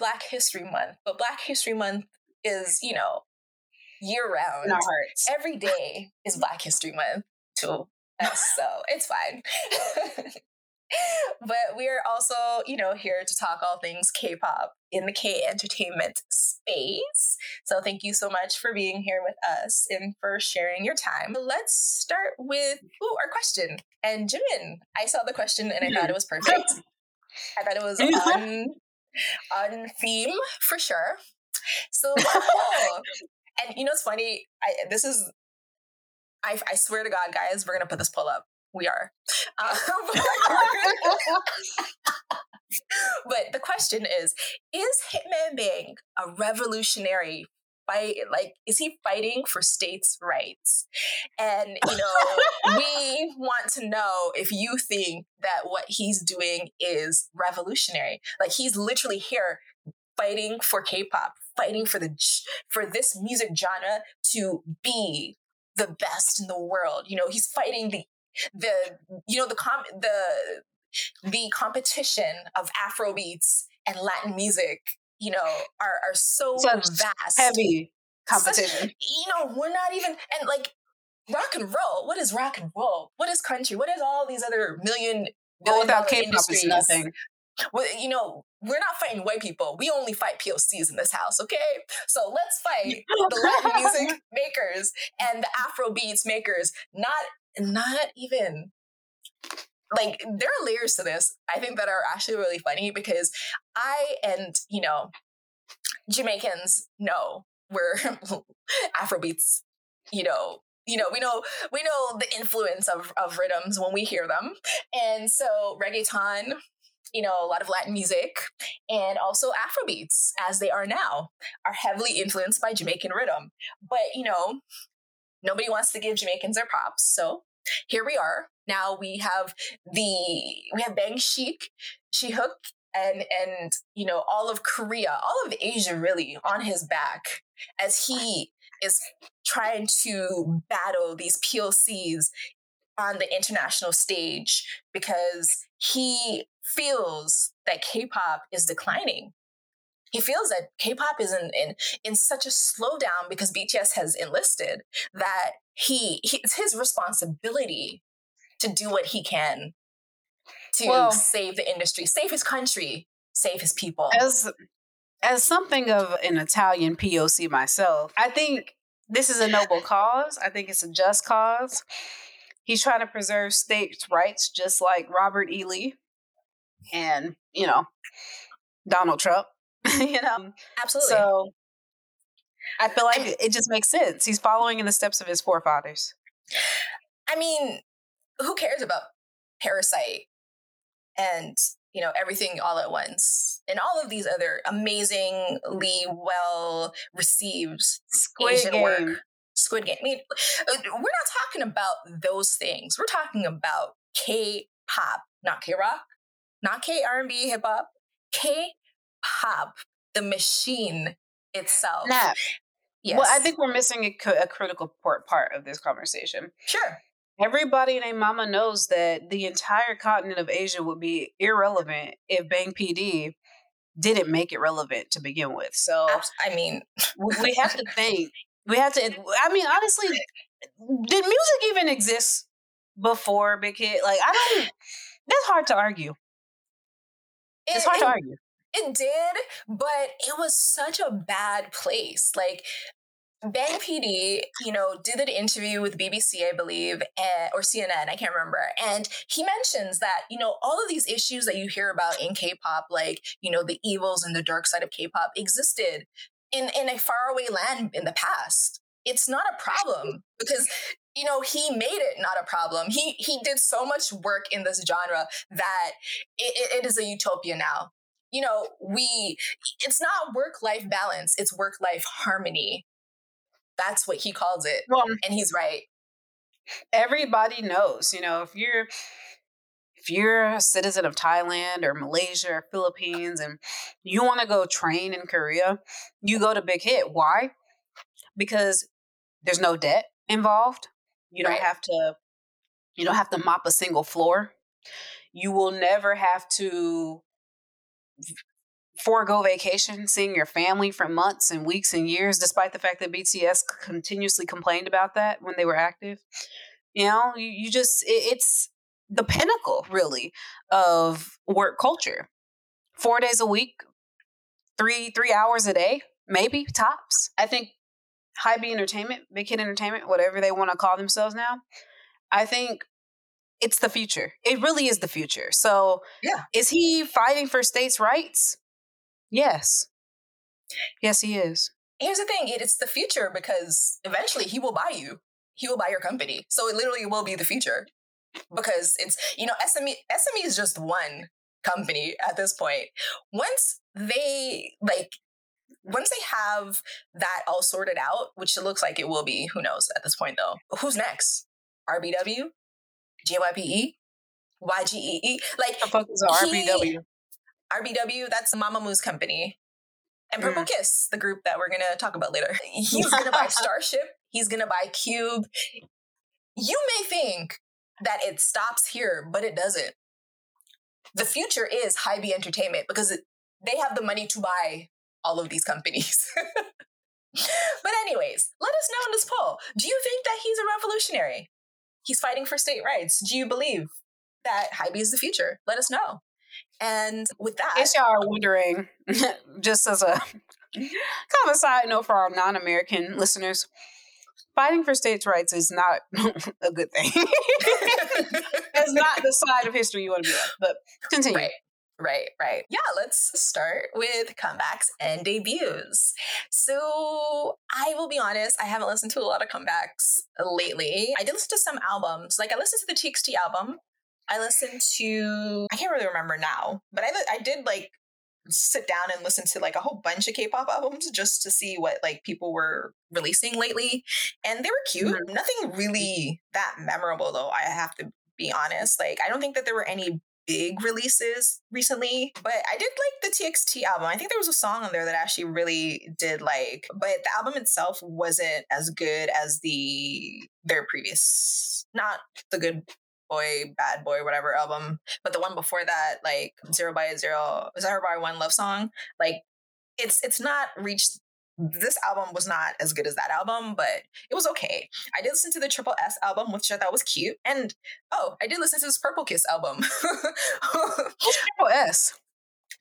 Black History Month, but Black History Month is, you know, year round. In our hearts. Every day is Black History Month to us, so it's fine. but we are also, you know, here to talk all things K-pop in the K entertainment space. So thank you so much for being here with us and for sharing your time. Let's start with ooh, our question. And Jemin, I saw the question and I thought mm-hmm. it was perfect. I thought it was on on theme for sure. So cool. and you know it's funny. I this is I I swear to God, guys, we're gonna put this poll up. We are. Um, but the question is Is Hitman Bang a revolutionary fight? Like, is he fighting for states' rights? And, you know, we want to know if you think that what he's doing is revolutionary. Like, he's literally here fighting for K-pop, fighting for the for this music genre to be the best in the world. You know, he's fighting the the you know the com the the competition of Afro beats and Latin music, you know, are are so Such vast. Heavy competition. Such, you know, we're not even and like rock and roll. What is rock and roll? What is country? What is all these other million Well, without K-pop, industries? it's nothing. Well, you know, we're not fighting white people. We only fight POCs in this house, okay? So let's fight the Latin music makers and the Afro beats makers. Not, not even like there are layers to this. I think that are actually really funny because I and you know Jamaicans know we're Afrobeats. You know, you know, we know we know the influence of of rhythms when we hear them, and so reggaeton you know, a lot of Latin music and also Afrobeats, as they are now, are heavily influenced by Jamaican rhythm. But, you know, nobody wants to give Jamaicans their props. So here we are. Now we have the, we have Bang Chic, She Hook, and, and, you know, all of Korea, all of Asia really on his back as he is trying to battle these POCs on the international stage because he feels that K-pop is declining. He feels that K-pop is in, in, in such a slowdown because BTS has enlisted that he, he it's his responsibility to do what he can to Well- save the industry, save his country, save his people. As as something of an Italian POC myself, I think this is a noble cause. I think it's a just cause. He's trying to preserve states' rights, just like Robert E. Lee and you know Donald Trump. you know, Absolutely. so I feel like it- it just makes sense. He's following in the steps of his forefathers. I mean, who cares about Parasite and you know everything all at once and all of these other amazingly well received Squid Asian Game. work. Squid Game. I mean, uh, we're not talking about those things. We're talking about K-pop, not K-rock, not K-R&B, hip-hop, K-pop, the machine itself. Yes. Well, I think we're missing a, a critical part, part of this conversation. sure. Everybody and their mama knows that the entire continent of Asia would be irrelevant if Bang PD didn't make it relevant to begin with. So I mean, we have to think. We have to. I mean, honestly, did music even exist before Big Hit? Like, I don't. That's hard to argue. It's it- hard to argue. It did, but it was such a bad place. Like Bang PD, you know, did an interview with BBC, I believe, eh, or CNN, I can't remember. And he mentions that, you know, all of these issues that you hear about in K-pop, like, you know, the evils and the dark side of K-pop existed in, in a faraway land in the past. It's not a problem because you know he made it not a problem he he did so much work in this genre that it, it- it is a utopia now you know we it's not work life balance it's work life harmony that's what he calls it Well, and he's right everybody knows, you know, if you're if you're a citizen of Thailand or Malaysia or Philippines and you want to go train in Korea, you go to Big Hit. Why? Because there's no debt involved. You don't Right. have to you don't have to mop a single floor. You will never have to forego vacation, seeing your family for months and weeks and years, despite the fact that BTS continuously complained about that when they were active. You know, you, you just, it, it's the pinnacle, really, of work culture. Four days a week, three three hours a day, maybe tops. I think Hybe Entertainment, Big Hit Entertainment, whatever they want to call themselves now, I think it's the future. It really is the future. So, Yeah. is he fighting for states' rights? Yes. Yes, he is. Here's the thing: it's the future because eventually he will buy you. He will buy your company. So it literally will be the future because it's you know SME SME is just one company at this point. Once they like once they have that all sorted out, which it looks like it will be, who knows at this point though. Who's next? RBW, JYPE, YGEE. Like The fuck is He- RBW? RBW, that's Mamamoo company. And Purple Mm. Kiss, the group that we're going to talk about later. He's going to buy Starship. He's going to buy Cube. You may think that it stops here, but it doesn't. The future is Hybe Entertainment because it, they have the money to buy all of these companies. but, anyways, let us know in this poll. Do you think that he's a revolutionary? He's fighting for state rights. Do you believe that Hybe is the future? Let us know. And with that, In case y'all are wondering, just as a kind of a side note for our non-American listeners, fighting for states' rights is not a good thing. it's not the side of history you want to be on. But continue. Right. Right, right. Yeah, let's start with comebacks and debuts. So, I will be honest, I haven't listened to a lot of comebacks lately. I did listen to some albums. Like, I listened to the TXT album. I listened to, I can't really remember now, but I, I did like sit down and listen to like a whole bunch of K-pop albums just to see what like people were releasing lately. And they were cute. Mm-hmm. Nothing really that memorable though, I have to be honest. Like, I don't think that there were any big releases recently, but I did like the TXT album. I think there was a song on there that I actually really did like, but the album itself wasn't as good as the their previous, not the good boy, bad boy, whatever album, but the one before that, like Zero by Zero, Zero by One love song. Like it's it's not reached. This album was not as good as that album, but it was okay. I did listen to the Triple S album, which I thought was cute, and oh, I did listen to this Purple Kiss album. Triple S?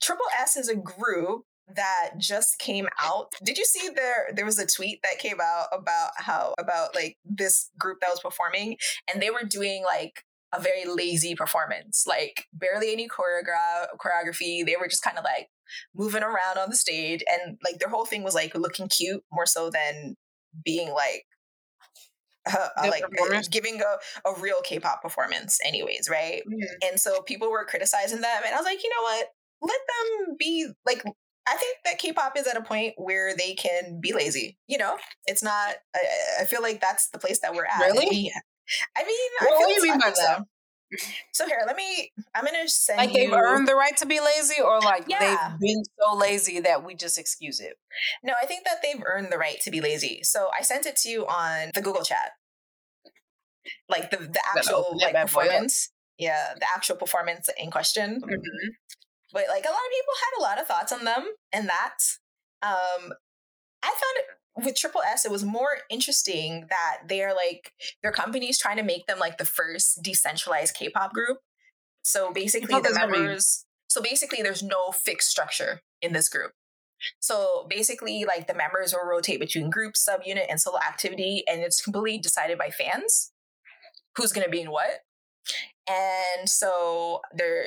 Triple S is a group that just came out. Did you see there there was a tweet that came out about how about like this group that was performing and they were doing like a very lazy performance, like barely any choreogra- choreography. They were just kind of like moving around on the stage and like their whole thing was like looking cute more so than being like uh, like giving a, a real K-pop performance anyways, right? And so people were criticizing them. And I was like, you know what? Let them be like, I think that K pop is at a point where they can be lazy. You know, it's not, I, I feel like that's the place that we're at. Really? We- I mean, I What feel do you mean I by that? So. here, let me, I'm going to send Like they've earned the right to be lazy, or like Yeah. they've been so lazy that we just excuse it. No, I think that they've earned the right to be lazy. So I sent it to you on the Google chat. Like the, the actual like bad boy up. performance. Yeah, the actual performance in question. but like a lot of people had a lot of thoughts on them and that um i found it with triple s it was more interesting that they're like their companies trying to make them like the first decentralized k-pop group so basically the does that mean? members so basically there's no fixed structure in this group so basically like the members will rotate between group subunit and solo activity and it's completely decided by fans who's going to be in what and so they're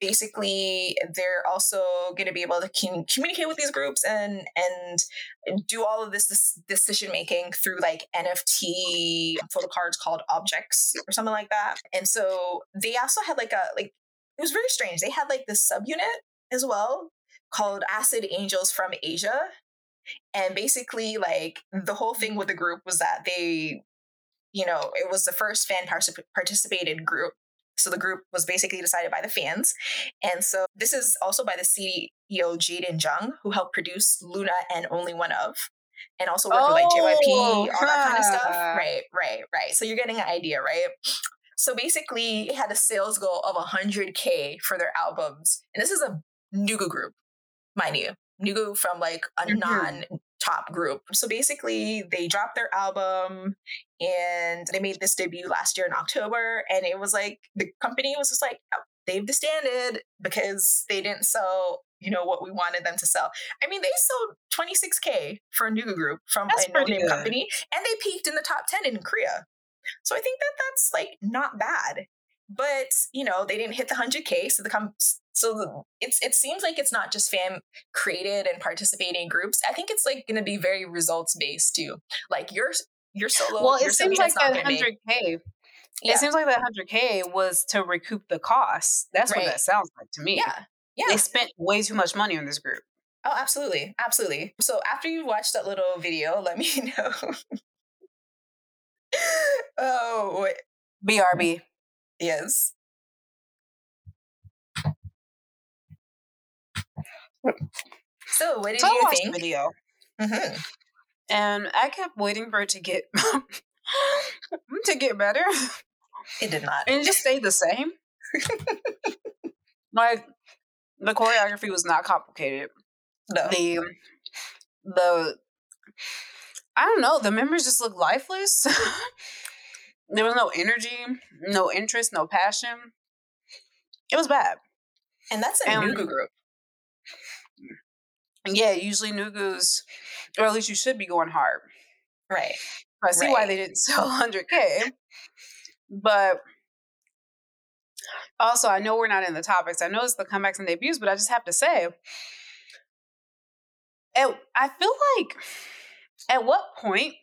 basically they're also going to be able to com- communicate with these groups and and do all of this, this decision making through like nft photo cards called objects or something like that. And so they also had like a like it was very strange. They had like this subunit as well called acid angels from asia. And basically like the whole thing with the group was that they you know, it was the first fan particip- participated group So the group was basically decided by the fans. And so this is also by the CEO Jaden Jung, who helped produce LOONA and Only One of. And also worked oh, with like JYP, all huh. that kind of stuff. Right, right, right. So you're getting an idea, right? So basically, it had a sales goal of 100K for their albums. And this is a Nugu group, mind you. Nugu from like a mm-hmm. non top group. So basically, they dropped their album and they made this debut last year in October. And it was like the company was just like, oh, they've disbanded because they didn't sell, you know, what we wanted them to sell. I mean, they sold 26K for a new group from that's a no name company and they peaked in the top 10 in Korea. So I think that that's like not bad. But, you know, they didn't hit the 100K. So the com- so it's it seems like it's not just fan created and participating groups. I think it's like going to be very results based too. Like your your solo. Well, it seems like that hundred k. It seems like that hundred k was to recoup the cost. That's right. what that sounds like to me. Yeah, yeah. They spent way too much money on this group. Oh, absolutely, absolutely. So after you watch that little video, let me know. oh, BRB. Yes. So, what did so you think? video. Mm-hmm. And I kept waiting for it to get to get better. It did not. And it just stayed the same. like the choreography was not complicated. No. The the I don't know, the members just looked lifeless. there was no energy, no interest, no passion. It was bad. And that's a and, Nugu group yeah, usually Nugu's, or at least you should be going hard. Right. I see right. why they didn't sell 100K. But also, I know we're not in the topics. I know it's the comebacks and debuts, but I just have to say, at, I feel like at what point,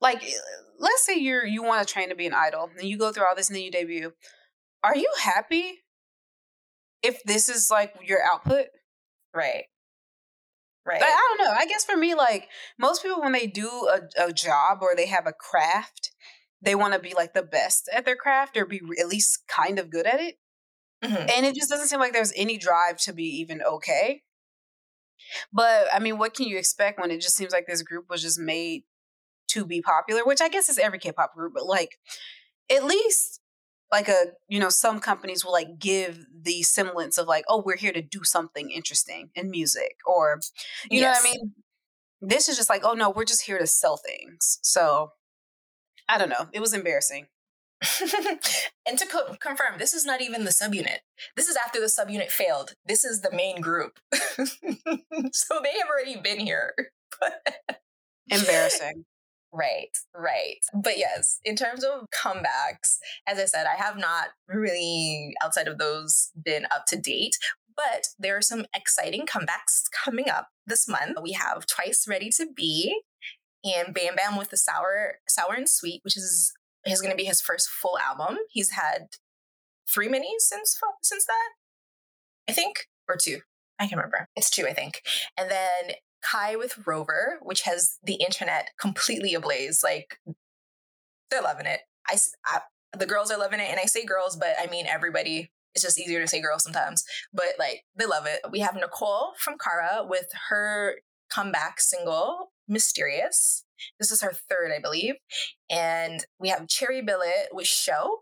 like, eh, let's say you're you want to train to be an idol, and you go through all this and then you debut. Are you happy if this is like your output? Right. Right. I, I don't know. I guess for me, like most people, when they do a, a job or they have a craft, they want to be like the best at their craft or be at least kind of good at it. Mm-hmm. And it just doesn't seem like there's any drive to be even okay. But I mean, what can you expect when it just seems like this group was just made to be popular, which I guess is every K pop group, but like at least like a you know some companies will like give the semblance of like oh we're here to do something interesting in music or you yes. know what i mean? This is just like oh no we're just here to sell things. So i don't know. It was embarrassing. And to co- confirm this is not even the subunit. This is after the subunit failed. This is the main group. So they have already been here. Embarrassing Right, right. But yes, in terms of comebacks, as I said, I have not really, outside of those, been up to date. But there are some exciting comebacks coming up this month. We have Twice Ready to Be and Bam Bam with the Sour, Sour and Sweet, which is is going to be his first full album. He's had three minis since since that, I think, or two. I can't remember. It's two, I think. And then Kai with Rover, which has the internet completely ablaze. Like, they're loving it. I, I, the girls are loving it, and I say girls, but I mean everybody. It's just easier to say girls sometimes, but like they love it. We have Nicole from Kara with her comeback single Mysterious. This is her third, I believe, and we have Cherry Bullet with Show,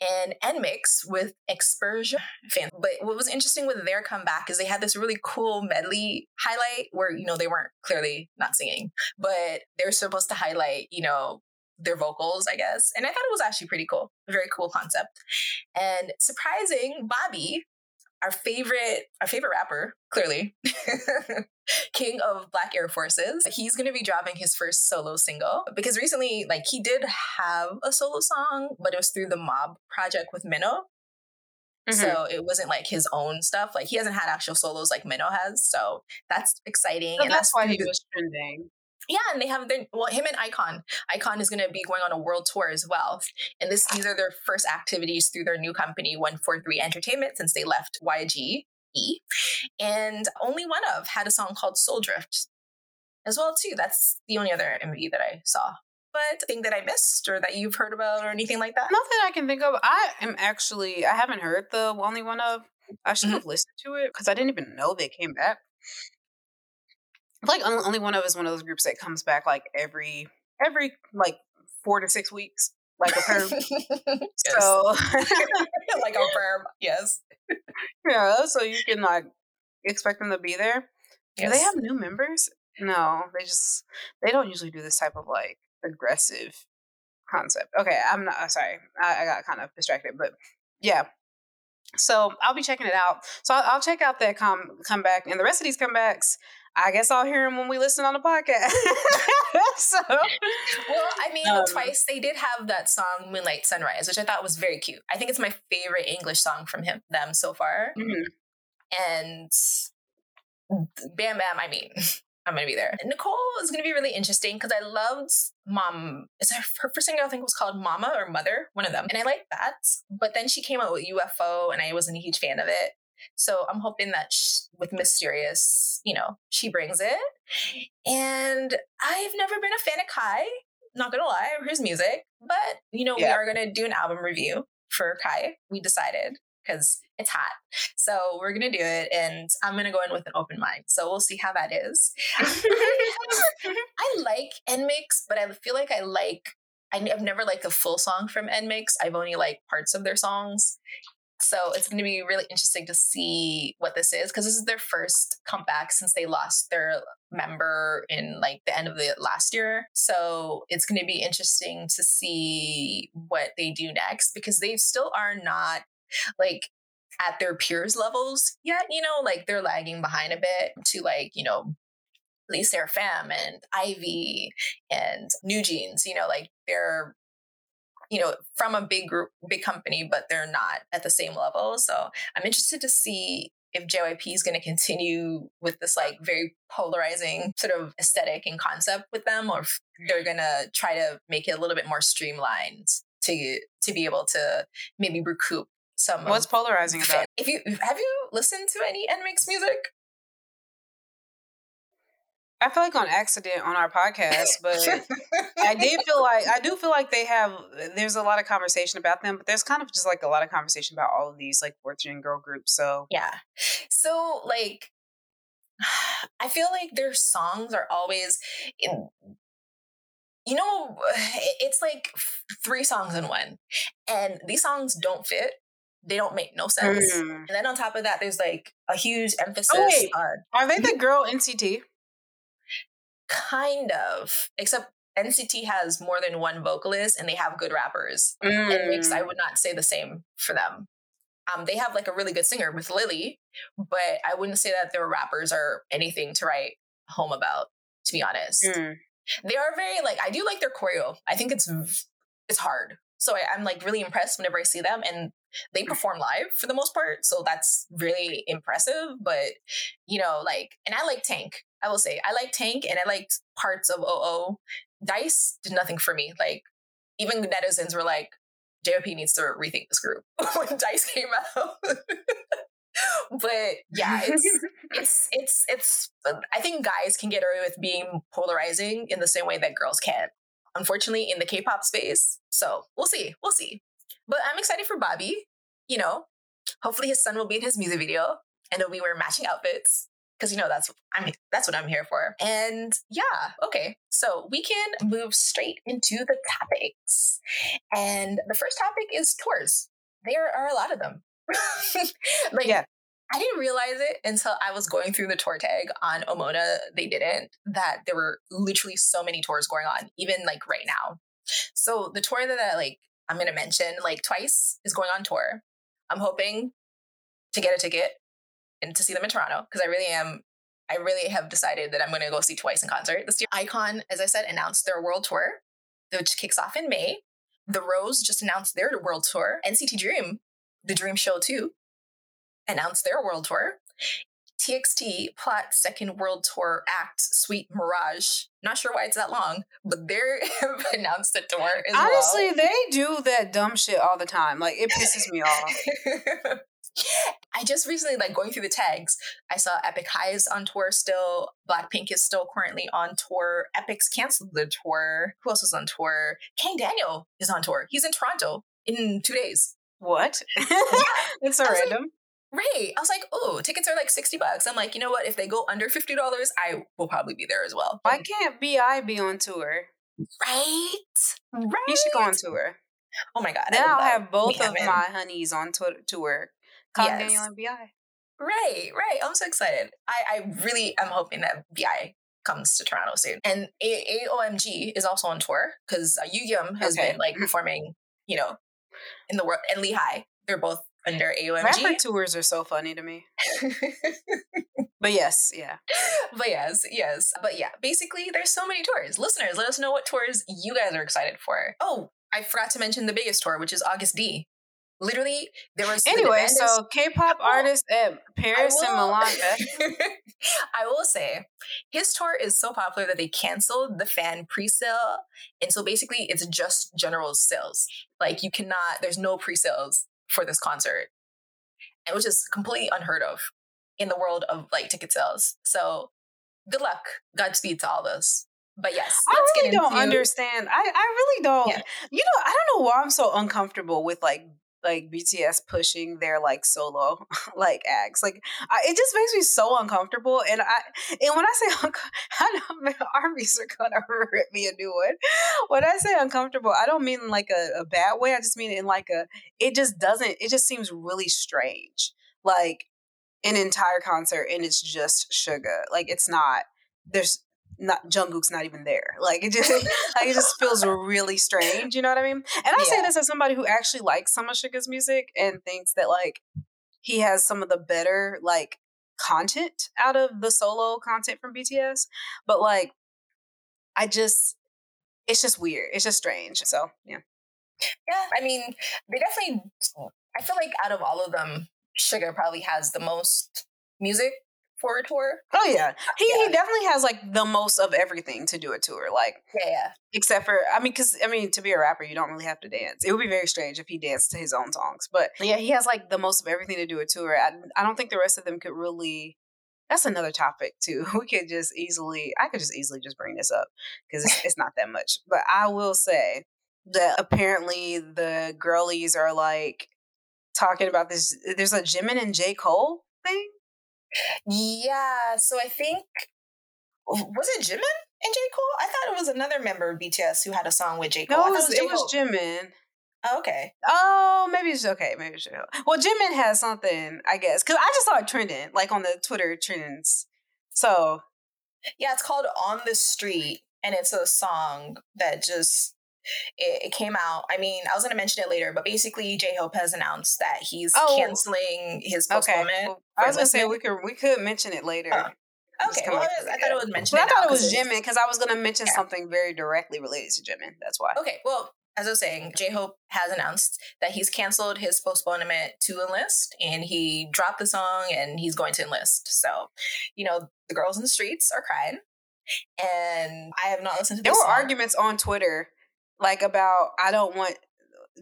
and NMIXX with Expersia fans. But what was interesting with their comeback is they had this really cool medley highlight where, you know, they weren't clearly not singing, but they're supposed to highlight, you know, their vocals, I guess. And I thought it was actually pretty cool. Very cool concept. And surprising, Bobby our favorite our favorite rapper clearly king of black air forces he's going to be dropping his first solo single because recently like he did have a solo song but it was through the MOBB project with Mino Mm-hmm. So it wasn't like his own stuff. Like he hasn't had actual solos like Mino has. So that's exciting. So and that's, that's why he was trending. Yeah, and they have their well, him and iKON. iKON is going to be going on a world tour as well, and this these are their first activities through their new company, One Four Three Entertainment, since they left YG E. And only one of had a song called Soul Drift as well too. That's the only other MV that I saw. but thing that I missed or that you've heard about or anything like that? Nothing I can think of. I am actually I haven't heard the only one of. I should have mm-hmm. listened to it because I didn't even know they came back. Like only one of us one of those groups that comes back like every every like four to six weeks, like a perm. so like a perm, yes. Yeah, so you can like expect them to be there. Yes. Do they have new members? No, they just they don't usually do this type of like aggressive concept. Okay, I'm not uh, sorry. I, I got kind of distracted, but yeah. So I'll be checking it out. So I'll, I'll check out that come comeback and the rest of these comebacks. I guess I'll hear him when we listen on the podcast. so, well, I mean, um, twice they did have that song "Moonlight Sunrise," which I thought was very cute. I think it's my favorite English song from him them so far. Mm-hmm. And Bam Bam, I mean, I'm gonna be there. Nicole is gonna be really interesting because I loved Mom. Is her, her first single I think was called Mama or Mother, one of them, and I like that. But then she came out with UFO, and I wasn't a huge fan of it. So I'm hoping that she, with Mysterious, you know, she brings it. And I've never been a fan of Kai. Not gonna lie, his music, but you know, yeah. we are gonna do an album review for Kai. We decided because it's hot. So we're gonna do it, and I'm gonna go in with an open mind. So we'll see how that is. I like NMIXX, but I feel like I like. I've never liked a full song from NMIXX. I've only liked parts of their songs. So it's going to be really interesting to see what this is because this is their first comeback since they lost their member in like the end of the last year. So it's going to be interesting to see what they do next because they still are not like at their peers levels yet, you know, like they're lagging behind a bit to like, you know, Lee Fam and IVE and New Jeans, you know, like they're you know from a big group big company but they're not at the same level so i'm interested to see if JYP is going to continue with this like very polarizing sort of aesthetic and concept with them or if they're going to try to make it a little bit more streamlined to to be able to maybe recoup some. What's polarizing about? If you have you listened to any NMIXX music? I feel like on accident on our podcast, but I did feel like I do feel like they have. There's a lot of conversation about them, but there's kind of just like a lot of conversation about all of these like fourth gen girl groups. So yeah, so like I feel like their songs are always in, you know, it's like three songs in one, and these songs don't fit they don't make no sense. Mm. And then on top of that, there's like a huge oh, emphasis oh, wait. on. Are they the girl NCT? Kind of, except NCT has more than one vocalist and they have good rappers. Mm. NMIXX, I would not say the same for them. Um, they have like a really good singer with Lily, but I wouldn't say that their rappers are anything to write home about. To be honest, mm. they are very like I do like their choreo. I think it's it's hard. So I, I'm like really impressed whenever I see them, and they perform live for the most part. So that's really impressive. But, you know, like, and I like Tank. I will say, I like Tank and I liked parts of OO. Dice did nothing for me. Like, even netizens were like, JYP needs to rethink this group when Dice came out. but yeah, it's it's it's it's. Um, I think guys can get away with being polarizing in the same way that girls can. Unfortunately, in the K-pop space, so we'll see, we'll see. But I'm excited for Bobby. You know, hopefully his son will be in his music video and we wear matching outfits because you know that's I'm that's what I'm here for. And yeah, okay. So we can move straight into the topics. And the first topic is tours. There are a lot of them. like yeah. I didn't realize it until I was going through the tour tag on Omona. They didn't that there were literally so many tours going on, even like right now. So the tour that I like I'm going to mention like twice is going on tour. I'm hoping to get a ticket and to see them in Toronto because I really am. I really have decided that I'm going to go see twice in concert this year. iKON, as I said, announced their world tour, which kicks off in May. The Rose just announced their world tour. NCT Dream, the Dream Show 2, announced their world tour. TXT plot second world tour act Sweet Mirage. Not sure why it's that long, but they have announced a tour Honestly, well. they do that dumb shit all the time. Like it pisses me off. I just recently, like going through the tags, I saw Epic High is on tour still. Blackpink is still currently on tour. Epic's canceled the tour. Who else is on tour? Kang Daniel is on tour. He's in Toronto in two days. What? it's so was like, random. Right. I was like, oh, tickets are like 60 bucks. I'm like, you know what? If they go under $50, I will probably be there as well. Why can't Bi be on tour? Right? Right. You should go on tour. Oh my God. I Then I'll have both of my honeys on tour. Kang Yes. Daniel and Bi. Right, right. I'm so excited. I, I really am hoping that BI comes to Toronto soon. And A- AOMG is also on tour because uh, Yugyeom has Okay. been like performing, you know, in the world. And Lee Hi, they're both under Rapper AOMG. tours are so funny to me. But yes, yeah. but yes, yes. But yeah, basically, there's so many tours. Listeners, let us know what tours you guys are excited for. Oh, I forgot to mention the biggest tour, which is Agust D. Literally, there was Anyway, is- so K-pop artists at eh, Paris and will- Milan. Eh? I will say his tour is so popular that they canceled the fan pre-sale. And so basically it's just general sales. Like you cannot, there's no pre-sales for this concert. And which is completely unheard of in the world of like ticket sales. So good luck. Godspeed to all this. But yes, I really don't understand. I, I really don't. Yeah. You know, I don't know why I'm so uncomfortable with like like BTS pushing their like solo like acts. Like I, it just makes me so uncomfortable. And I and when I say unco- I know armies are gonna rip me a new one. When I say uncomfortable, I don't mean like a, a bad way. I just mean in like a. It just doesn't. It just seems really strange. Like an entire concert and it's just Suga. Like it's not. There's not Jungkook's not even there. Like it just like it just feels really strange. You know what I mean? And I say this as somebody who actually likes some of Suga's music and thinks that like he has some of the better like content out of the solo content from BTS. But like I just it's just weird. It's just strange. So yeah. Yeah, I mean, they definitely. I feel like out of all of them, Suga probably has the most music for a tour. Oh yeah. He Yeah. he definitely has like the most of everything to do a tour. Like Yeah, except for I mean, because I mean, to be a rapper, you don't really have to dance. It would be very strange if he danced to his own songs. But yeah, he has like the most of everything to do a tour. I, I don't think the rest of them could really. That's another topic too. We could just easily, I could just easily just bring this up because it's, it's not that much. But I will say that apparently the girlies are like talking about this. There's a Jimin and J Cole thing. Yeah, so I think was it Jimin and J Cole? I thought it was another member of BTS who had a song with J Cole. No, it was, it was. Jimin. Oh, okay. Oh, maybe it's okay. Maybe it's J-Cole. Well, Jimin has something, I guess, because I just saw it trending, like on the Twitter trends. So Yeah, it's called On the Street, and it's a song that just it, it came out. I mean, I was gonna mention it later, but basically, J Hope has announced that he's Oh. canceling his okay, postponement. Well, I was gonna say we could we could mention it later. Okay, well, I, with I thought it was mentioned. I thought it was Jimin because I was gonna mention Yeah. something very directly related to Jimin. That's why. Okay, well, as I was saying, J Hope has announced that he's canceled his postponement to enlist and he dropped the song and he's going to enlist. So, you know, the girls in the streets are crying. And I have not listened to There were song. arguments on Twitter, like about I don't want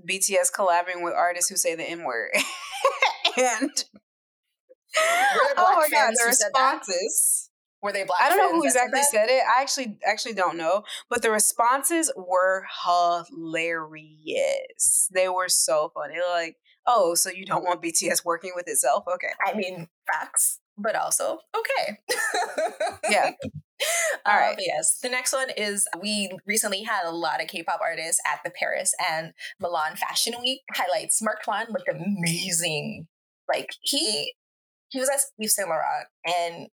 BTS collabing with artists who say the N word, and oh my god, the said responses. Were they black? I don't know who exactly that? said it. I actually actually don't know, but the responses were hilarious. They were so funny. Like, oh, so you don't want BTS working with itself? Okay. I mean, facts, but also okay. Yeah. All All right. right. yes. The next one is we recently had a lot of K-pop artists at the Paris and Milan Fashion Week. Highlights: Mark Tuan looked amazing. Like he he was at Yves Saint Laurent, and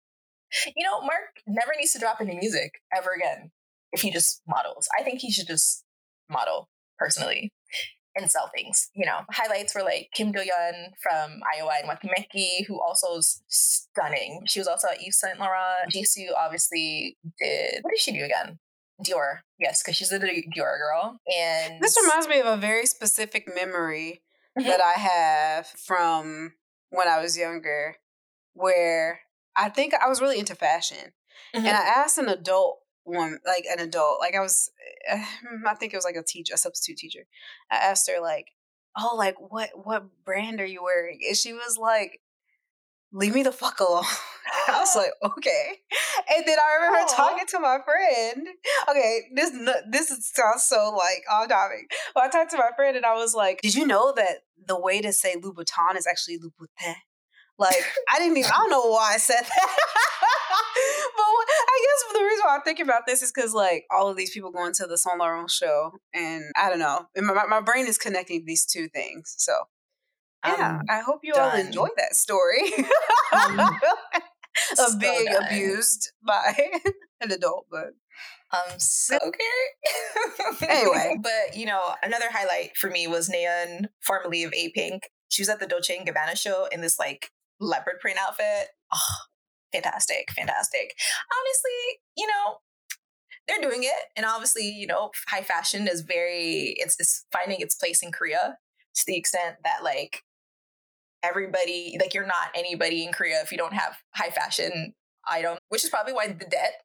you know Mark never needs to drop any music ever again if he just models. I think he should just model personally and sell things. You know, highlights were like Kim Do Yeon from I.O.I and Weki Meki, who also is stunning. She was also at Yves Saint Laurent. Jisoo obviously did. What did she do again? Dior, yes, because she's a Dior girl. And This reminds me of a very specific memory Mhm. that I have from when I was younger, where I think I was really into fashion. Mhm. And I asked an adult one, like an adult, like I was, uh, I think it was like a teacher, a substitute teacher. I asked her, like, oh, like what what brand are you wearing? And she was like, leave me the fuck alone. I was like, okay. And then I remember Aw. talking to my friend. Okay, this this is- sounds so like off topic. But I talked to my friend and I was like, did you know that the way to say Louboutin is actually Louboutin? Like, I didn't even, I don't know why I said that. but what- I guess the reason why I'm thinking about this is because, like, all of these people going to the Saint Laurent show, and I don't know, my, my- brain is connecting these two things. So, yeah, Um, I hope you all enjoy that story Um, of so being done. abused by an adult. But I'm so okay. Anyway. but you know, another highlight for me was Nayeon, formerly of A Pink. She was at the Dolce and Gabbana show in this like leopard print outfit. Oh, fantastic, fantastic. Honestly, you know, they're doing it, and obviously, you know, high fashion is very it's, it's finding its place in Korea to the extent that like everybody like you're not anybody in Korea if you don't have high fashion item, which is probably why the debt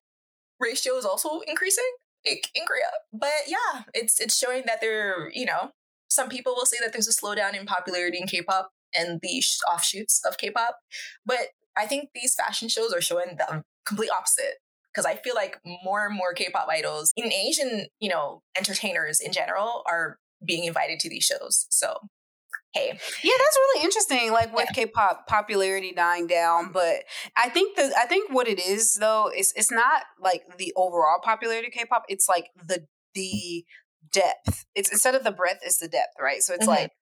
ratio is also increasing in Korea. But yeah, it's it's showing that there, you know, some people will say that there's a slowdown in popularity in K-pop and the offshoots of K-pop, but I think these fashion shows are showing the complete opposite. Because I feel like more and more K-pop idols, in Asian, you know, entertainers in general, are being invited to these shows. So, hey, yeah, that's really interesting. Like with K-pop popularity dying down, but I think the I think what it is though is it's not like the overall popularity of K-pop. It's like the the depth. It's instead of the breadth, it's the depth, right? So it's Mhm. like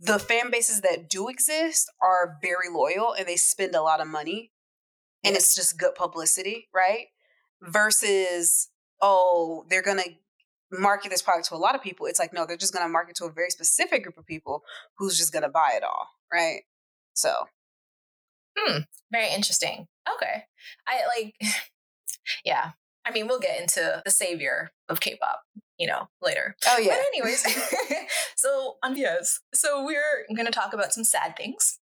the fan bases that do exist are very loyal and they spend a lot of money and it's just good publicity, right? Versus, oh, they're gonna market this product to a lot of people. It's like, no, they're just gonna market to a very specific group of people who's just gonna buy it all, right? So hmm, very interesting. Okay. I like, yeah. I mean, we'll get into the savior of K-pop, you know, later. Oh yeah. But anyways, so on yes, so we're going to talk about some sad things.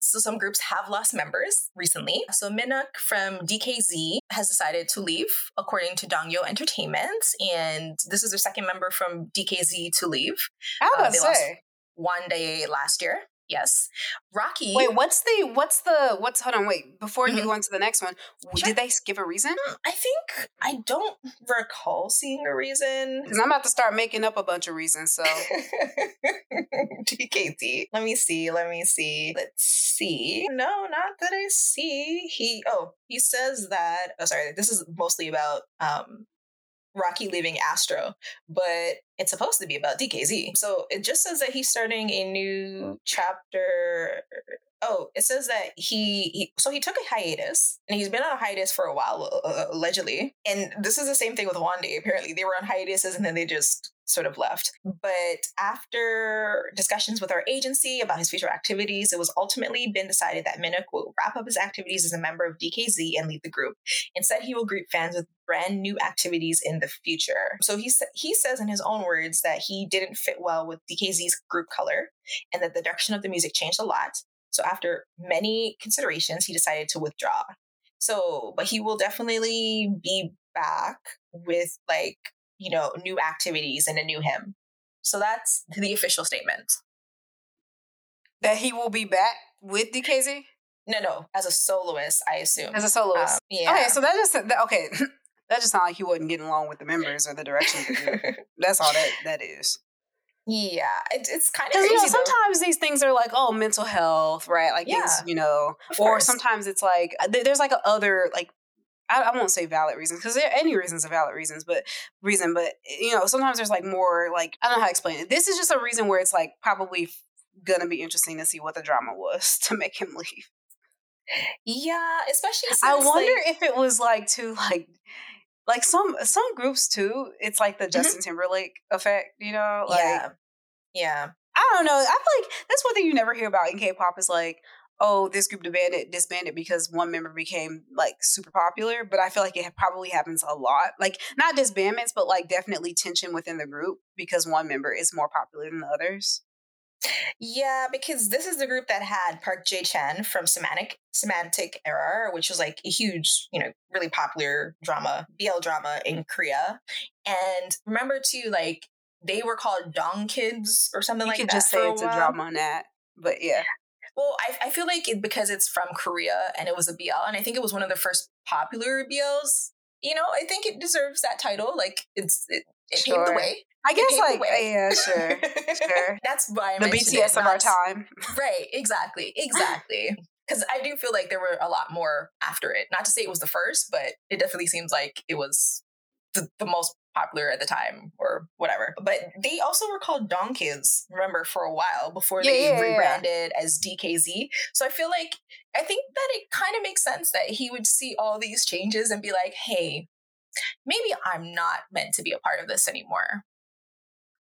So some groups have lost members recently. So Minuk from DKZ has decided to leave, according to Dongyo Entertainment, and this is their second member from DKZ to leave. I was Uh, about they to lost- say. One day last year. Yes, Rocky. Wait, what's the what's the what's hold on, wait, before you Mhm. go to the next one, Sure. did they give a reason? Mm, I think I don't recall seeing a reason. Because I'm about to start making up a bunch of reasons. So DKZ. Let me see. Let me see. Let's see. No, not that I see. He oh, he says that oh sorry, this is mostly about um Rocky leaving Astro, but it's supposed to be about DKZ. So it just says that he's starting a new chapter. Oh, it says that he, he so he took a hiatus and he's been on a hiatus for a while uh, allegedly. And this is the same thing with Wande. Apparently, they were on hiatuses and then they just sort of left. But after discussions with our agency about his future activities, it was ultimately been decided that Minuk will wrap up his activities as a member of DKZ and leave the group. Instead, he will greet fans with brand new activities in the future. So he sa- he says in his own words that he didn't fit well with DKZ's group color and that the direction of the music changed a lot. So after many considerations, he decided to withdraw. So, but he will definitely be back with like, you know, new activities and a new him. So that's the official statement. that he will be back with DKZ No, no, as a soloist, I assume. as a soloist. Um, yeah. Okay, so that just that, okay. that just sounds like he wasn't getting along with the members or the direction of the group. That's all that that is. yeah, it, it's kind of you know, sometimes these things are like, oh, mental health, right? Like things, you know, Of or course. sometimes it's like uh, there's like a other like I, I won't say valid reasons because there any reasons are valid reasons, but reason, but you know, sometimes there's like more like I don't know how to explain it. This is just a reason where it's like probably f- gonna be interesting to see what the drama was to make him leave. Yeah, especially since, I wonder like, if it was like to like like some some groups too. It's like the mm-hmm. Justin Timberlake effect, you know? Like yeah, yeah, I don't know. I feel like that's one thing you never hear about in K-pop is like, oh, this group disbanded disbanded because one member became like super popular. But I feel like it probably happens a lot. Like not disbandments, but like definitely tension within the group because one member is more popular than the others. Yeah. Because this is the group that had Park Jae Chan from Semantic Semantic Error, which was like a huge, you know, really popular drama, BL drama in Korea. And remember too, like they were called Dongkiz or something You like that. just say it's a while. drama on that. But yeah. Well, I, I feel like it, because it's from Korea and it was a BL, and I think it was one of the first popular BLs. You know, I think it deserves that title. Like it's it, it paved the way. I guess like yeah, sure. Sure. That's why I The BTS of our time. Right, exactly, exactly. Because I do feel like there were a lot more after it. Not to say it was the first, but it definitely seems like it was the, the most popular at the time or whatever. But they also were called Dongkiz, remember, for a while before Yeah, they yeah, yeah. rebranded as DKZ. So I feel like, I think that it kind of makes sense that he would see all these changes and be like, hey, maybe I'm not meant to be a part of this anymore.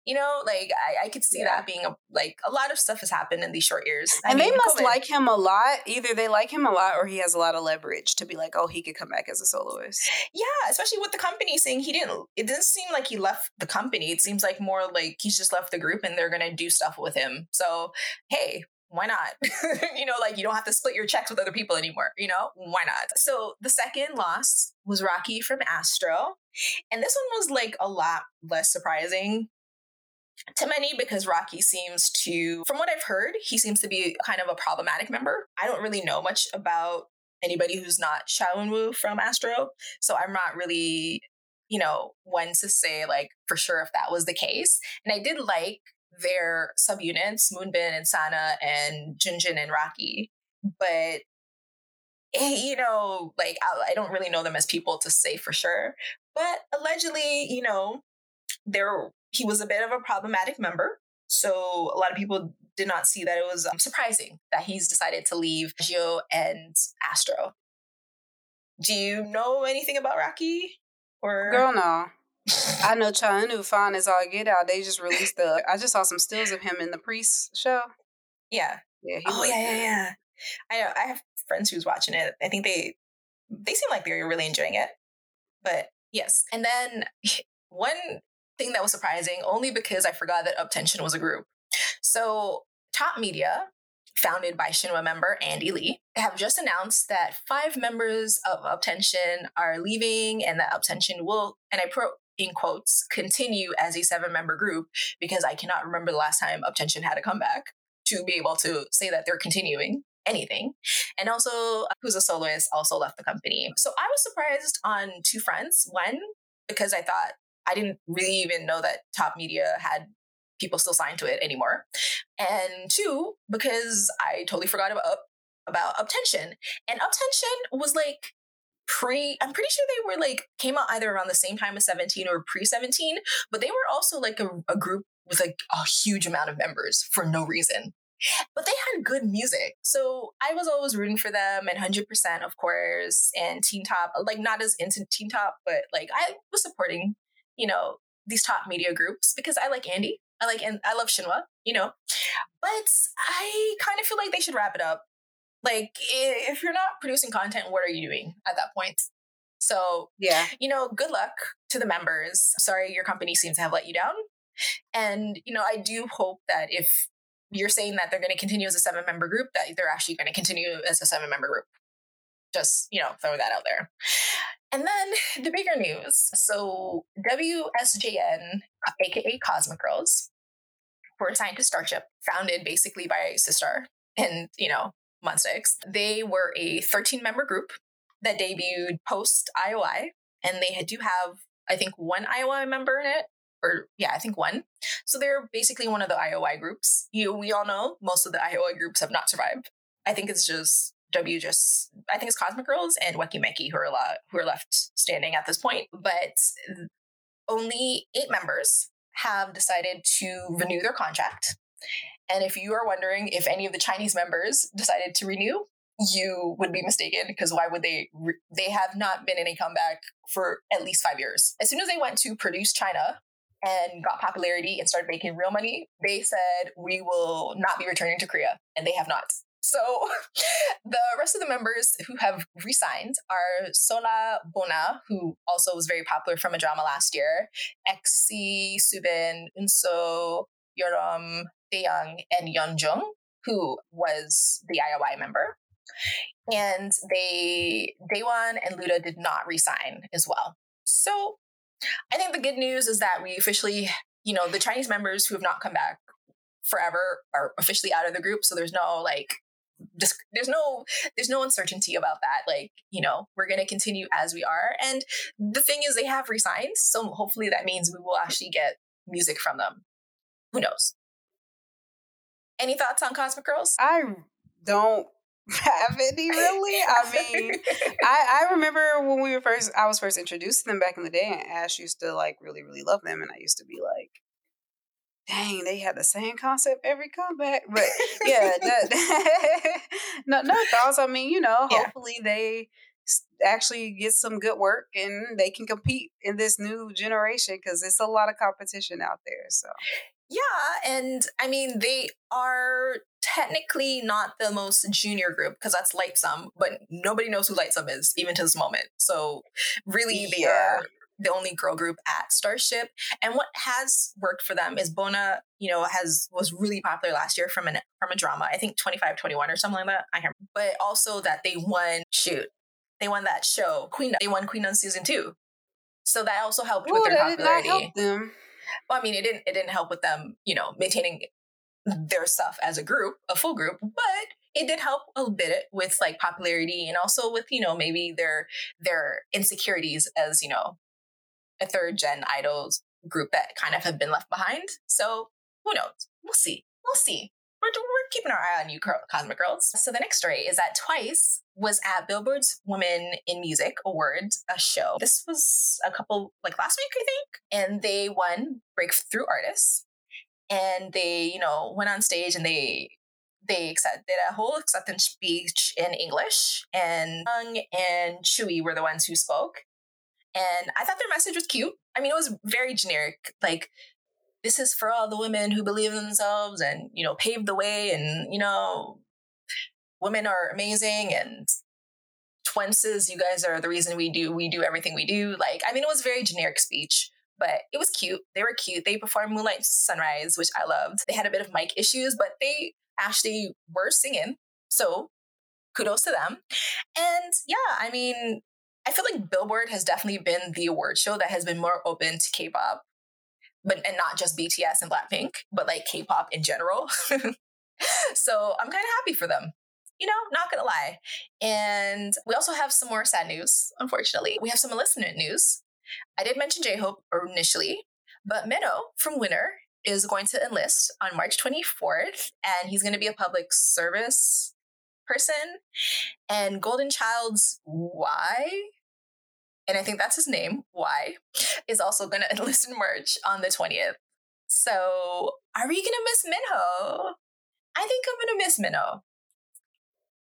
You know, like I, I could see Yeah. that being a like a lot of stuff has happened in these short years. I and they must COVID. like him a lot. Either they like him a lot or he has a lot of leverage to be like, oh, he could come back as a soloist. Yeah, especially with the company saying he didn't. It doesn't seem like he left the company. It seems like more like he's just left the group and they're gonna do stuff with him. So hey, why not? you know, like you don't have to split your checks with other people anymore. You know, why not? So the second loss was Rocky from Astro, and this one was like a lot less surprising to many because Rocky seems to, from what I've heard, he seems to be kind of a problematic member. I don't really know much about anybody who's not Shaolin Wu from Astro, so I'm not really, you know, one to say like for sure if that was the case. And I did like their subunits, Moonbin and Sanha and Jinjin and Rocky, but eh, you know, like I, I don't really know them as people to say for sure. But allegedly, you know, there he was a bit of a problematic member. So a lot of people did not see that it was um, surprising that he's decided to leave Gio and Astro. Do you know anything about Rocky? Or Girl, no. I know Chanu fine as all get out. They just released the. I just saw some stills of him in the Priest show. yeah. Yeah, he Oh yeah, yeah, yeah. I know. I have friends who's watching it. I think they they seem like they're really enjoying it. But yes, and then one thing that was surprising, only because I forgot that UP10TION was a group. So Top Media, founded by Shinhwa member Andy Lee, have just announced that five members of UP10TION are leaving, and that UP10TION will, and I pro in quotes, continue as a seven-member group because I cannot remember the last time UP10TION had a comeback to be able to say that they're continuing anything. And also, who's a soloist, also left the company. So I was surprised on two fronts. One, because I thought I didn't really even know that Top Media had people still signed to it anymore. And two, because I totally forgot about about UP10TION. And UP10TION was like pre I'm pretty sure they were like came out either around the same time as 17 or pre 17, but they were also like a, a group with like a huge amount of members for no reason. But they had good music. So I was always rooting for them and 100% of course and Teen Top, like not as into Teen Top, but like I was supporting, you know, these top media groups because I like Andy. I like and I love Shinhwa, you know. But I kind of feel like they should wrap it up. Like if you're not producing content, what are you doing at that point? So Yeah. you know, good luck to the members. Sorry your company seems to have let you down. And, you know, I do hope that if you're saying that they're going to continue as a seven member group, that they're actually going to continue as a seven member group. Just, you know, throw that out there. And then the bigger news. So WSJN, aka uh, Cosmic Girls, were a to Starship, founded basically by Sistar and, you know, Monsta X. They were a 13 member group that debuted post IOI, and they do have, I think, one IOI member in it, or yeah, I think one. So they're basically one of the IOI groups. You, we all know most of the IOI groups have not survived. I think it's just W, just I think it's Cosmic Girls and Weki Meki who are la- who are left standing at this point. But only eight members have decided to renew their contract. And if you are wondering if any of the Chinese members decided to renew, you would be mistaken because why would they? Re- they have not been in a comeback for at least five years. As soon as they went to produce China and got popularity and started making real money, they said we will not be returning to Korea, and they have not. So the rest of the members who have resigned are Seola Bona, who also was very popular from a drama last year, Exy, Soobin, Eunseo, Yeoreum, Taeyang, and Yeonjung, who was the IOI member. And they, Dawon and Luda did not resign as well. So I think the good news is that we officially, you know, the Chinese members who have not come back forever are officially out of the group. So there's no like there's no there's no uncertainty about that like you know we're going to continue as we are and the thing is they have resigned so hopefully that means we will actually get music from them. Who knows? Any thoughts on cosmic girls? I don't have any really. I mean I, I remember when we were first i was first introduced to them back in the day and ash used to like really really love them and i used to be like dang, they had the same concept every comeback. But yeah, that, no, no thoughts. I mean, you know, yeah. hopefully they actually get some good work and they can compete in this new generation because it's a lot of competition out there. So. Yeah, and I mean they are technically not the most junior group because that's Lightsum, but nobody knows who Lightsum is even to this moment. So really, they yeah. are the only girl group at Starship. And what has worked for them is Bona, you know, has was really popular last year from an from a drama. I think 25 21 or something like that. I can't remember. But also that they won shoot. They won that show. Queen they won Queen on season two. So that also helped Ooh, with their popularity. Well, I mean, it didn't it didn't help with them, you know, maintaining their stuff as a group, a full group, but it did help a bit with like popularity and also with you know maybe their their insecurities as you know a third gen idols group that kind of have been left behind. So who knows? We'll see. We'll see. We're, we're keeping our eye on you, Cosmic Girls. So the next story is that Twice was at Billboard's Women in Music Awards, a show. This was a couple, like last week, I think. And they won Breakthrough Artists. And they, you know, went on stage and they they accept, did a whole acceptance speech in English, and Young and Chewy were the ones who spoke. And I thought their message was cute. I mean, it was very generic, like, this is for all the women who believe in themselves and, you know, paved the way and, you know, women are amazing and twinces, you guys are the reason we do we do everything we do. Like, I mean, it was very generic speech, but it was cute. They were cute. They performed Moonlight Sunrise, which I loved. They had a bit of mic issues, but they actually were singing. So kudos to them. And yeah, I mean, I feel like Billboard has definitely been the award show that has been more open to K-pop, but and not just BTS and Blackpink, but like K-pop in general. so I'm kind of happy for them. You know, not gonna lie. And we also have some more sad news, unfortunately. We have some enlistment news. I did mention J-Hope initially, but Minho from Winner is going to enlist on March 24th, and he's to be a public service person. And Golden Child's Y and I think that's his name, Y, is also going to enlist in merch on the 20th. So are we going to miss Minho? I think I'm going to miss Minho.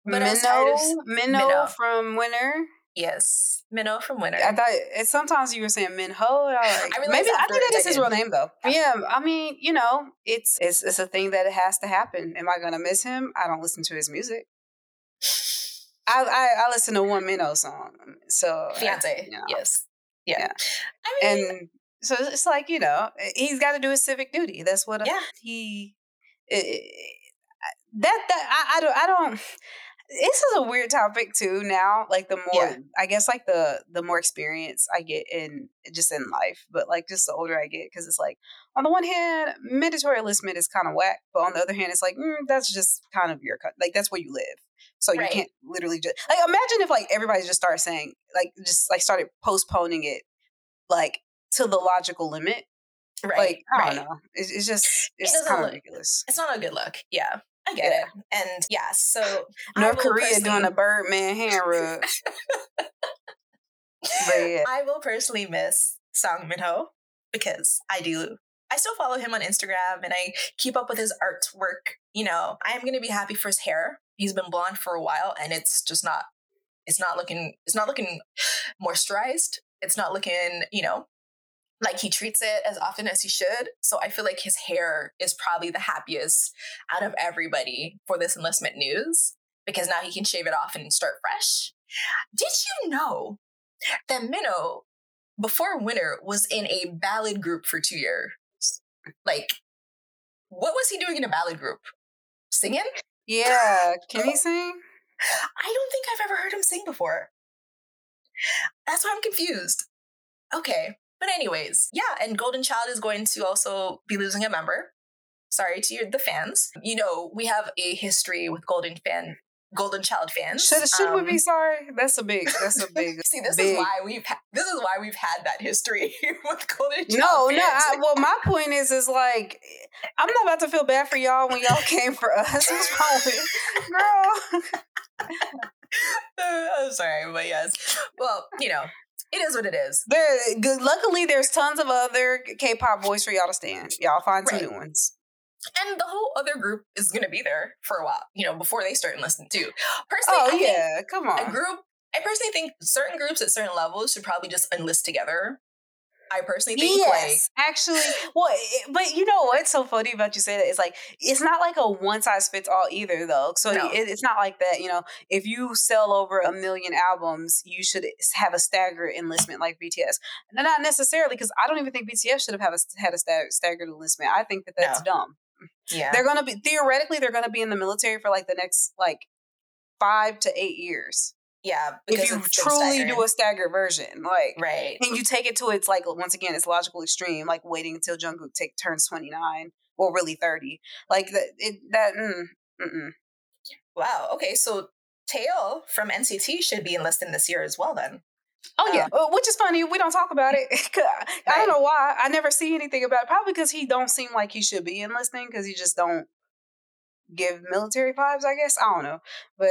But Minho, Minho, Minho from Winner. Yes, Minho from Winner. I thought eh, sometimes you were saying Minho. I, I maybe I think that is his real name though. Yeah. yeah, I mean, you know, it's it's it's a thing that it has to happen. Am I gonna miss him? I don't listen to his music. I, I, I listen to one Minho song. So uh, fiance, you know, yes, yeah. yeah. I mean, and so it's like you know he's got to do his civic duty. That's what uh, yeah. he. It, that that I, I don't I don't. This is a weird topic too. Now, like the more yeah. I guess, like the the more experience I get in just in life, but like just the older I get, because it's like on the one hand, mandatory enlistment is kind of whack, but on the other hand, it's like mm, that's just kind of your like that's where you live. So you can't literally just like imagine if like everybody just started saying like just like started postponing it like to the logical limit. Right. Like I right. don't know. It's, it's just it's it kind of ridiculous. It's not a good look. Yeah. I get yeah. it. And yeah, so North Korea personally... doing a Birdman hand rub. yeah. I will personally miss Song Minho because I do I still follow him on Instagram and I keep up with his artwork. You know, I am going to be happy for his hair. He's been blonde for a while and it's just not it's not looking it's not looking moisturized. It's not looking, you know, like he treats it as often as he should. So I feel like his hair is probably the happiest out of everybody for this enlistment news because now he can shave it off and start fresh. Did you know that Minho before Winner, was in a ballad group for two years? Like, what was he doing in a ballad group? Singing? Yeah. Can he oh. sing? I don't think I've ever heard him sing before. That's why I'm confused. Okay. But anyways, yeah, and Golden Child is going to also be losing a member. Sorry to your, the fans. You know, we have a history with Golden fan Golden Child fans. Should, should Um, we be sorry? That's a big. That's a big. See, this big- is why we've ha- this is why we've had that history with Golden Child. No, no. I, well, my point is, is like, I'm not about to feel bad for y'all when y'all came for us. What's wrong with girl? I'm sorry, but yes. Well, you know, it is what it is. There, good. Luckily, there's tons of other K-pop boys for y'all to stand. Y'all find some Right. new ones. And the whole other group is going to be there for a while, you know, before they start enlisting too. Personally, Oh I yeah, come a on. group. I personally think certain groups at certain levels should probably just enlist together. I personally think Yes, like actually, well, it- but you know what's so funny about you say that? It's like it's not like a one size fits all either, though. So No. it, it's not like that. You know, if you sell over a million albums, you should have a staggered enlistment like BTS. Not necessarily, because I don't even think BTS should have have a, had a stag- staggered enlistment. I think that that's dumb. yeah, They're gonna be theoretically they're gonna be in the military for like the next like five to eight years yeah. if you truly do a staggered version, like right, and you take it to its like once again its logical extreme, like waiting until Jungkook take turns twenty nine, or really thirty, like that. It, that mm, mm-mm. wow. Okay, so Taeil from NCT should be enlisting this year as well. Then, oh yeah, Uh, which is funny. We don't talk about it. I don't know why. I never see anything about it. Probably because he don't seem like he should be enlisting because he just don't give military vibes. I guess I don't know, but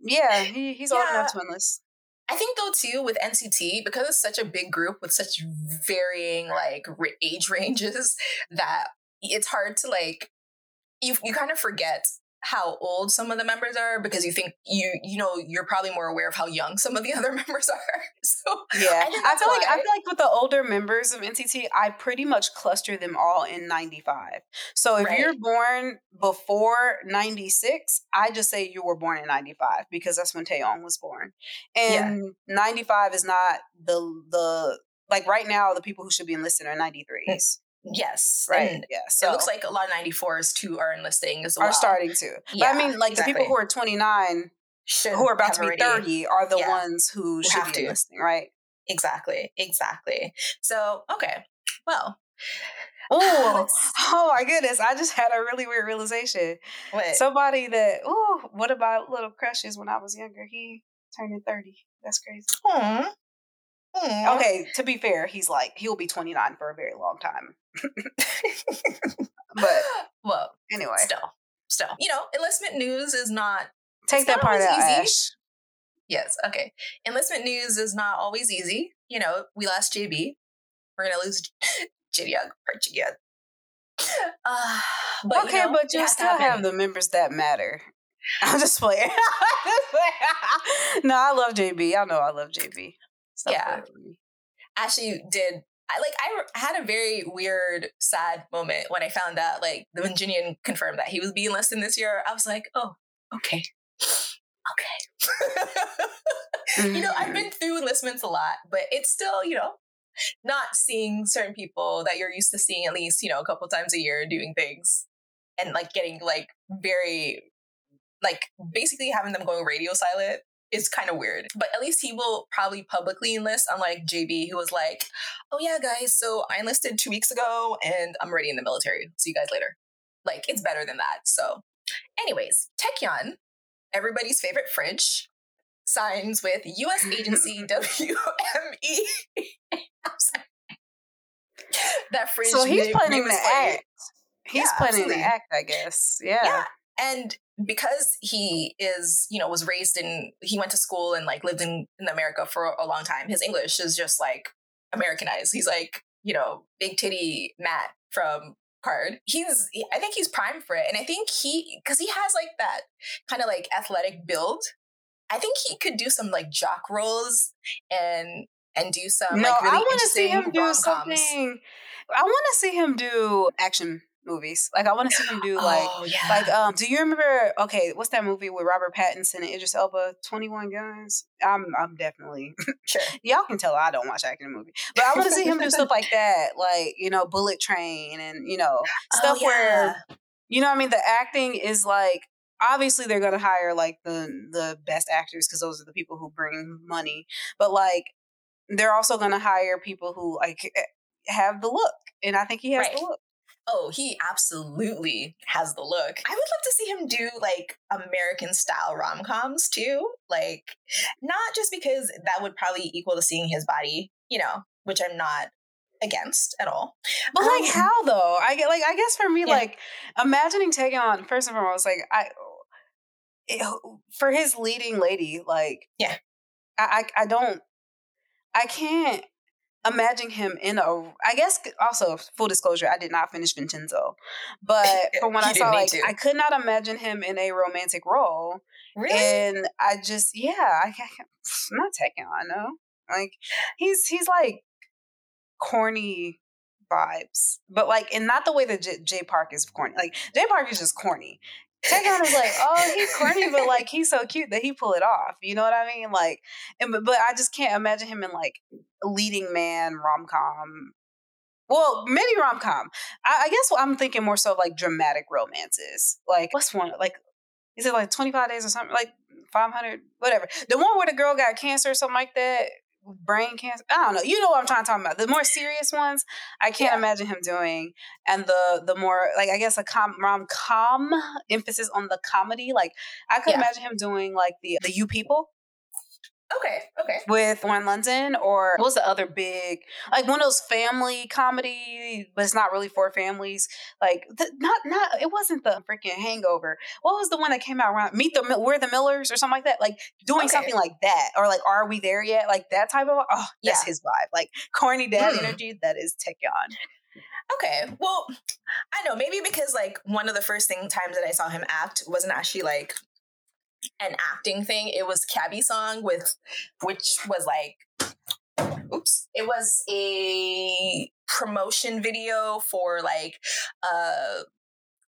yeah, he, he's old enough to enlist. I think though too with NCT because it's such a big group with such varying like age ranges that it's hard to like you you kind of forget how old some of the members are because you think you you know you're probably more aware of how young some of the other members are. So Yeah, I I, feel like I feel like with the older members of NCT, I pretty much cluster them all in '95. So if Right. you're born before '96, I just say you were born in '95 because that's when Taeyong was born. And '95 is not the the like right now the people who should be enlisted are '93s, yes, right? and yeah, so it looks like a lot of 94s too are enlisting as well. are starting to. Yeah, but I mean, like the people who are 29, Should who are about to be already- 30, are the yeah, ones who should have be to. enlisting, right? Exactly, exactly. So okay, well, Oh, oh my goodness! I just had a really weird realization. what? Somebody that oh, what about little crushes when I was younger? He turning thirty. That's crazy. Aw. Aw. Okay, to be fair, he's like he'll be twenty nine for a very long time. But well, anyway, still, still, you know, enlistment news is not. take that not part out, easy. Yes, okay. Enlistment news is not always easy. You know, we lost JB. We're gonna lose Jinyoung or. Uh, but okay, you know, but you still have the members that matter. I'm just playing. no, I love JB. I know I love JB. Stop Yeah. actually did I like I had a very weird, sad moment when I found out like when Jinyoung confirmed that he was being enlisted this year. I was like, oh, okay, okay. you know, I've mm. been through enlistments a lot, but it's still you know not seeing certain people that you're used to seeing at least you know a couple times a year doing things and like getting like very like basically having them going radio silent is kind of weird. But at least he will probably publicly enlist, unlike JB, who was like, oh yeah, guys, so I enlisted two weeks ago and I'm already in the military. See you guys later. Like, it's better than that. So, anyways, Taecyeon, everybody's favorite fridge, signs with US agency WME. I'm sorry. that fridge. so he's planning to act. He's Yeah, planning to act, I guess. Yeah. Yeah. And because he is, you know, was raised in, he went to school and like lived in, in America for a long time. His English is just like Americanized. He's like, you know, big titty Matt from KARD. He's, I think he's primed for it. And I think he, because he has like that kind of like athletic build, I think he could do some like jock rolls and, and do some no, like really I want to see him do rom-coms. something. I want to see him do action movies. Like I want to see him do like oh, yeah. like um. Do you remember? Okay, what's that movie with Robert Pattinson and Idris Elba? Twenty One Guns. I'm I'm definitely sure. y'all can tell I don't watch acting movie, but I want to see him do stuff like that, like you know Bullet Train and you know stuff oh, where you know what I mean the acting is like obviously they're gonna hire like the the best actors because those are the people who bring money but like they're also going to hire people who like eh, have the look, and I think he has Right. the look. Oh, he absolutely has the look. I would love to see him do like American style rom coms too. Like, not just because that would probably equal to seeing his body, you know, which I'm not against at all. But like, Um, how though? I get like, I guess for me, Yeah. like, imagining taking on first and foremost, like, I it, for his leading lady, like, Yeah. I, I, I don't, I can't imagine him in a. I guess also full disclosure, I did not finish Vincenzo, but from what I saw, like, to. I could not imagine him in a romantic role, Really? and I just, yeah, I can't, not taking on, no, like, he's he's like corny vibes, but like, and not the way that J, Jay Park is corny. Like Jay Park is just corny. Taecyeon is like, oh, he's corny, but like he's so cute that he pull it off. You know what I mean? Like, and but, but I just can't imagine him in like leading man rom com. Well, maybe rom com. I, I guess I'm thinking more so of like dramatic romances. Like what's one like? Is it like 25 days or something? Like 500, whatever. The one where the girl got cancer or something like that, brain cancer. I don't know. You know what I'm trying to talk about. The more serious ones, I can't Yeah. imagine him doing. And the the more like I guess a com rom com emphasis on the comedy. Like I could Yeah. imagine him doing like the the You People okay, okay. with Lauren London, or what was the other big like one of those family comedy, but it's not really for families. Like th- not not it wasn't the freaking Hangover. What was the one that came out around Meet the We're the Millers or something like that? Like doing Okay. something like that, or like Are We There Yet? Like that type of oh, that's Yeah. his vibe. Like corny dad Mm. energy. That is Taecyeon. Okay. Well, I know maybe because like one of the first thing times that I saw him act wasn't actually like an acting thing. It was Cabi Song with which was like oops. It was a promotion video for like uh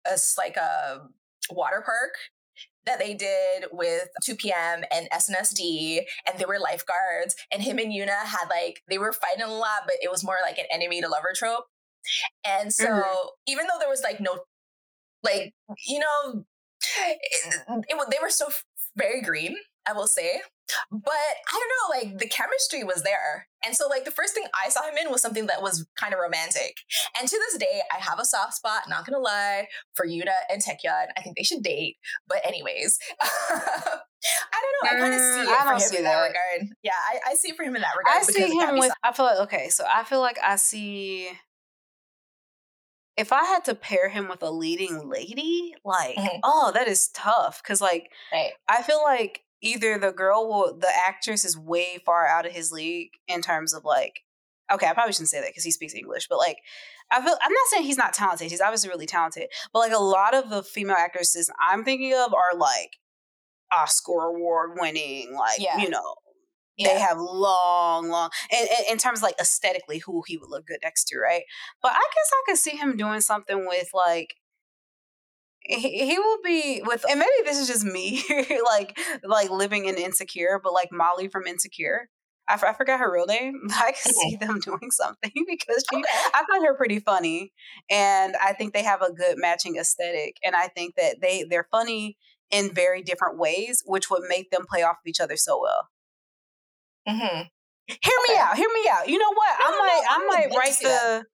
a like a water park that they did with 2PM and SNSD and they were lifeguards and him and Yoona had like they were fighting a lot but it was more like an enemy to lover trope. And so Mhm. even though there was like no like you know it, it, they were so very green, I will say. But I don't know, like the chemistry was there. And so like the first thing I saw him in was something that was kind of romantic. And to this day, I have a soft spot, not gonna lie, for Yuta and Taecyeon. I think they should date. But anyways, I don't know. I kind of Mm, see it I for don't him see in that, that. regard. Yeah, I, I see it for him in that regard. I see him with. I feel like okay, so I feel like I see. If I had to pair him with a leading lady, like Mhm. oh, that is tough because like Right. I feel like either the girl will, the actress is way far out of his league in terms of like, okay, I probably shouldn't say that because he speaks English, but like, I feel I'm not saying he's not talented. He's obviously really talented, but like a lot of the female actresses I'm thinking of are like Oscar award winning, like Yeah. you know. They have long, long, and, and in terms of like aesthetically, who he would look good next to, right? But I guess I could see him doing something with like he, he will be with and maybe this is just me like like living in insecure but like molly from insecure I, f- I forgot her real name i could see them doing something because she Okay. i find her pretty funny and i think they have a good matching aesthetic and i think that they they're funny in very different ways which would make them play off of each other so well hmm hear me Okay. out hear me out you know what No, i no, might I i might write see that. the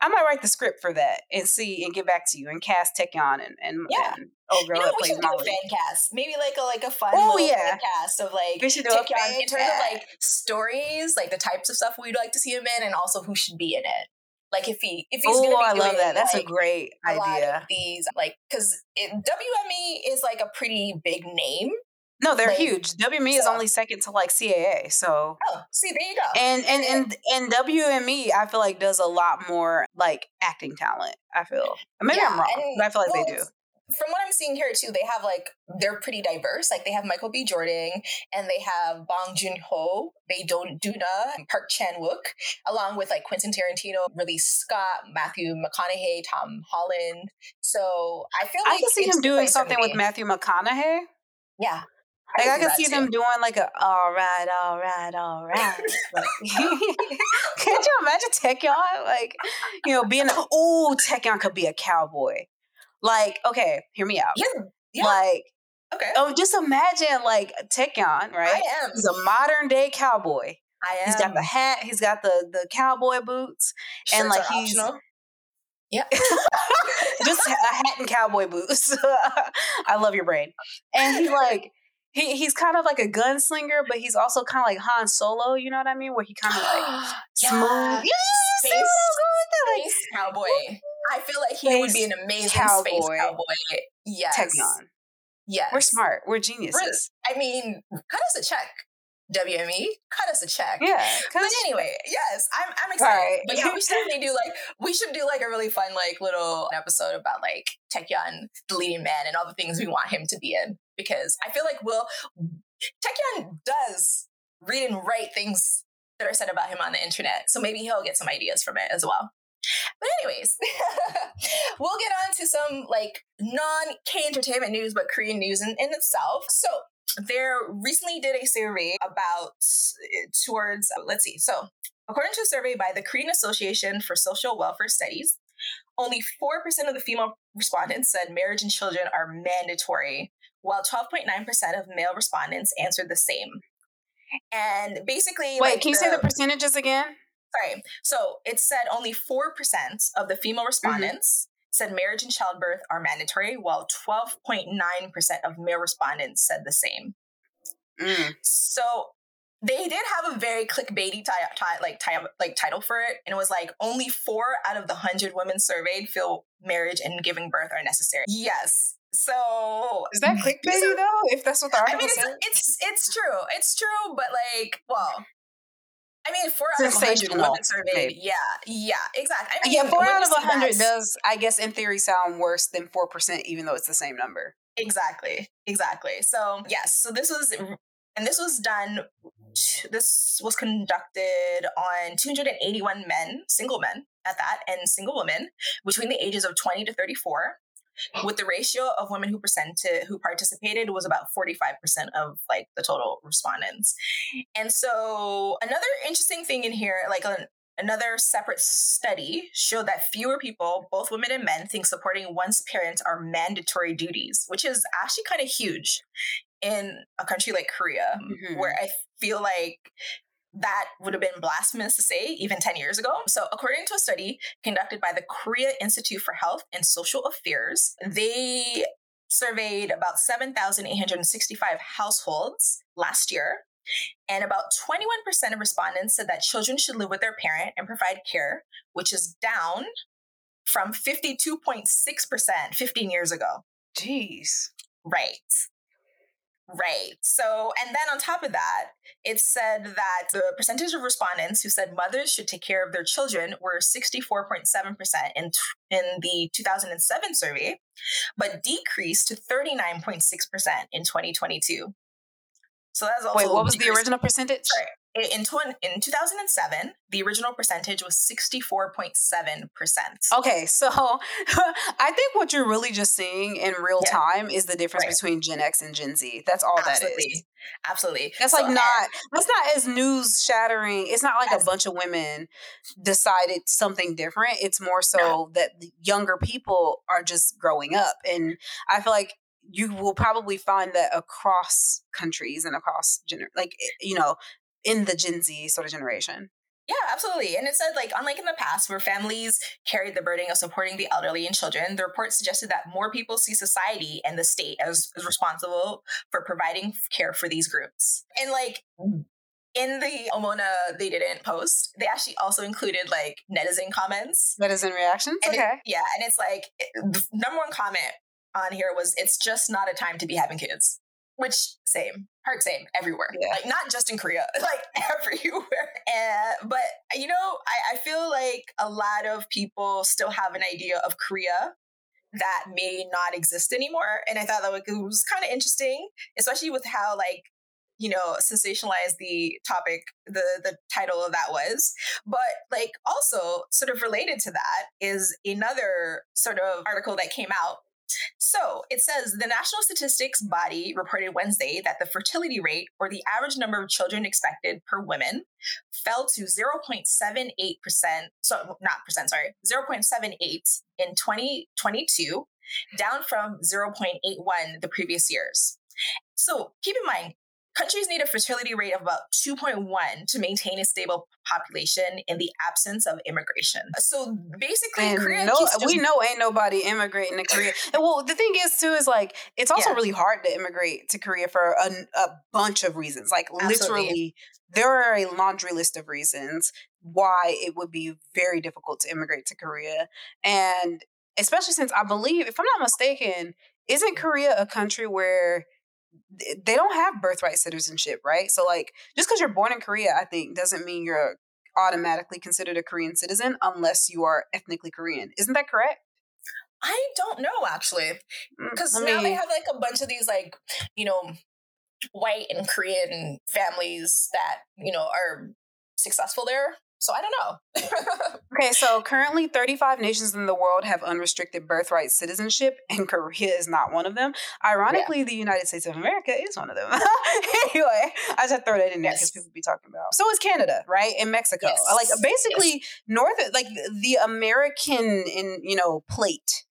I might write the script for that and see and get back to you and cast Taecyeon and and, Yeah. and oh girl You know, we should do a fan cast. Maybe like a like a fun Oh, little yeah. fan cast of like We should do fan in terms of like stories, like the types of stuff we'd like to see him in, and also who should be in it. Like if he if he's Oh, gonna be I love doing, that. That's like, a great idea. these like because WME is like a pretty big name. No, they're like, huge. WME is only second to like CAA. So Oh, see, there you go. and and and and WME, I feel like does a lot more like acting talent. I feel maybe I'm wrong, but I feel like they do. From what I'm seeing here too, they have like they're pretty diverse. Like they have Michael B. Jordan and they have Bong Joon Ho, Bae Doona, Park Chan Wook, along with like Quentin Tarantino, Ridley Scott, Matthew McConaughey, Tom Holland. So I feel I like can see him doing something with. Matthew McConaughey. Yeah. Like I can see too. them doing like a all right, all right, all right. Like, Can't you imagine Taecyeon? Like, you know, being oh, Taecyeon could be a cowboy. Like, okay, hear me out. Yeah. yeah. Like, Okay. oh, just imagine like Taecyeon, right? I am. He's a modern day cowboy, I am. He's got the hat. He's got the the cowboy boots, Shirts and like he's optional. Yep. just a hat and cowboy boots. I love your brain. And he like he he's kind of like a gunslinger, but he's also kind of like Han Solo. You know what I mean? Where he kind of like smooth. Yeah. You see Space- where I'm going with that? Like, Space cowboy. I feel like he would be an amazing space cowboy. cowboy. Yes. Taecyeon. Yes. We're smart. We're geniuses. I mean, cut us a check. WME, cut us a check. Yeah. But anyway, yes, I'm I'm excited. Right. But yeah, we should definitely do like we should do like a really fun like little episode about like Taecyeon, the leading man, and all the things we want him to be in. Because I feel like Will Taecyeon does read and write things that are said about him on the internet. So maybe he'll get some ideas from it as well. But anyways, we'll get on to some like non K entertainment news, but Korean news in, in itself. So there recently did a survey about uh, towards let's see. So according to a survey by the Korean Association for Social Welfare Studies, only 4% of the female respondents said marriage and children are mandatory, while 12.9% of male respondents answered the same. And basically, Wait, like, can you say the percentages again? Sorry. So it said only 4% of the female respondents said marriage and childbirth are mandatory, while 12.9% of male respondents said the same. Mm. So they did have a very clickbaity like like title for it, and it was like only four out of the hundred women surveyed feel marriage and giving birth are necessary. Yes. So Is that clickbaity though? If that's what the I article mean, said. it's, it's it's true. It's true, but like, well, I mean, four out of hundred women surveyed. Yeah, yeah, exactly. I mean, yeah, four out of hundred does, I guess, in theory, sound worse than four percent, even though it's the same number. Exactly, exactly. So yes, so this was, and this was done. This was conducted on 281 men, single men at that, and single women between the ages of 20 to 34. With the ratio of women who presented who participated was about 45% of like the total respondents. And so another interesting thing in here, like an, another separate study showed that fewer people, both women and men, think supporting one's parents are mandatory duties, which is actually kind of huge in a country like Korea, Mhm. where I feel like that would have been blasphemous to say even 10 years ago. So, according to a study conducted by the Korea Institute for Health and Social Affairs, they surveyed about 7,865 households last year. And about 21% of respondents said that children should live with their parent and provide care, which is down from 52.6% 15 years ago. Jeez. Right. Right. So, and then on top of that, it said that the percentage of respondents who said mothers should take care of their children were 64.7% in, t- in the 2007 survey, but decreased to 39.6% in 2022. So that's also Wait, what was the original percentage? Sorry. In, in 2007, the original percentage was 64.7%. Okay, so I think what you're really just seeing in real Yeah. time is the difference Right. between Gen X and Gen Z. That's all that Absolutely. is. Absolutely. That's So, like not that's not as news shattering. It's not like a bunch of women decided something different. It's more so that younger people are just growing up. And I feel like you will probably find that across countries and across gener like eh, you know, in the Gen Z sort of generation. Yeah, absolutely. And it said, like, unlike in the past where families carried the burden of supporting the elderly and children, the report suggested that more people see society and the state as, as responsible for providing care for these groups. And, like, mm. in the Omona they didn't post, they actually also included, like, netizen comments. In reactions? And it- okay. yeah, and it's like, it- the number one comment on here was, it's just not a time to be having kids. Which, same, heart same, everywhere. Yeah. Like, not just in Korea, like everywhere. And, but, you know, I, I feel like a lot of people still have an idea of Korea that may not exist anymore. And I thought that was kind of interesting, especially with how, like, you know, sensationalized the topic, the the title of that was. But like also sort of related to that is another sort of article that came out. So it says the National Statistics Body reported Wednesday that the fertility rate, or the average number of children expected per woman, fell to 0.78%, so not percent, sorry, 0.78 in 2022, down from 0.81 the previous years. So keep in mind, countries need a fertility rate of about 2.1 to maintain a stable population in the absence of immigration. So basically, And Korea no, just- we know ain't nobody immigrating to Korea. And well, the thing is too is like it's also Yeah. really hard to immigrate to Korea for a, a bunch of reasons. Like Absolutely. literally, there are a laundry list of reasons why it would be very difficult to immigrate to Korea, and especially since I believe, if I'm not mistaken, isn't Korea a country where they don't have birthright citizenship, right? So like just because you're born in Korea, I think doesn't mean you're automatically considered a Korean citizen unless you are ethnically Korean. Isn't that correct? I don't know actually. Mm, because I now they have like a bunch of these like you know white and korean families that you know are successful there so i don't know okay, so currently 35 nations in the world have unrestricted birthright citizenship, and Korea is not one of them. Ironically, the United States of America is one of them. anyway, I just had to throw that in there because Yes. people be talking about. So is Canada, right? And Mexico. Yes. Like basically north like the American in, you know, plate.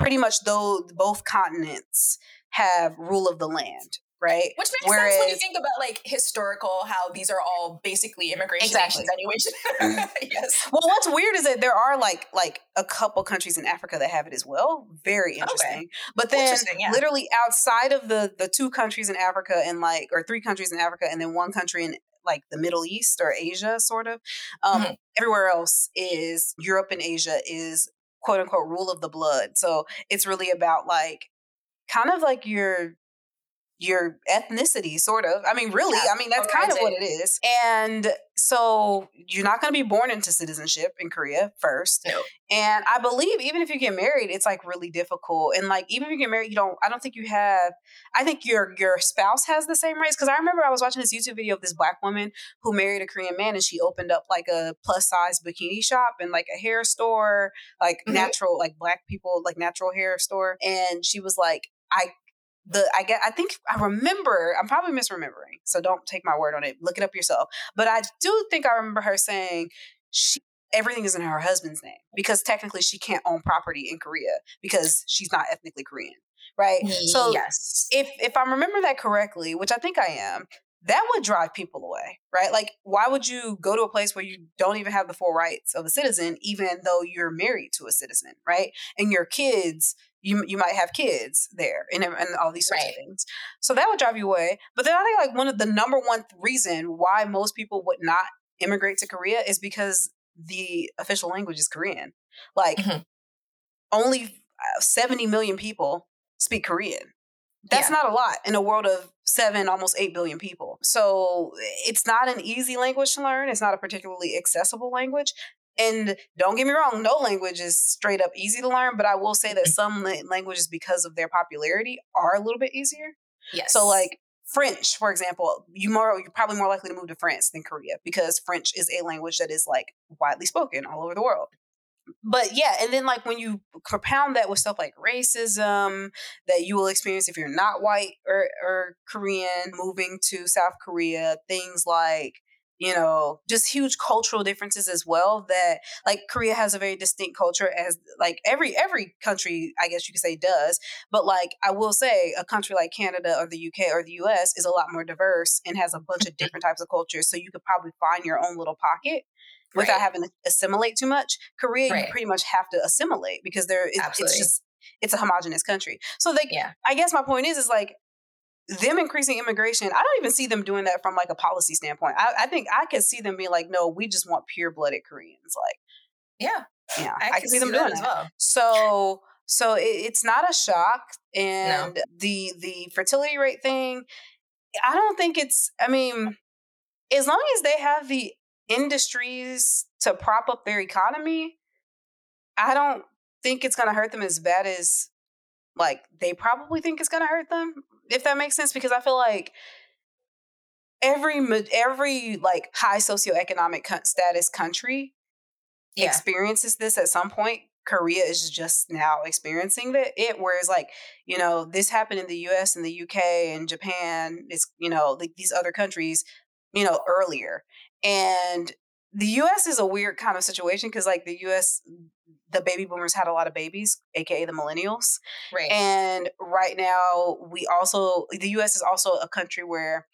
Pretty much though both continents have rule of the land, right? which makes sense when you think about like historical how these are all basically immigration Exactly. nations anyway yes Well, what's weird is that there are like like a couple countries in Africa that have it as well. Very interesting. But then Interesting, yeah. literally outside of the the two countries in Africa and like or three countries in Africa and then one country in like the Middle East or Asia sort of. Um Mhm. everywhere else is Europe and Asia is quote unquote rule of the blood. So it's really about like kind of like your your ethnicity sort of. I mean really Yeah, i mean that's kind of what it is. And so you're not going to be born into citizenship in korea first. No. and i believe even if you get married it's like really difficult. And like even if you get married you don't i don't think you have i think your your spouse has the same rights. Because i remember i was watching this youtube video of this black woman who married a korean man and she opened up like a plus size bikini shop and like a hair store like Mhm. natural like black people like natural hair store. And she was like i the I get I think I remember I'm probably misremembering so don't take my word on it look it up yourself but I do think I remember her saying she everything is in her husband's name because technically she can't own property in Korea because she's not ethnically Korean right? Mm, so yes. if if I'm remembering that correctly, which I think I am, that would drive people away, right? Like, why would you go to a place where you don't even have the full rights of a citizen, even though you're married to a citizen, right? And your kids, you you might have kids there, and and all these sorts Right. of things. So that would drive you away. But then I think like one of the number one reason why most people would not immigrate to Korea is because the official language is Korean. Like, Mhm. only uh, 70 million people speak Korean. That's Yeah. not a lot in a world of seven, almost eight billion people. So it's not an easy language to learn. It's not a particularly accessible language. And don't get me wrong, no language is straight up easy to learn, but I will say that mm-hmm. some languages, because of their popularity, are a little bit easier. yes So, like French, for example, you more you're probably more likely to move to France than Korea because French is a language that is like widely spoken all over the world. But yeah, and then like when you compound that with stuff like racism that you will experience if you're not white or, or Korean moving to South Korea, things like you know just huge cultural differences as well that like korea has a very distinct culture as like every every country i guess you could say does but like I will say, a country like Canada or the UK or the US is a lot more diverse and has a bunch of different types of cultures. So you could probably find your own little pocket without Right. having to assimilate too much. Korea, Right. you pretty much have to assimilate because there it, it's just it's a homogenous country. So like, yeah I guess my point is, is like them increasing immigration. I don't even see them doing that from like a policy standpoint. I, I think I could see them being like, no, we just want pure blooded Koreans. Like, yeah yeah, i, can see them doing that as well So so it, it's not a shock, and the the fertility rate thing, I don't think it's. I mean, as long as they have the industries to prop up their economy, I don't think it's going to hurt them as bad as like they probably think it's going to hurt them. If that makes sense, because I feel like every every like high socioeconomic status country yeah experiences this at some point. Korea is just now experiencing the, it, whereas like you know this happened in the U.S. and the U.K. and Japan. It's you know like these other countries, you know earlier, and the U.S. is a weird kind of situation because like the U.S. the baby boomers had a lot of babies, aka the millennials, right and right now we also the U.S. is also a country where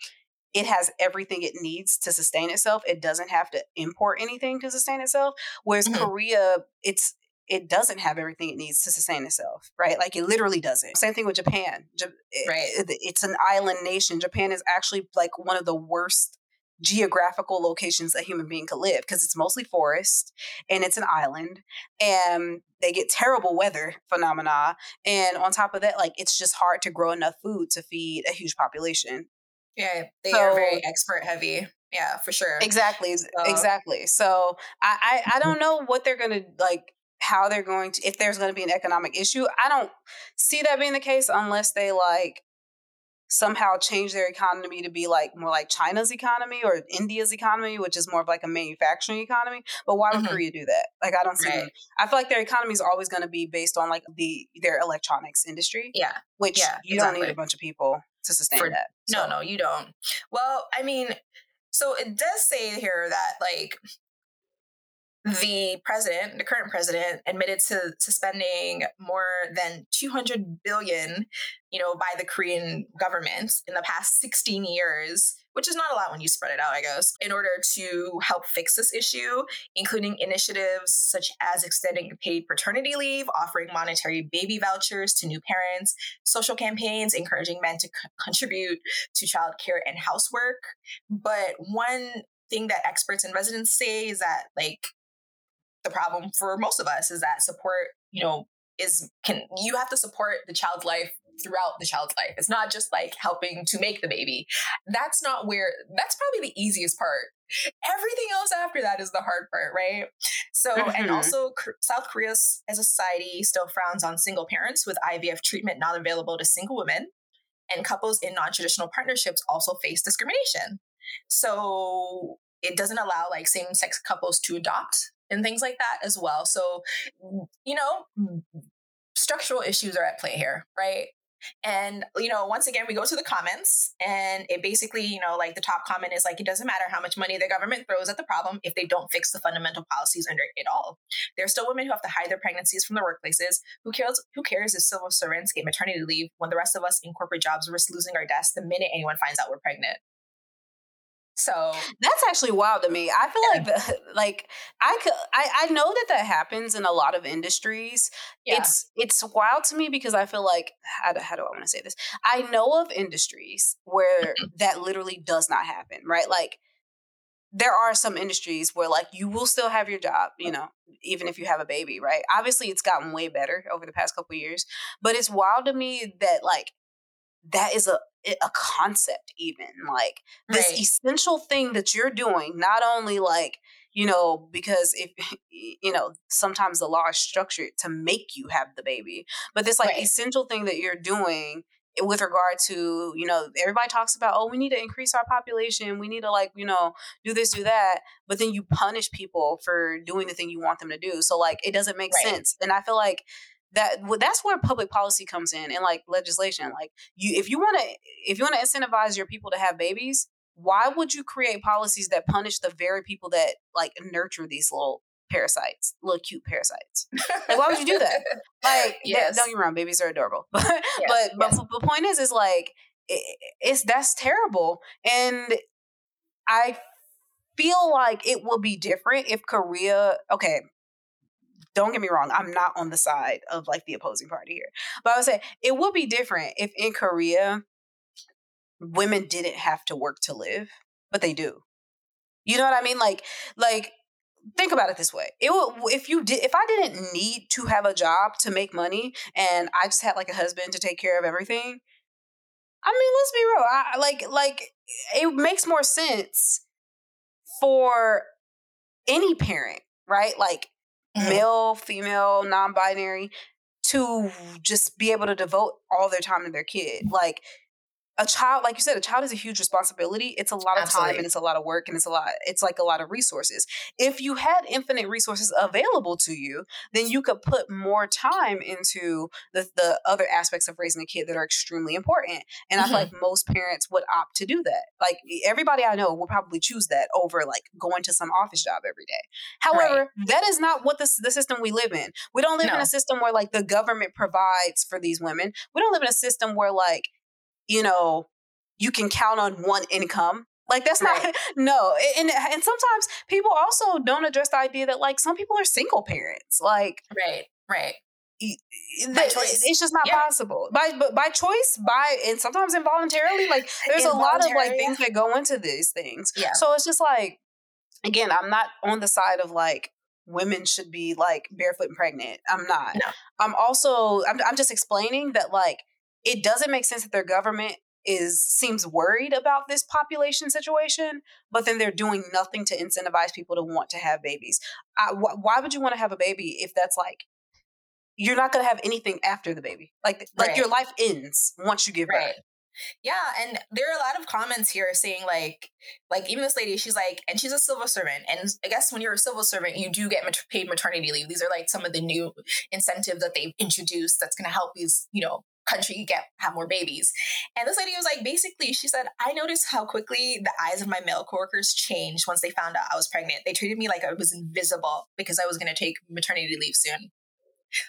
it has everything it needs to sustain itself. It doesn't have to import anything to sustain itself. Whereas mm-hmm. Korea, it's it doesn't have everything it needs to sustain itself, right? Like it literally doesn't. Same thing with Japan. Right. It's an island nation. Japan is actually like one of the worst geographical locations a human being could live because it's mostly forest and it's an island and they get terrible weather phenomena and on top of that like it's just hard to grow enough food to feed a huge population. Yeah they so, are very expert heavy. Yeah for sure. Exactly so. exactly. So I, I i mm-hmm. don't know what they're gonna like how they're going to if there's going to be an economic issue i don't see that being the case unless they like somehow change their economy to be like more like China's economy or India's economy, which is more of like a manufacturing economy. But why would mm-hmm. Korea do that? Like I don't see. Right. I feel like their economy is always going to be based on like the their electronics industry. Yeah, which yeah, you exactly. don't need a bunch of people to sustain For, that. So. No, no, you don't. Well, I mean, so it does say here that like the president, the current president, admitted to suspending more than 200 billion, you know, by the Korean government in the past 16 years, which is not a lot when you spread it out, I guess, in order to help fix this issue, including initiatives such as extending paid paternity leave, offering monetary baby vouchers to new parents, social campaigns encouraging men to c- contribute to childcare and housework. But one thing that experts and residents say is that like the problem for most of us is that support, you know, is can you have to support the child's life throughout the child's life. It's not just like helping to make the baby. That's not where that's probably the easiest part. Everything else after that is the hard part, right? So, mm-hmm. and also South Korea as a society still frowns on single parents with IVF treatment not available to single women. And couples in non-traditional partnerships also face discrimination. So, it doesn't allow like same-sex couples to adopt and things like that as well. So, mm, you know, mm, structural issues are at play here, right? And, you know, once again, we go to the comments and it basically, you know, like the top comment is like, it doesn't matter how much money the government throws at the problem if they don't fix the fundamental policies under it all. There are still women who have to hide their pregnancies from their workplaces. Who cares, who cares if civil servants get maternity leave when the rest of us in corporate jobs risk losing our desks the minute anyone finds out we're pregnant? So that's actually wild to me. I feel yeah. like like I could I, I know that that happens in a lot of industries. Yeah. It's it's wild to me because I feel like how do, how do I want to say this? I know of industries where that literally does not happen, right? Like there are some industries where like you will still have your job, you know, even if you have a baby, right? Obviously it's gotten way better over the past couple years, but it's wild to me that like that is a a concept even like this right. essential thing that you're doing not only like you know because if you know sometimes the law is structured to make you have the baby but this like right. essential thing that you're doing eh, with regard to you know everybody talks about oh we need to increase our population we need to like you know do this do that but then you punish people for doing the thing you want them to do so like it doesn't make right. sense and i feel like that that's where public policy comes in and like legislation like you if you want to if you want to incentivize your people to have babies why would you create policies that punish the very people that like nurture these little parasites little cute parasites like why would you do that like yes. don't get me wrong babies are adorable but yes, but yes. but the point is is like it, it's that's terrible and i feel like it will be different if korea okay don't get me wrong, I'm not on the side of like the opposing party here. But I would say it would be different if in Korea women didn't have to work to live, but they do. You know what I mean? Like like think about it this way. It would if you did if I didn't need to have a job to make money and I just had like a husband to take care of everything. I mean, let's be real. I like like it makes more sense for any parent, right? Like male, female, non binary, to just be able to devote all their time to their kid. Like a child, like you said, a child is a huge responsibility. It's a lot of Absolutely. time and it's a lot of work and it's a lot, it's like a lot of resources. If you had infinite resources available to you, then you could put more time into the, the other aspects of raising a kid that are extremely important. And mm-hmm. I feel like mm-hmm. most parents would opt to do that. Like everybody I know will probably choose that over like going to some office job every day. However, right. that is not what the, the system we live in. We don't live no. in a system where like the government provides for these women. We don't live in a system where like you know, you can count on one income. Like that's right. not no, and and sometimes people also don't address the idea that like some people are single parents. Like right, right. By choice. It's just not yeah. possible. By but by choice, by and sometimes involuntarily. Like there's a lot of like things that go into these things. Yeah. So it's just like again, I'm not on the side of like women should be like barefoot and pregnant. I'm not. No. I'm also I'm I'm just explaining that like it doesn't make sense that their government is seems worried about this population situation, but then they're doing nothing to incentivize people to want to have babies. I, wh- why would you want to have a baby if that's like you're not going to have anything after the baby? Like like right. your life ends once you give right. birth. Yeah, and there are a lot of comments here saying like, like even this lady, she's like, and she's a civil servant, and I guess when you're a civil servant, you do get paid maternity leave. These are like some of the new incentives that they've introduced that's going to help these, you know, country you get have more babies. And this lady was like, basically, she said, I noticed how quickly the eyes of my male coworkers changed once they found out I was pregnant. They treated me like I was invisible because I was going to take maternity leave soon.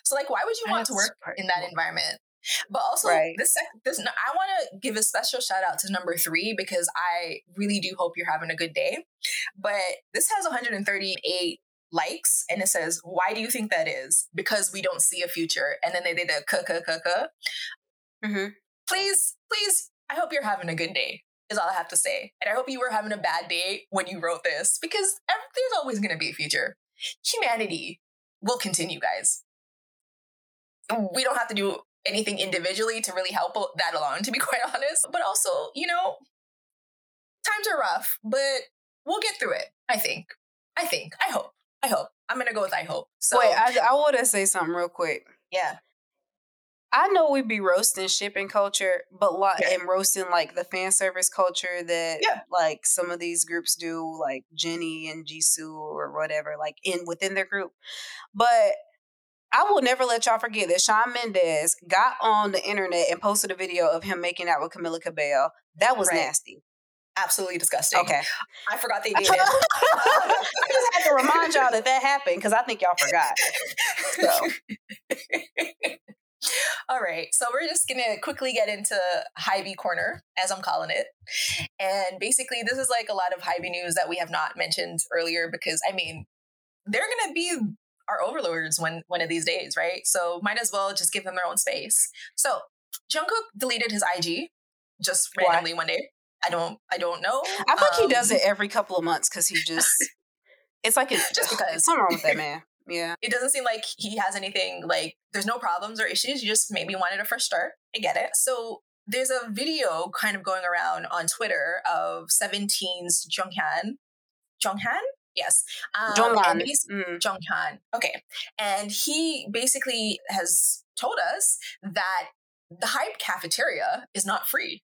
So, like, why would you want to work in that environment? But also, right. this sec- this I want to give a special shout out to number three because I really do hope you're having a good day. But this has 138 likes and it says, Why do you think that is? Because we don't see a future. And then they did a k k k k. Mm-hmm. Please, please, I hope you're having a good day, is all I have to say. And I hope you were having a bad day when you wrote this because there's always going to be a future. Humanity will continue, guys. We don't have to do anything individually to really help that along, to be quite honest. But also, you know, times are rough, but we'll get through it. I think. I think. I hope. I hope. I'm gonna go with I hope. So wait, I, I want to say something real quick. Yeah. I know we be roasting shipping culture, but like yeah. and roasting like the fan service culture that yeah. like some of these groups do, like Jennie and Jisoo or whatever, like in within their group. But I will never let y'all forget that Shawn Mendes got on the internet and posted a video of him making out with Camila Cabello. That was right. nasty. Absolutely disgusting. Okay. I forgot they did it. I just had to remind y'all that that happened because I think y'all forgot. So. All right. So we're just going to quickly get into Hybe Corner, as I'm calling it. And basically, this is like a lot of Hybe news that we have not mentioned earlier because, I mean, they're going to be our overlords one one of these days, right? So might as well just give them their own space. So Jungkook deleted his IG just randomly Why? one day. I don't I don't know. I think um, he does um, it every couple of months because he just it's like it's just because something wrong with that man. Yeah. It doesn't seem like he has anything like there's no problems or issues. You just maybe wanted a fresh start. I get it. So there's a video kind of going around on Twitter of 17's Jeonghan. Jeonghan? Yes. Um, Jeonghan. Mm. Jeonghan. Okay. And he basically has told us that the Hybe cafeteria is not free.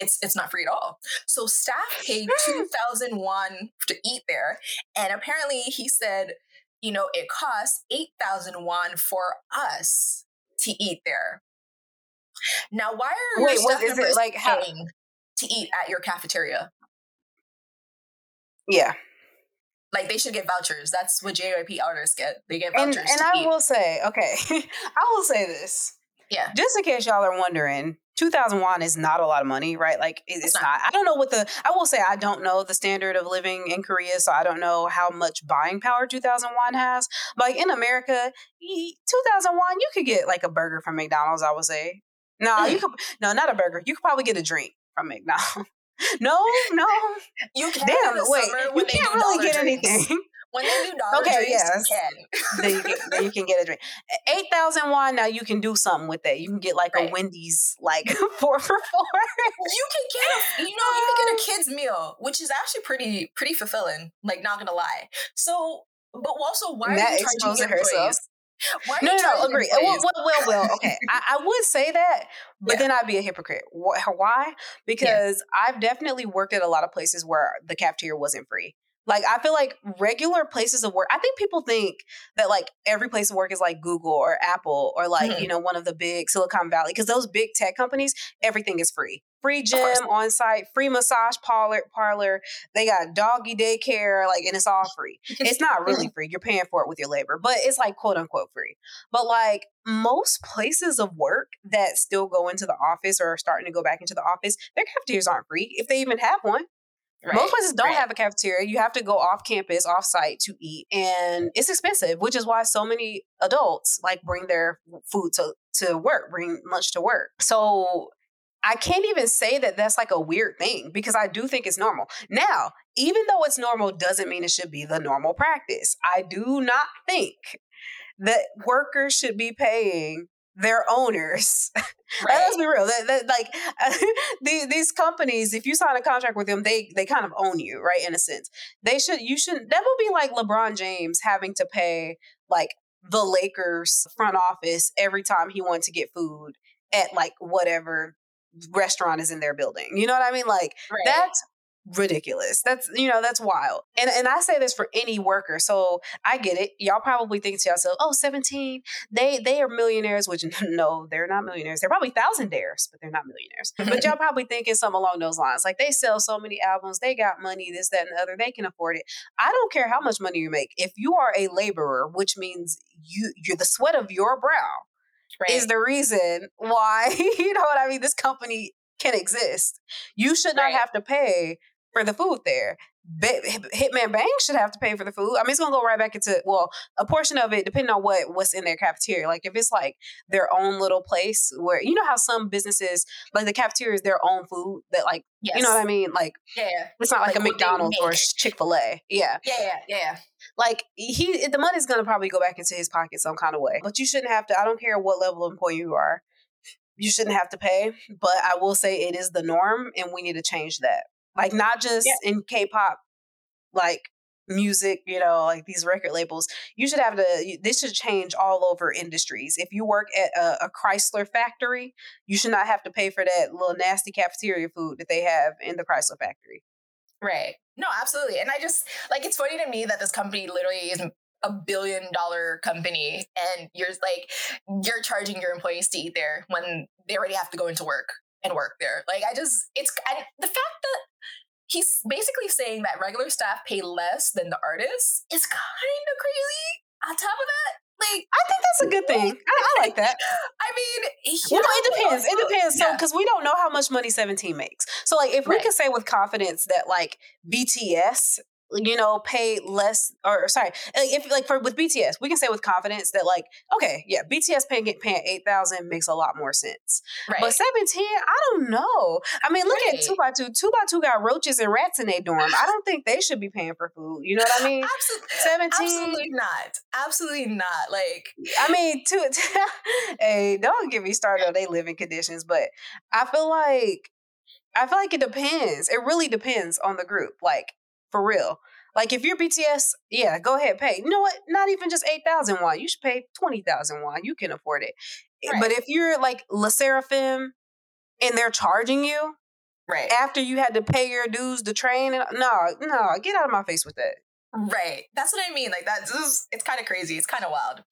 It's it's not free at all. So staff paid two thousand won to eat there, and apparently he said, you know, it costs eight thousand won for us to eat there. Now, why are wait? What is it like? How to eat at your cafeteria? Yeah, like they should get vouchers. That's what JYP artists get. They get vouchers. And, and I eat. will say, okay, I will say this. Yeah. Just in case y'all are wondering, 2000 won is not a lot of money, right? Like it's, it's not. not. I don't know what the I will say I don't know the standard of living in Korea, so I don't know how much buying power 2000 won has. But like in America, 2000 won you could get like a burger from McDonald's, I would say. No, you could no, not a burger. You could probably get a drink from McDonald's. no, no. You can Damn, wait. You can't really get drinks. anything. When they do dollar okay, drinks, yes. you can. you can you can get a drink. Eight thousand won. Now you can do something with that. You can get like right. a Wendy's, like four for four. You can get a, you know, you can get a kids meal, which is actually pretty pretty fulfilling. Like, not gonna lie. So, but also, why Matt are you charging herself? Why no, no, no, agree. Well, well, well, well, okay. I, I, would say that, but yeah. then I'd be a hypocrite. Why? Because yeah. I've definitely worked at a lot of places where the cafeteria wasn't free. Like I feel like regular places of work. I think people think that like every place of work is like Google or Apple or like mm-hmm. you know one of the big Silicon Valley because those big tech companies everything is free. Free gym on site, free massage parlor, parlor. They got doggy daycare, like, and it's all free. It's not really free. You're paying for it with your labor, but it's like quote unquote free. But like most places of work that still go into the office or are starting to go back into the office, their cafeterias aren't free if they even have one. Right. Most places don't right. have a cafeteria. You have to go off campus, off site to eat, and it's expensive, which is why so many adults like bring their food to to work, bring lunch to work. So I can't even say that that's like a weird thing because I do think it's normal. Now, even though it's normal doesn't mean it should be the normal practice. I do not think that workers should be paying their owners. Right. Let's be real. That, that, like uh, these, companies, if you sign a contract with them, they they kind of own you, right? In a sense, they should. You should. That would be like LeBron James having to pay like the Lakers front office every time he wanted to get food at like whatever restaurant is in their building. You know what I mean? Like right. that's ridiculous. That's you know that's wild. And and I say this for any worker. So I get it. Y'all probably think to yourself, "Oh, 17, they they are millionaires," which no, they're not millionaires. They're probably thousandaires, but they're not millionaires. but y'all probably thinking something along those lines. Like they sell so many albums, they got money, this that and the other. They can afford it. I don't care how much money you make. If you are a laborer, which means you you're the sweat of your brow Right. is the reason why you know what I mean. This company can exist. You should not right. have to pay for the food there. Hitman Bang should have to pay for the food. I mean, it's gonna go right back into well, a portion of it, depending on what what's in their cafeteria. Like if it's like their own little place where you know how some businesses like the cafeteria is their own food that like yes. you know what I mean. Like yeah, it's not like, like a McDonald's or Chick Fil A. Yeah, yeah, yeah, yeah. Like he, the money's gonna probably go back into his pocket some kind of way. But you shouldn't have to. I don't care what level of employee you are. You shouldn't have to pay, but I will say it is the norm, and we need to change that. Like not just yeah. in K-pop, like music, you know, like these record labels. You should have to. This should change all over industries. If you work at a, a Chrysler factory, you should not have to pay for that little nasty cafeteria food that they have in the Chrysler factory. Right. No, absolutely. And I just like it's funny to me that this company literally is a billion dollar company and you're like you're charging your employees to eat there when they already have to go into work and work there. Like I just it's and the fact that he's basically saying that regular staff pay less than the artists is kind of crazy. On top of that, like I think that's a good thing. I, I like that. I mean, well, know, it depends. It depends. So, because we don't know how much money Seventeen makes. So, like, if right. we can say with confidence that like BTS you know, pay less or sorry, uh, if like for with BTS, we can say with confidence that like, okay, yeah, BTS paying paying eight thousand makes a lot more sense. Right. But seventeen, I don't know. I mean, look right. at two by two. Two by two got roaches and rats in their dorm. I don't think they should be paying for food. You know what I mean? Absolutely, seventeen, absolutely not. Absolutely not. Like, I mean, two. hey, don't get me started on they living conditions, but I feel like I feel like it depends. It really depends on the group. Like for real. Like if you're BTS, yeah, go ahead, pay. You know what? Not even just eight thousand won. You should pay twenty thousand won. You can afford it. Eh, right. But if you're like LE SSERAFIM and they're charging you, right after you had to pay your dues to train, and no, no, get out of my face with that. Right. That's what I mean. Like that's just, it's kind of crazy. It's kind of wild.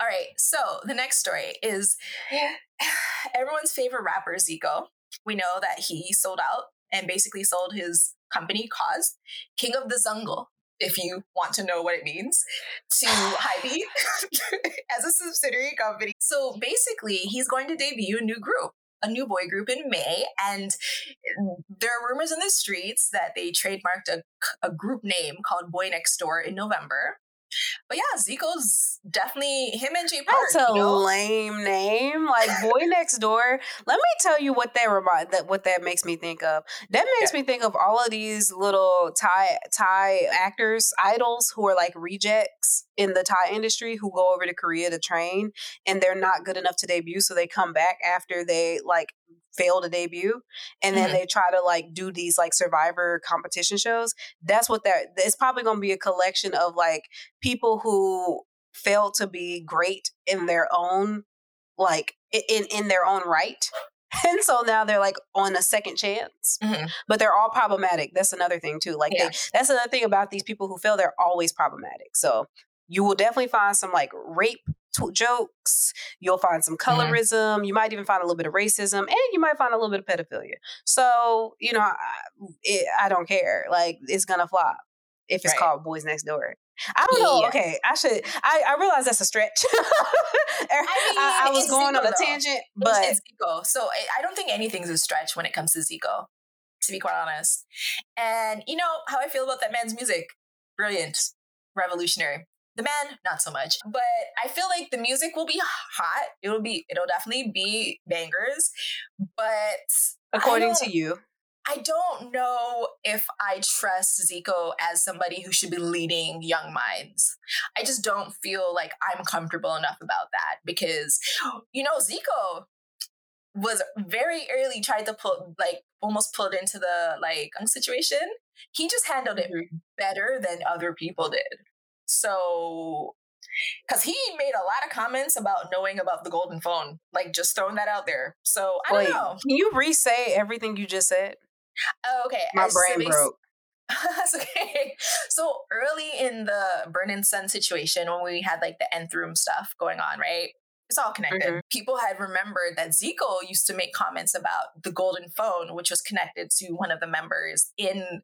All right. So the next story is everyone's favorite rapper, Zico. We know that he sold out and basically sold his company KOZ, King of the Jungle, if you want to know what it means, to Hybe as a subsidiary company. So basically, he's going to debut a new group, a new boy group in May. And there are rumors in the streets that they trademarked a, a group name called Boy Next Door in November. But yeah, Zico's definitely him and Jay Park. That's a you know? lame name, like Boy Next Door. Let me tell you what that remind that what that makes me think of. That makes yeah. me think of all of these little Thai Thai actors, idols who are like rejects in the Thai industry who go over to Korea to train and they're not good enough to debut, so they come back after they like fail to debut and then mm-hmm. they try to like do these like survivor competition shows that's what that it's probably going to be a collection of like people who fail to be great in their own like in in their own right and so now they're like on a second chance. Mm-hmm. But they're all problematic. That's another thing too. Like Yeah. they, that's another thing about these people who fail. They're always problematic. So you will definitely find some like rape t- jokes. You'll find some Mm-hmm. colorism. You might even find a little bit of racism, and you might find a little bit of pedophilia. So you know, I, it, I don't care. Like it's gonna flop if it's Right. called Boys Next Door. I don't know. Yeah. Okay, I should. I, I realize that's a stretch. I, I was it's going on a though. tangent, But it's Zico. So I, I don't think anything's a stretch when it comes to Zico, to be quite honest. And you know how I feel about that man's music? Brilliant, revolutionary. The man, not so much. But I feel like the music will be hot. It will be. It'll definitely be bangers. But according to you, I don't know if I trust Zico as somebody who should be leading young minds. I just don't feel like I'm comfortable enough about that because, you know, Zico was very early tried to pull, like, almost pulled into the like situation. He just handled it mm-hmm. better than other people did. So, because he made a lot of comments about knowing about the golden phone, like just throwing that out there. So I don't wait, know. can you re-say everything you just said? Oh, okay. My I- brain broke. That's okay. So early in the Burning Sun situation, when we had like the nth room stuff going on, right? It's all connected. Mhm. People had remembered that Zico used to make comments about the golden phone, which was connected to one of the members in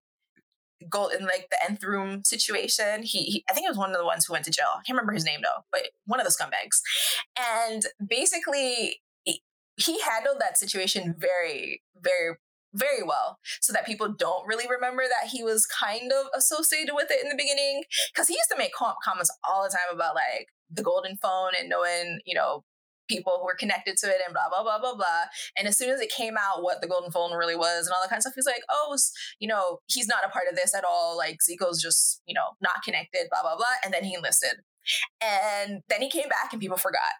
gold in like the nth room situation. He, he I think it was one of the ones who went to jail. I can't remember his name though, but one of the scumbags. And basically he- he handled that situation very, very very well so that people don't really remember that he was kind of associated with it in the beginning because he used to make comments all the time about like the golden phone and knowing you know people who were connected to it and blah blah blah blah blah and as soon as it came out what the golden phone really was and all that kind of stuff he's like oh you know he's not a part of this at all like zico's just you know not connected blah blah blah and then he enlisted and then he came back and people forgot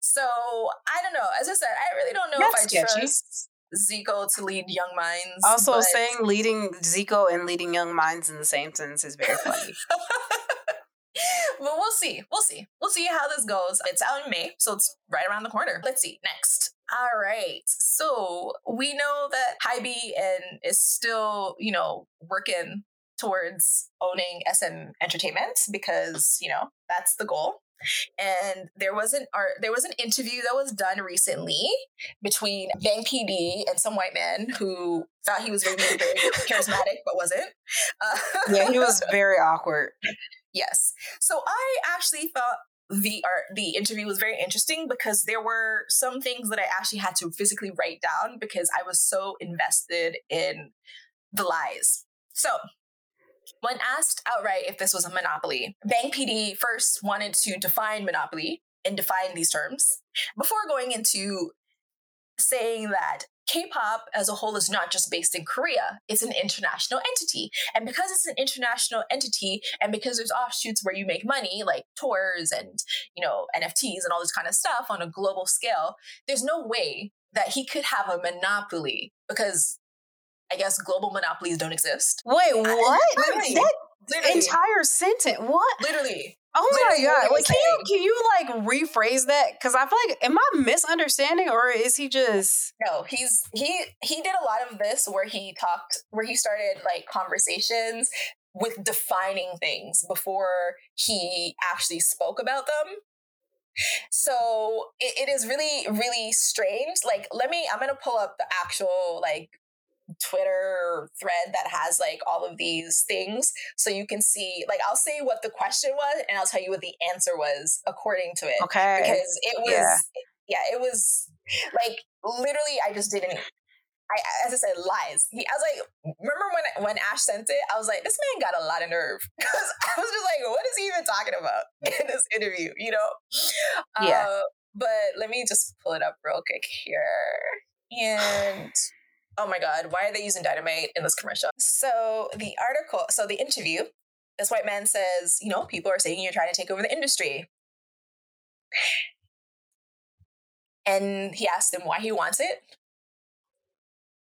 so i don't know as i said i really don't know That's if i sketchy. trust Zico to lead young minds. Also, but- saying leading Zico and leading young minds in the same sentence is very funny. but we'll see. We'll see. We'll see how this goes. It's out in May, so it's right around the corner. Let's see. Next. All right. So we know that Hybe and is still, you know, working towards owning SM Entertainment because, you know, that's the goal. And there was an art, there was an interview that was done recently between Bang PD and some white man who thought he was very, very charismatic but wasn't. Uh, yeah, he was very awkward. Yes. So I actually thought the art the interview was very interesting because there were some things that I actually had to physically write down because I was so invested in the lies. So when asked outright if this was a monopoly, Bang PD first wanted to define monopoly and define these terms before going into saying that K-pop as a whole is not just based in Korea, it's an international entity. And because it's an international entity and because there's offshoots where you make money like tours and, you know, NFTs and all this kind of stuff on a global scale, there's no way that he could have a monopoly because I guess global monopolies don't exist. Wait, what? That Literally. entire sentence. What? literally. Oh my Literally what god! was can you can you like rephrase that? Because I feel like am I misunderstanding or is he just? No, he's he he did a lot of this where he talked where he started like conversations with defining things before he actually spoke about them. So it, it is really really strange. Like let me I'm gonna pull up the actual like Twitter thread that has like all of these things so you can see like I'll say what the question was and I'll tell you what the answer was according to it Okay. because it was Yeah. yeah, it was like literally I just didn't I as I said lies. He, I was like, remember when when Ash sent it? I was like, this man got a lot of nerve because I was just like, what is he even talking about in this interview? You know? Yeah. Uh, but let me just pull it up real quick here. And oh my god, why are they using dynamite in this commercial? So the article, so the interview, this white man says, you know, people are saying you're trying to take over the industry. And he asked him why he wants it,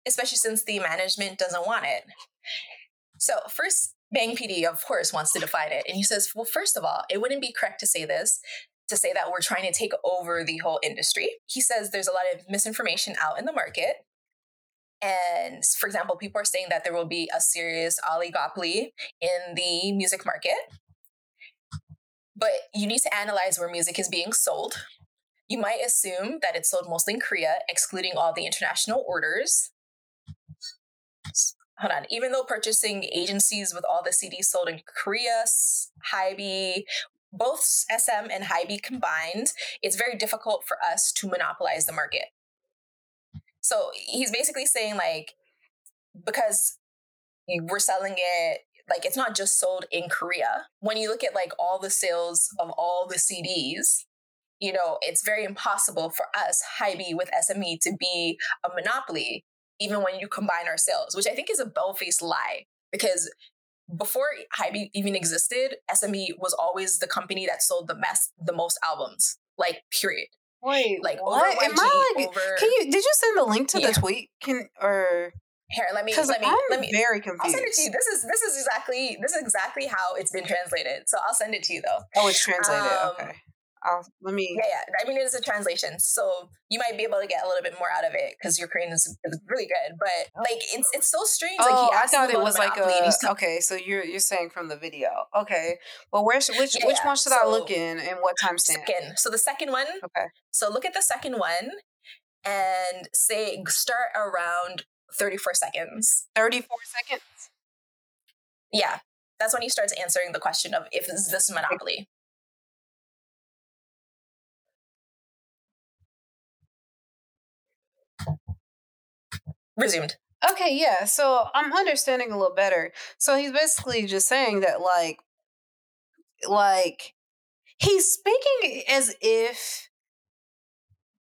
especially since the management doesn't want it. So, first, Bang PD, of course, wants to define it. And he says, well, first of all, it wouldn't be correct to say this. to say that we're trying to take over the whole industry. He says there's a lot of misinformation out in the market. And for example, people are saying that there will be a serious oligopoly in the music market. But you need to analyze where music is being sold. You might assume that it's sold mostly in Korea, excluding all the international orders. Hold on. Even though purchasing agencies with all the CDs sold in Korea, Hybe, both SM and Hybe combined, it's very difficult for us to monopolize the market. So he's basically saying like because we're selling it like it's not just sold in Korea. When you look at like all the sales of all the CDs, you know, it's very impossible for us, Hybe with SME, to be a monopoly, even when you combine our sales, which I think is a bell-faced lie. Because before Hybe even existed, SME was always the company that sold the best, the most albums. Like, period. Wait, like what? over Am I like? Over, can you? Did you send the link to yeah. the tweet? Can or here? Let me. Let me. I'm let me. Very confused. I'll send it to you. This is this is exactly this is exactly how it's been translated. So I'll send it to you though. Oh, it's translated. Um, okay. I'll, let me. Yeah, yeah. I mean, it is a translation, so you might be able to get a little bit more out of it because your Korean is, is, really good. But oh. like, it's it's so strange. Oh, like, I thought it was like a. Okay, so you're you're saying from the video. Okay, well, where should, which yeah, which one should so, I look in and what time stamp? Second. So the second one. Okay. So look at the second one, and say start around thirty four seconds. Thirty four seconds. Yeah, that's when he starts answering the question of if is this monopoly. Resumed. Okay, yeah. So I'm understanding a little better. So he's basically just saying that like like he's speaking as if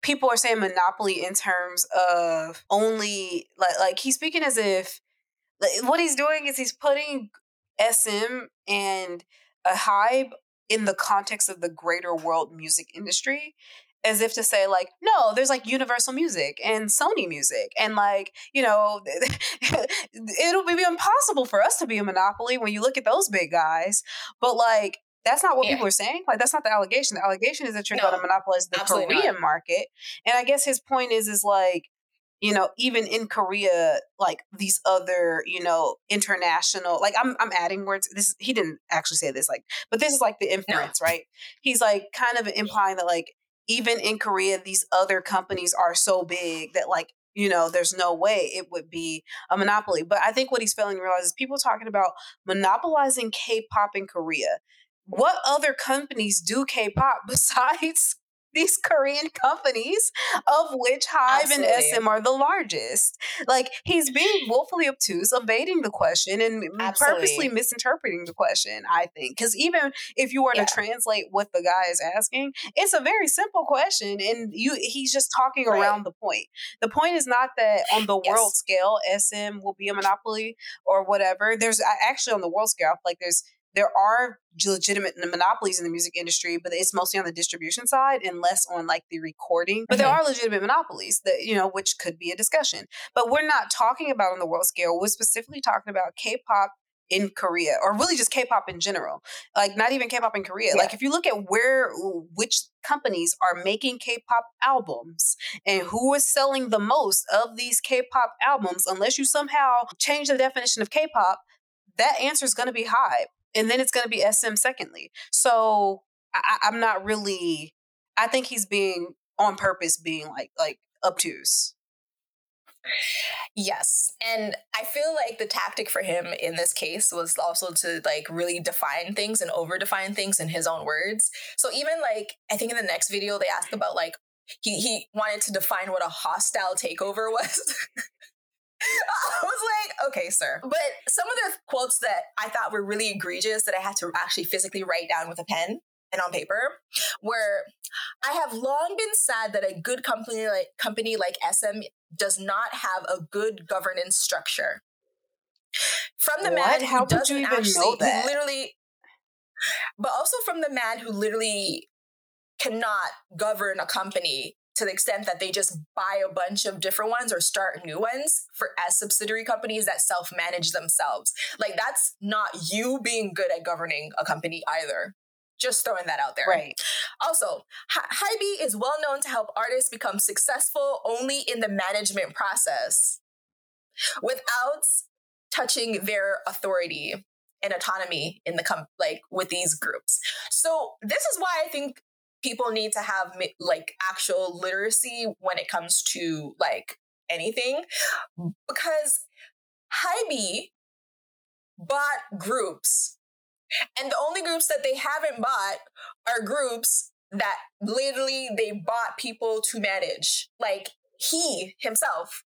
people are saying monopoly in terms of only like like he's speaking as if like, what he's doing is he's putting SM and a Hybe in the context of the greater world music industry as if to say like no there's like universal music and sony music and like you know it'll be impossible for us to be a monopoly when you look at those big guys. But like that's not what yeah. people are saying. Like that's not the allegation. The allegation is that you're no, going to monopolize the korean not. market. And i guess his point is is like you know even in korea like these other you know international like i'm i'm adding words. This he didn't actually say this like but this is like the inference no. right? He's like kind of implying that like even in Korea, these other companies are so big that like you know, there's no way it would be a monopoly. But I think what he's failing to realize is people talking about monopolizing K-pop in Korea. What other companies do K-pop besides these Korean companies, of which Hybe Absolutely. and SM are the largest. Like he's being woefully obtuse, evading the question, and Absolutely. purposely misinterpreting the question. I think because even if you were yeah. to translate what the guy is asking, it's a very simple question, and you he's just talking right. around the point. The point is not that on the yes. world scale, SM will be a monopoly or whatever. There's actually on the world scale, like there's there are legitimate monopolies in the music industry, but it's mostly on the distribution side and less on like the recording. But there are legitimate monopolies that, you know, which could be a discussion. But we're not talking about on the world scale. We're specifically talking about K pop in Korea or really just K-pop in general. Like not even K-pop in Korea. Yeah. Like if you look at where which companies are making K-pop albums and who is selling the most of these K-pop albums unless you somehow change the definition of K-pop, that answer is going to be Hybe and then it's going to be SM secondly. So I, I'm not really. I think he's being on purpose, being like like obtuse. Yes. And I feel like the tactic for him in this case was also to like really define things and over define things in his own words. So even like I think in the next video they asked about like he he wanted to define what a hostile takeover was. I was like, okay, sir. But some of the quotes that I thought were really egregious that I had to actually physically write down with a pen and on paper were I have long been sad that a good company like company like SM does not have a good governance structure. From the what? man who doesn't actually literally but also from the man who literally cannot govern a company to the extent that they just buy a bunch of different ones or start new ones for as subsidiary companies that self-manage themselves. Like that's not you being good at governing a company either. Just throwing that out there. Right. Also, Hybe is well known to help artists become successful only in the management process without touching their authority and autonomy in the com- like with these groups. So this is why I think people need to have like actual literacy when it comes to like anything because Hybe bought groups and the only groups that they haven't bought are groups that literally they bought people to manage. Like he himself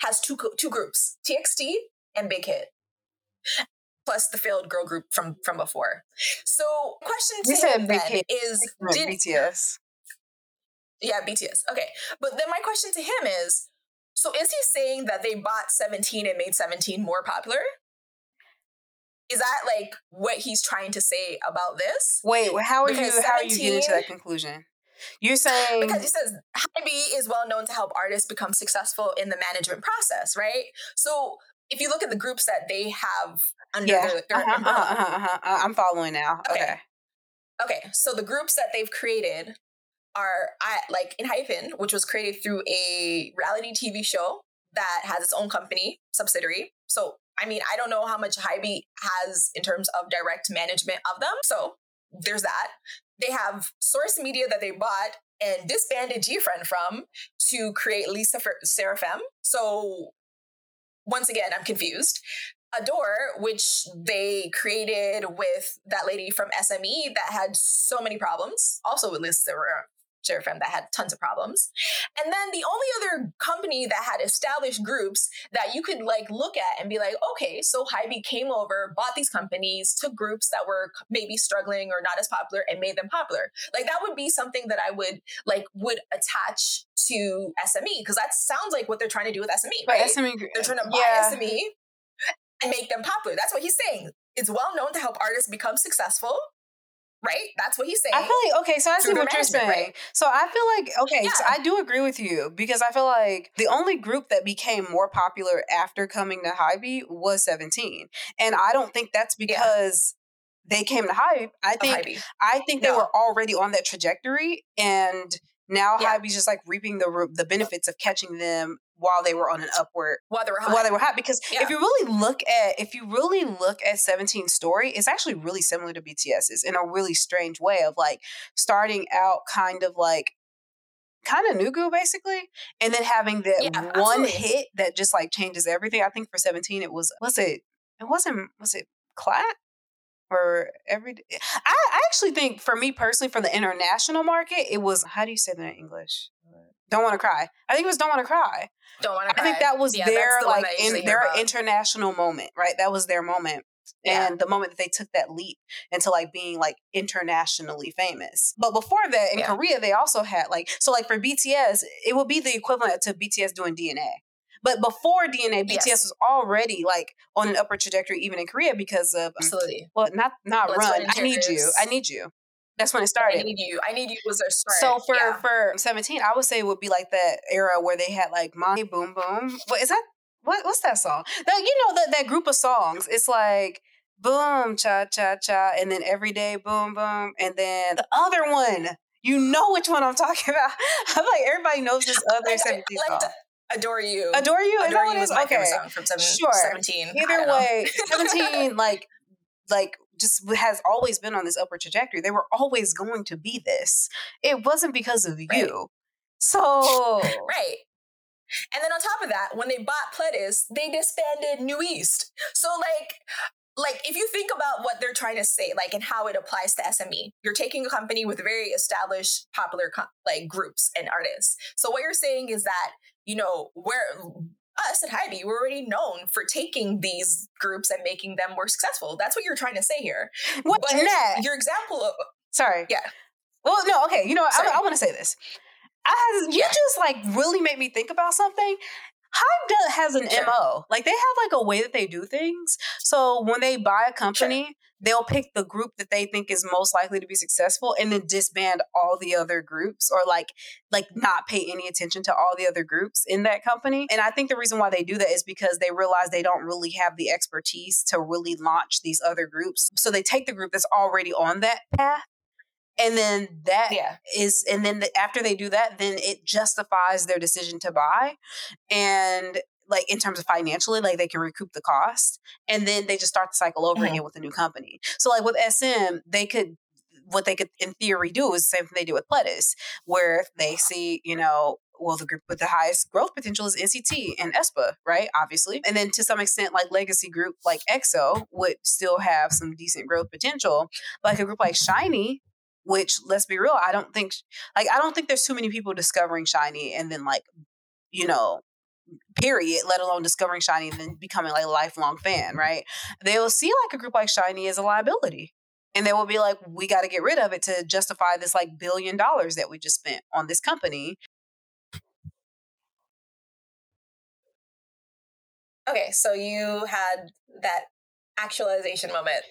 has two two groups TXT and Big Hit plus the failed girl group from from before. So, question to you him then is did, BTS. Yeah, BTS. Okay, but then my question to him is: so is he saying that they bought Seventeen and made Seventeen more popular? Is that like what he's trying to say about this? Wait, how are because you? How are you getting to that conclusion? You're saying because he says Hybe is well known to help artists become successful in the management process, right? So if you look at the groups that they have under yeah. their uh-huh, uh-huh, uh-huh, uh-huh. I'm following now. Okay. okay. Okay. So the groups that they've created are I like ENHYPEN, which was created through a reality TV show that has its own company subsidiary. So I mean, I don't know how much Hybe has in terms of direct management of them. So there's that. They have Source Media that they bought and disbanded GFriend from to create LE SSERAFIM. So once again, I'm confused. ADOR, which they created with that lady from SME that had so many problems, also with LE SSERAFIM that had tons of problems. And then the only other company that had established groups that you could like look at and be like, okay, so Hybe came over, bought these companies, took groups that were maybe struggling or not as popular and made them popular. Like that would be something that I would like would attach to SME because that sounds like what they're trying to do with SME, right? But SME, they're trying to buy yeah. SME and make them popular. That's what he's saying. It's well known to help artists become successful right? That's what he's saying. I feel like okay, so I see what you're saying. Right? So I feel like okay, yeah. so I do agree with you because I feel like the only group that became more popular after coming to Hybe was 17. And I don't think that's because yeah. they came to Hybe. I think I think no. they were already on that trajectory and now yeah. Hybe's just like reaping the the benefits of catching them while they were on an upward while they were hot. while they were hot because yeah. if you really look at if you really look at 17's story it's actually really similar to bts's in a really strange way of like starting out kind of like kind of nugu basically and then having that yeah, one hit that just like changes everything i think for 17 it was was it it wasn't was it Clap or every I, I actually think for me personally for the international market it was how do you say that in english don't want to cry i think it was don't want to cry don't want to cry. I think that was yeah, their the like in their about. international moment, right? That was their moment. Yeah. And the moment that they took that leap into like being like internationally famous. But before that, in yeah. Korea, they also had like, so like for BTS, it would be the equivalent to BTS doing DNA. But before DNA, BTS yes. was already like on an upward trajectory, even in Korea, because of absolutely. Well, not not Let's run. I need you. I need you. That's when it started. I need you. I need you was their start. So for yeah. for seventeen, I would say it would be like that era where they had like Money Boom Boom. What is that? What what's that song? That you know that that group of songs. It's like boom cha cha cha, and then every day boom boom, and then the other one. You know which one I'm talking about. I feel like everybody knows this other like, 17 like song. Adore you. Adore you. Adore you is my okay. favorite song from seven, sure. 17. Either way, 17, like, like just has always been on this upward trajectory. They were always going to be this. It wasn't because of right. you. So right. And then on top of that, when they bought Pledis, they disbanded NU'EST. So like like if you think about what they're trying to say like and how it applies to SME, you're taking a company with very established popular like groups and artists. So what you're saying is that, you know, where us at Hybe, we're already known for taking these groups and making them more successful. That's what you're trying to say here. What but that? Your example of sorry, yeah. Well, no, okay. You know, I, I want to say this. I you yeah. just like really made me think about something. Hybe has an sure. mo. Like they have like a way that they do things. So when they buy a company, sure. They'll pick the group that they think is most likely to be successful and then disband all the other groups or like like not pay any attention to all the other groups in that company. And i think the reason why they do that is because they realize they don't really have the expertise to really launch these other groups. So they take the group that's already on that path and then that yeah. is and then the, after they do that then it justifies their decision to buy. And like in terms of financially, like they can recoup the cost, and then they just start the cycle over mm-hmm. again with a new company. So like with SM, they could what they could in theory do is the same thing they do with Pledis, where they see, you know, well, the group with the highest growth potential is NCT and aespa, right? Obviously. And then to some extent, like legacy group like EXO would still have some decent growth potential. Like a group like SHINee, which let's be real, I don't think like I don't think there's too many people discovering SHINee and then like, you know, period, let alone discovering SHINee and then becoming like a lifelong fan, right? They will see like a group like SHINee as a liability. And they will be like, we got to get rid of it to justify this like billion dollars that we just spent on this company. Okay, so you had that actualization moment.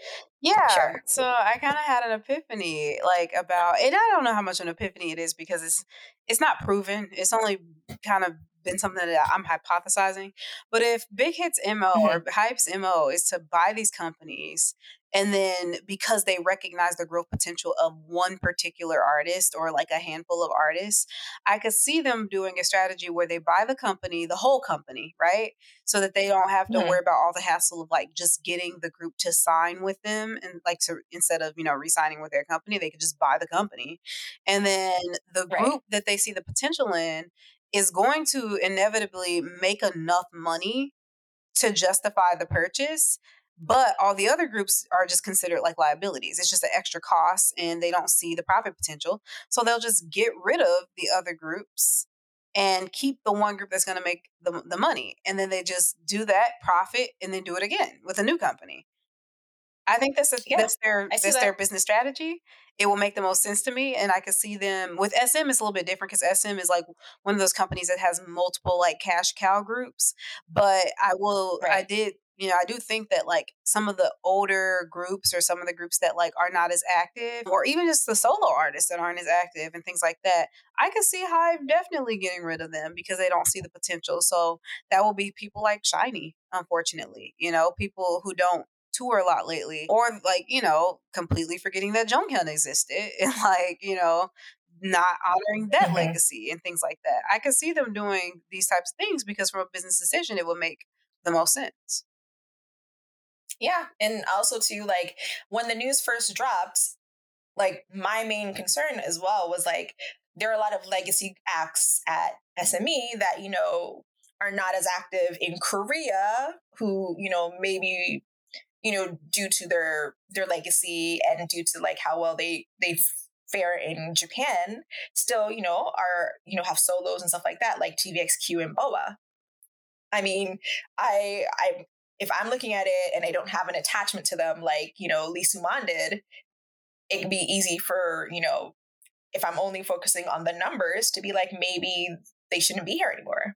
Yeah. Sure. So I kind of had an epiphany like about and I don't know how much of an epiphany it is because it's it's not proven. It's only kind of been something that I'm hypothesizing. But if Big Hit's MO mm-hmm. or Hybe's MO is to buy these companies and then because they recognize the growth potential of one particular artist or like a handful of artists, I could see them doing a strategy where they buy the company, the whole company, right? So that they don't have to mm-hmm. worry about all the hassle of like just getting the group to sign with them and like to instead of, you know, re-signing with their company, they could just buy the company. And then the group right. that they see the potential in is going to inevitably make enough money to justify the purchase but all the other groups are just considered like liabilities. It's just an extra cost and they don't see the profit potential. So they'll just get rid of the other groups and keep the one group that's going to make the, the money. And then they just do that profit and then do it again with a new company I think that's a, yeah, that's their that's that. their business strategy. It will make the most sense to me, and I could see them with SM. It's a little bit different because SM is like one of those companies that has multiple like cash cow groups. But I will, right. I did, you know, I do think that like some of the older groups or some of the groups that like are not as active, or even just the solo artists that aren't as active and things like that, I could see Hybe definitely getting rid of them because they don't see the potential. So that will be people like SHINee, unfortunately. You know, people who don't tour a lot lately, or like you know, completely forgetting that Jonghyun existed, and like you know, not honoring that mm-hmm. legacy and things like that. I could see them doing these types of things because from a business decision, it would make the most sense. Yeah, and also too, like when the news first dropped, like my main concern as well was like there are a lot of legacy acts at SME that you know are not as active in Korea who, you know, maybe you know, due to their their legacy and due to like how well they they fare in Japan, still, you know, are you know have solos and stuff like that, like TVXQ and Boa. I mean, I I if I'm looking at it and I don't have an attachment to them, like you know Lee Soo-man did, it can be easy for you know if I'm only focusing on the numbers to be like maybe they shouldn't be here anymore.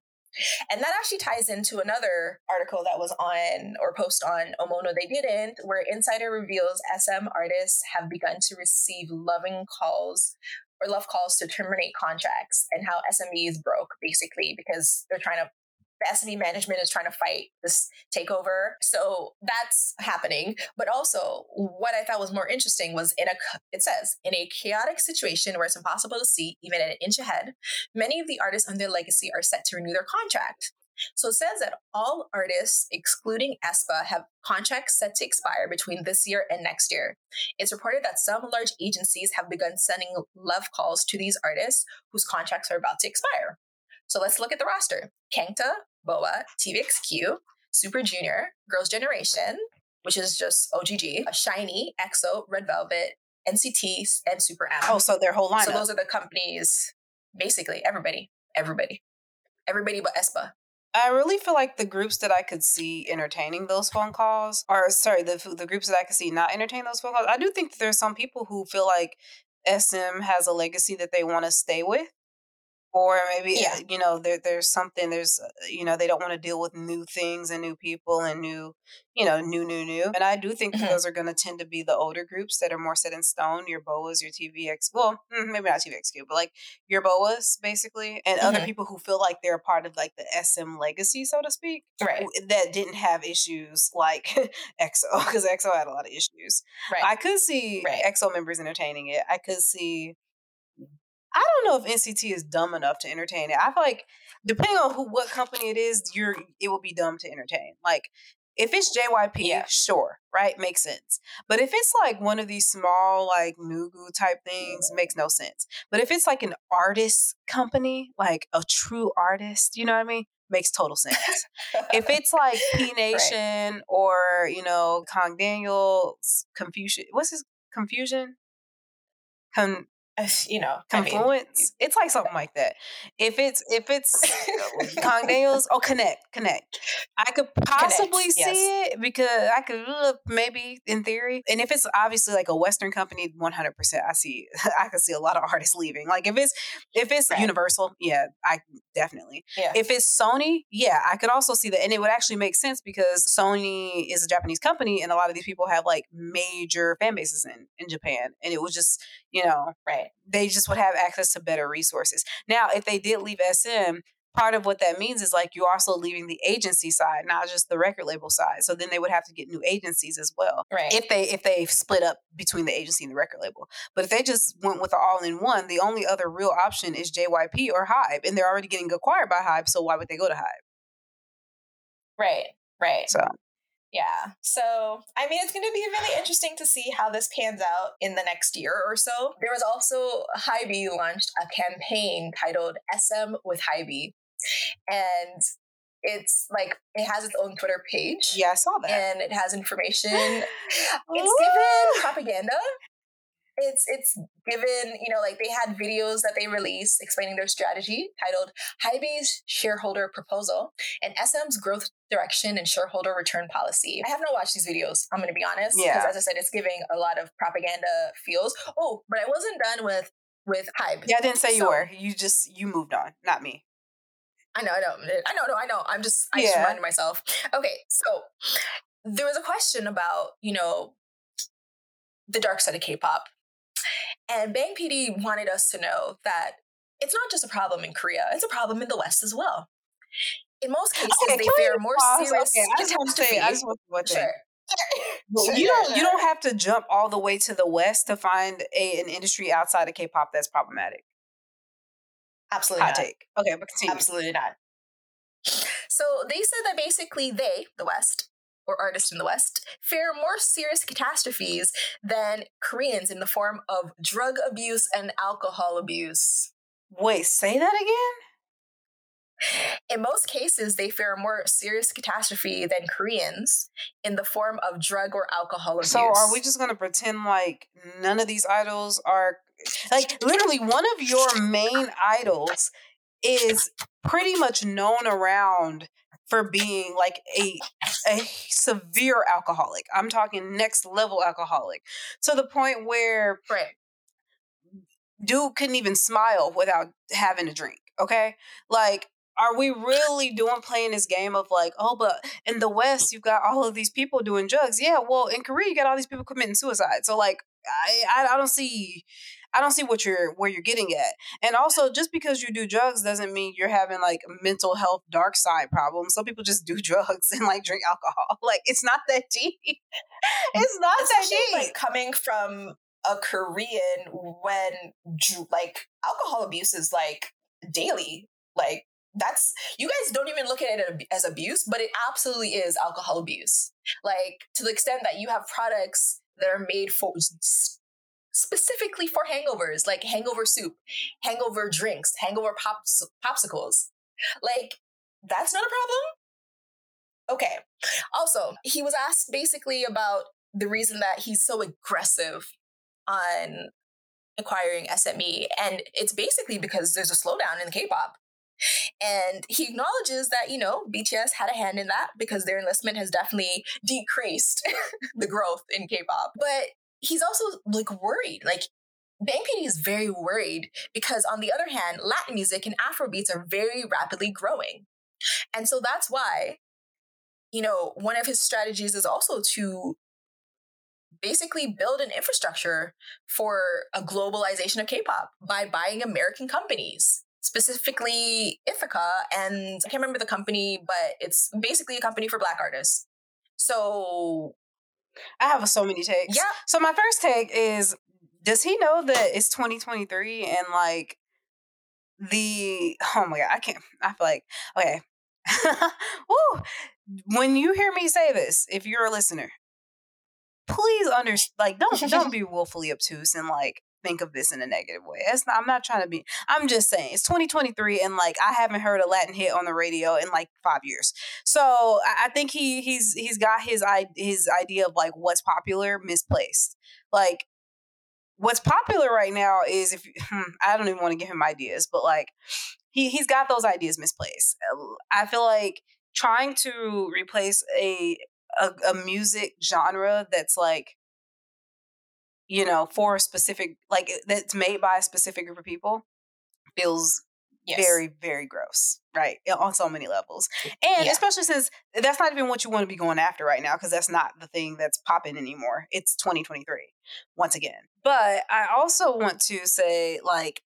And that actually ties into another article that was on or post on Omona They Didn't, where Insider reveals SM artists have begun to receive loving calls or love calls to terminate contracts and how SMEs broke basically because they're trying to SME management is trying to fight this takeover. So that's happening. But also, what I thought was more interesting was in a, it says, in a chaotic situation where it's impossible to see even an inch ahead, many of the artists on their legacy are set to renew their contract. So it says that all artists, excluding aespa, have contracts set to expire between this year and next year. It's reported that some large agencies have begun sending love calls to these artists whose contracts are about to expire. So let's look at the roster. Kangta, Boa, TVXQ, Super Junior, Girls' Generation, which is just OGG, uh, SHINee, EXO, Red Velvet, NCT, and Super M. Oh, so their whole lineup. So those are the companies, basically everybody, everybody, everybody but aespa. I really feel like the groups that I could see entertaining those phone calls, or sorry, the the groups that I could see not entertain those phone calls. I do think that there's some people who feel like SM has a legacy that they want to stay with, or maybe yeah. you know there, there's something there's uh, you know they don't want to deal with new things and new people and new you know new new new and i do think mm-hmm. those are going to tend to be the older groups that are more set in stone your boas your tvx well mm, maybe not tvxq but like your boas basically and mm-hmm. other people who feel like they're a part of like the sm legacy so to speak right that didn't have issues like exo because exo had a lot of issues right i could see right. exo members entertaining it i could see I don't know if NCT is dumb enough to entertain it. I feel like depending on who what company it is, you're it will be dumb to entertain. Like if it's JYP, yeah. sure, right? Makes sense. But if it's like one of these small, like Nugu type things, makes no sense. But if it's like an artist company, like a true artist, you know what I mean? Makes total sense. if it's like P Nation right. or, you know, Kang Daniel's Confusion, what's his confusion? Con- you know, confluence. I mean, it's like something like that. If it's if it's Kang Daniels, oh, connect, connect. I could possibly connect, see yes. it because I could look maybe in theory. And if it's obviously like a Western company, one hundred percent, I see. I could see a lot of artists leaving. Like if it's if it's right. Universal, yeah, I definitely. Yeah. If it's Sony, yeah, I could also see that, and it would actually make sense because Sony is a Japanese company, and a lot of these people have like major fan bases in in Japan, and it was just you know right they just would have access to better resources. Now, if they did leave SM, part of what that means is like you're also leaving the agency side, not just the record label side. So then they would have to get new agencies as well. Right. If they if they split up between the agency and the record label. But if they just went with the all in one, the only other real option is JYP or Hybe. And they're already getting acquired by Hybe, so why would they go to Hybe? Right. Right. So yeah. So, I mean, it's going to be really interesting to see how this pans out in the next year or so. There was also Hybe launched a campaign titled SM with Hybe. And it's like it has its own Twitter page. Yeah, I saw that. And it has information. it's given propaganda it's it's given you know like they had videos that they released explaining their strategy titled Hybe's shareholder proposal and SM's growth direction and shareholder return policy. I have not watched these videos. I'm going to be honest because yeah. as I said, it's giving a lot of propaganda feels. Oh, but I wasn't done with with Hybe. Yeah, I didn't say so, you were. You just you moved on, not me. I know, I know, eh, I know, no, I know. I'm just I yeah. just reminded myself. Okay, so there was a question about you know the dark side of K-pop and Bang PD wanted us to know that it's not just a problem in Korea, it's a problem in the West as well. In most cases, okay, they fear more serious okay, I just want to say, I just want to sure. Well, you don't you don't have to jump all the way to the west to find a, an industry outside of K-pop that's problematic. Absolutely Hot not. take. Okay, but continue. Absolutely not. So they said that basically they, the West, or artists in the West fare more serious catastrophes than Koreans in the form of drug abuse and alcohol abuse. Wait, say that again? In most cases, they fare a more serious catastrophe than Koreans in the form of drug or alcohol abuse. So, are we just going to pretend like none of these idols are like literally one of your main idols is pretty much known around for being like a a severe alcoholic. I'm talking next level alcoholic to the point where right. dude couldn't even smile without having a drink. Okay, like are we really doing playing this game of like, oh, but in the West you've got all of these people doing drugs? Yeah, well, in Korea you got all these people committing suicide. So like, I I, I don't see I don't see what you're where you're getting at. And also, just because you do drugs doesn't mean you're having like mental health dark side problems. Some people just do drugs and like drink alcohol. Like it's not that deep. it's not Especially, that deep. Like coming from a Korean when like alcohol abuse is like daily. Like that's you guys don't even look at it as abuse, but it absolutely is alcohol abuse. Like to the extent that you have products that are made for specifically for hangovers, like hangover soup, hangover drinks, hangover pops, popsicles. Like, that's not a problem? Okay. Also, he was asked basically about the reason that he's so aggressive on acquiring SME. And it's basically because there's a slowdown in K pop. And he acknowledges that, you know, BTS had a hand in that because their enlistment has definitely decreased the growth in K pop. But he's also like worried. Like Bang PD is very worried because, on the other hand, Latin music and Afrobeats are very rapidly growing. And so that's why, you know, one of his strategies is also to basically build an infrastructure for a globalization of K-pop by buying American companies, specifically Ithaca, and I can't remember the company, but it's basically a company for Black artists. So I have so many takes. Yeah. So my first take is does he know that it's 2023 and like the oh my god, I can't I feel like okay. Woo! When you hear me say this, if you're a listener, please understand like don't don't be willfully obtuse and like think of this in a negative way. Not, I'm not trying to be. I'm just saying it's 2023 and like I haven't heard a Latin hit on the radio in like five years. So I, think he he's he's got his his idea of like what's popular misplaced. Like what's popular right now is if hmm, I don't even want to give him ideas, but like he he's got those ideas misplaced. I feel like trying to replace a a, a music genre that's like you know for a specific like that's made by a specific group of people feels Yes. very very gross right on so many levels and yeah. especially since that's not even what you want to be going after right now because that's not the thing that's popping anymore it's 2023 once again but i also want to say like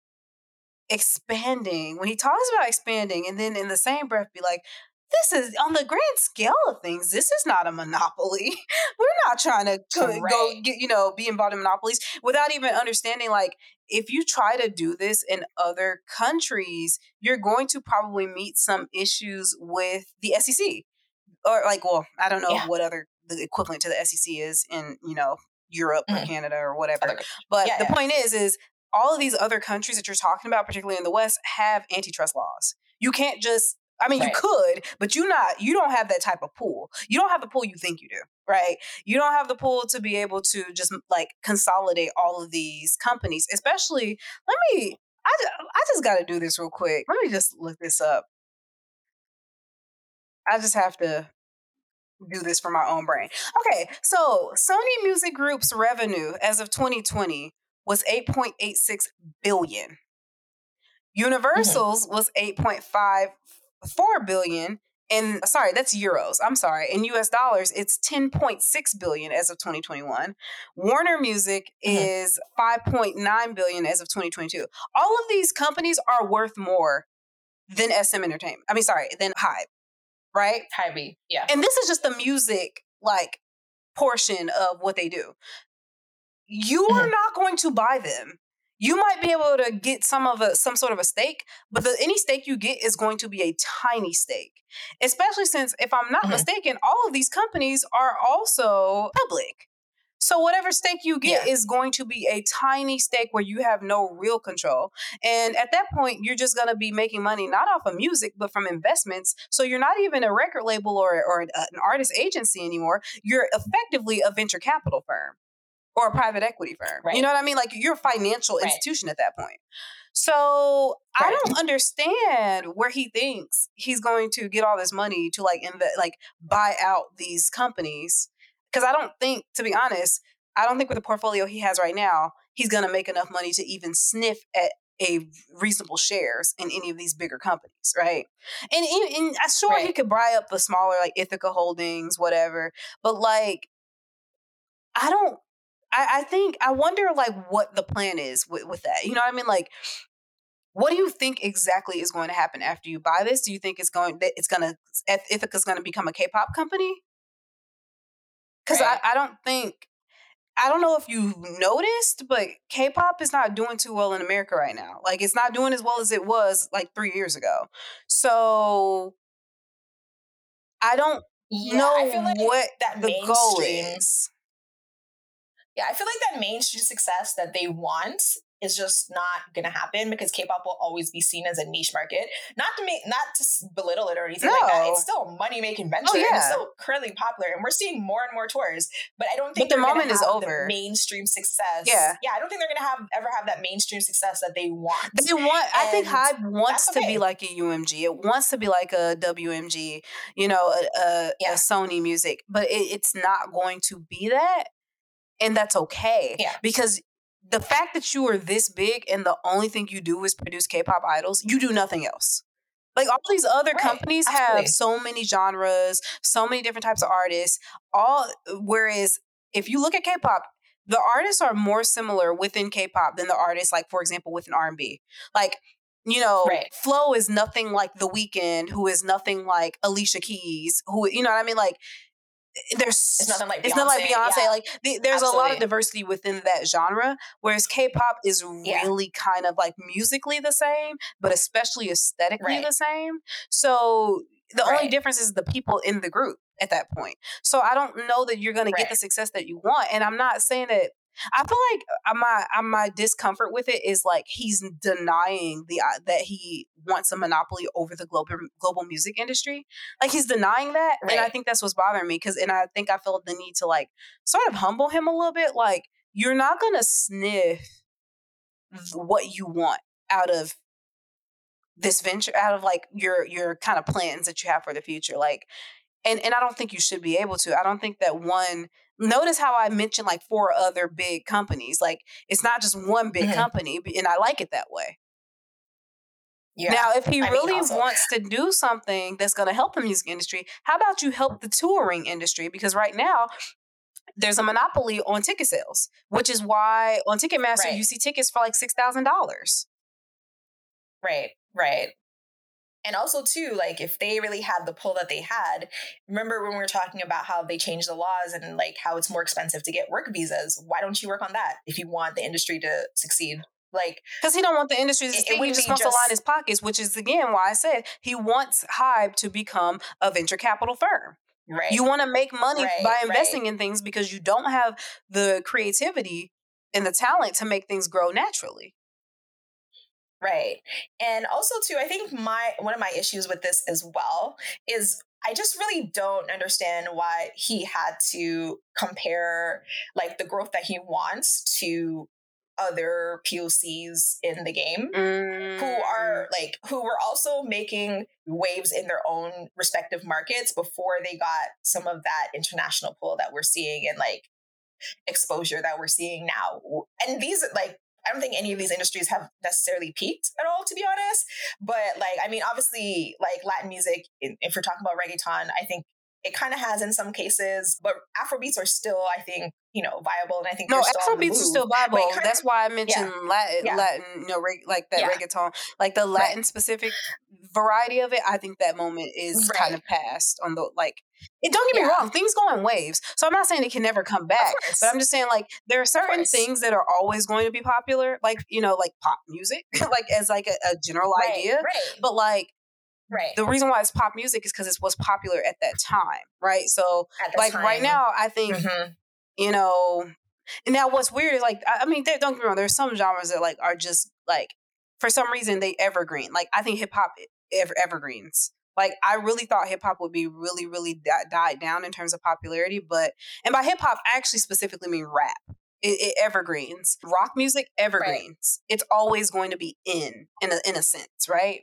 expanding when he talks about expanding and then in the same breath be like this is on the grand scale of things this is not a monopoly we're not trying to go, go get you know be involved in monopolies without even understanding like if you try to do this in other countries you're going to probably meet some issues with the sec or like well i don't know yeah. what other the equivalent to the sec is in you know europe mm-hmm. or canada or whatever but yeah, the yeah. point is is all of these other countries that you're talking about particularly in the west have antitrust laws you can't just I mean, right. you could, but you not you don't have that type of pool. You don't have the pool you think you do, right? You don't have the pool to be able to just like consolidate all of these companies. Especially, let me. I I just got to do this real quick. Let me just look this up. I just have to do this for my own brain. Okay, so Sony Music Group's revenue as of 2020 was 8.86 billion. Mm-hmm. Universal's mm-hmm. was 8.5 4 billion in sorry that's euros i'm sorry in us dollars it's 10.6 billion as of 2021 warner music mm-hmm. is 5.9 billion as of 2022 all of these companies are worth more than sm entertainment i mean sorry than hybe right? Hybe yeah. And this is just the music like portion of what they do. You are mm-hmm. not going to buy them you might be able to get some of a some sort of a stake, but the, any stake you get is going to be a tiny stake. Especially since, if I'm not mm-hmm. mistaken, all of these companies are also public. So whatever stake you get yeah. is going to be a tiny stake where you have no real control. And at that point, you're just going to be making money not off of music, but from investments. So you're not even a record label or, or an artist agency anymore. You're effectively a venture capital firm or a private equity firm. Right. You know what I mean? Like you're a financial institution right. at that point. So right. I don't understand where he thinks he's going to get all this money to like invest, like buy out these companies. Because I don't think, to be honest, I don't think with the portfolio he has right now, he's going to make enough money to even sniff at a reasonable shares in any of these bigger companies, right? And, and, and I'm sure right. he could buy up the smaller, like Ithaca Holdings, whatever. But like, I don't I, I think I wonder like what the plan is with, with that. You know what I mean? Like what do you think exactly is going to happen after you buy this? Do you think it's going that it's gonna Ithaca's gonna become a K-pop company? Because right. I, I don't think I don't know if you've noticed, but K-pop is not doing too well in America right now. Like it's not doing as well as it was like three years ago. So I don't yeah, know I like what that the goal is yeah, I feel like that mainstream success that they want is just not gonna happen because K-pop will always be seen as a niche market. Not to make, not to belittle it or anything no. like that. It's still a money making venture. Oh, yeah. it's still currently popular, and we're seeing more and more tours. But I don't think but the moment is over. mainstream success. Yeah, yeah. I don't think they're gonna have ever have that mainstream success that they want. They want. And I think Hybe wants okay. to be like a UMG. It wants to be like a WMG. You know, a, a, yeah. a Sony Music, but it, it's not going to be that and that's okay. Yeah. Because the fact that you are this big and the only thing you do is produce K-pop idols, you do nothing else. Like all these other right. companies Absolutely. have so many genres, so many different types of artists. All whereas if you look at K-pop, the artists are more similar within K-pop than the artists, like for example, within R&B. Like you know, right. Flo is nothing like The Weeknd, who is nothing like Alicia Keys, who you know what I mean. Like there's it's nothing like Beyonce. it's not like Beyonce. Yeah. Like the, there's Absolutely. a lot of diversity within that genre, whereas K-pop is really yeah. kind of like musically the same, but especially aesthetically right. the same. So the right. only difference is the people in the group at that point. So I don't know that you're going right. to get the success that you want. And I'm not saying that I feel like uh, my uh, my discomfort with it is like he's denying the uh, that he wants a monopoly over the global global music industry. Like he's denying that, right. and I think that's what's bothering me. Because and I think I felt the need to like sort of humble him a little bit. Like you're not gonna sniff what you want out of this venture, out of like your your kind of plans that you have for the future. Like, and and I don't think you should be able to. I don't think that one notice how I mentioned like four other big companies. Like it's not just one big mm-hmm. company, and I like it that way. Yeah. Now, if he I really mean, also, wants to do something that's going to help the music industry, how about you help the touring industry? Because right now, there's a monopoly on ticket sales, which is why on Ticketmaster right. you see tickets for like six thousand dollars. Right, right and also too like if they really had the pull that they had remember when we were talking about how they changed the laws and like how it's more expensive to get work visas why don't you work on that if you want the industry to succeed like because he don't want the industry to succeed he just wants just, to line his pockets which is again why i said he wants hybe to become a venture capital firm Right. You want to make money right, by investing right. in things because you don't have the creativity and the talent to make things grow naturally. Right. And also too, I think my one of my issues with this as well is I just really don't understand why he had to compare like the growth that he wants to other POCs in the game mm. who are mm. like who were also making waves in their own respective markets before they got some of that international pull that we're seeing and like exposure that we're seeing now. And these like I don't think any of these industries have necessarily peaked at all, to be honest. But like, I mean, obviously, like Latin music, if we're talking about reggaeton, I think it kind of has in some cases, but Afrobeats are still, I think, you know, viable. And I think no, Afrobeats are still viable. That's of, why I mentioned yeah, Latin, yeah. Latin, you know, reg, like that yeah. reggaeton, like the Latin right. specific variety of it. I think that moment is right. kind of past on the like. It, don't get me wrong, things go in waves. So I'm not saying it can never come back, but I'm just saying like there are certain things that are always going to be popular, like you know, like pop music, like as like a, a general right, idea. Right. But like Right. The reason why it's pop music is because it was popular at that time, right? So, like time. right now, I think mm-hmm. you know. And now, what's weird is like, I mean, don't get me wrong. There's some genres that like are just like, for some reason, they evergreen. Like, I think hip hop ever evergreens. Like, I really thought hip hop would be really, really di- died down in terms of popularity, but and by hip hop, I actually specifically mean rap. It, it, evergreens. Rock music evergreens. Right. It's always going to be in in a, in a sense, right?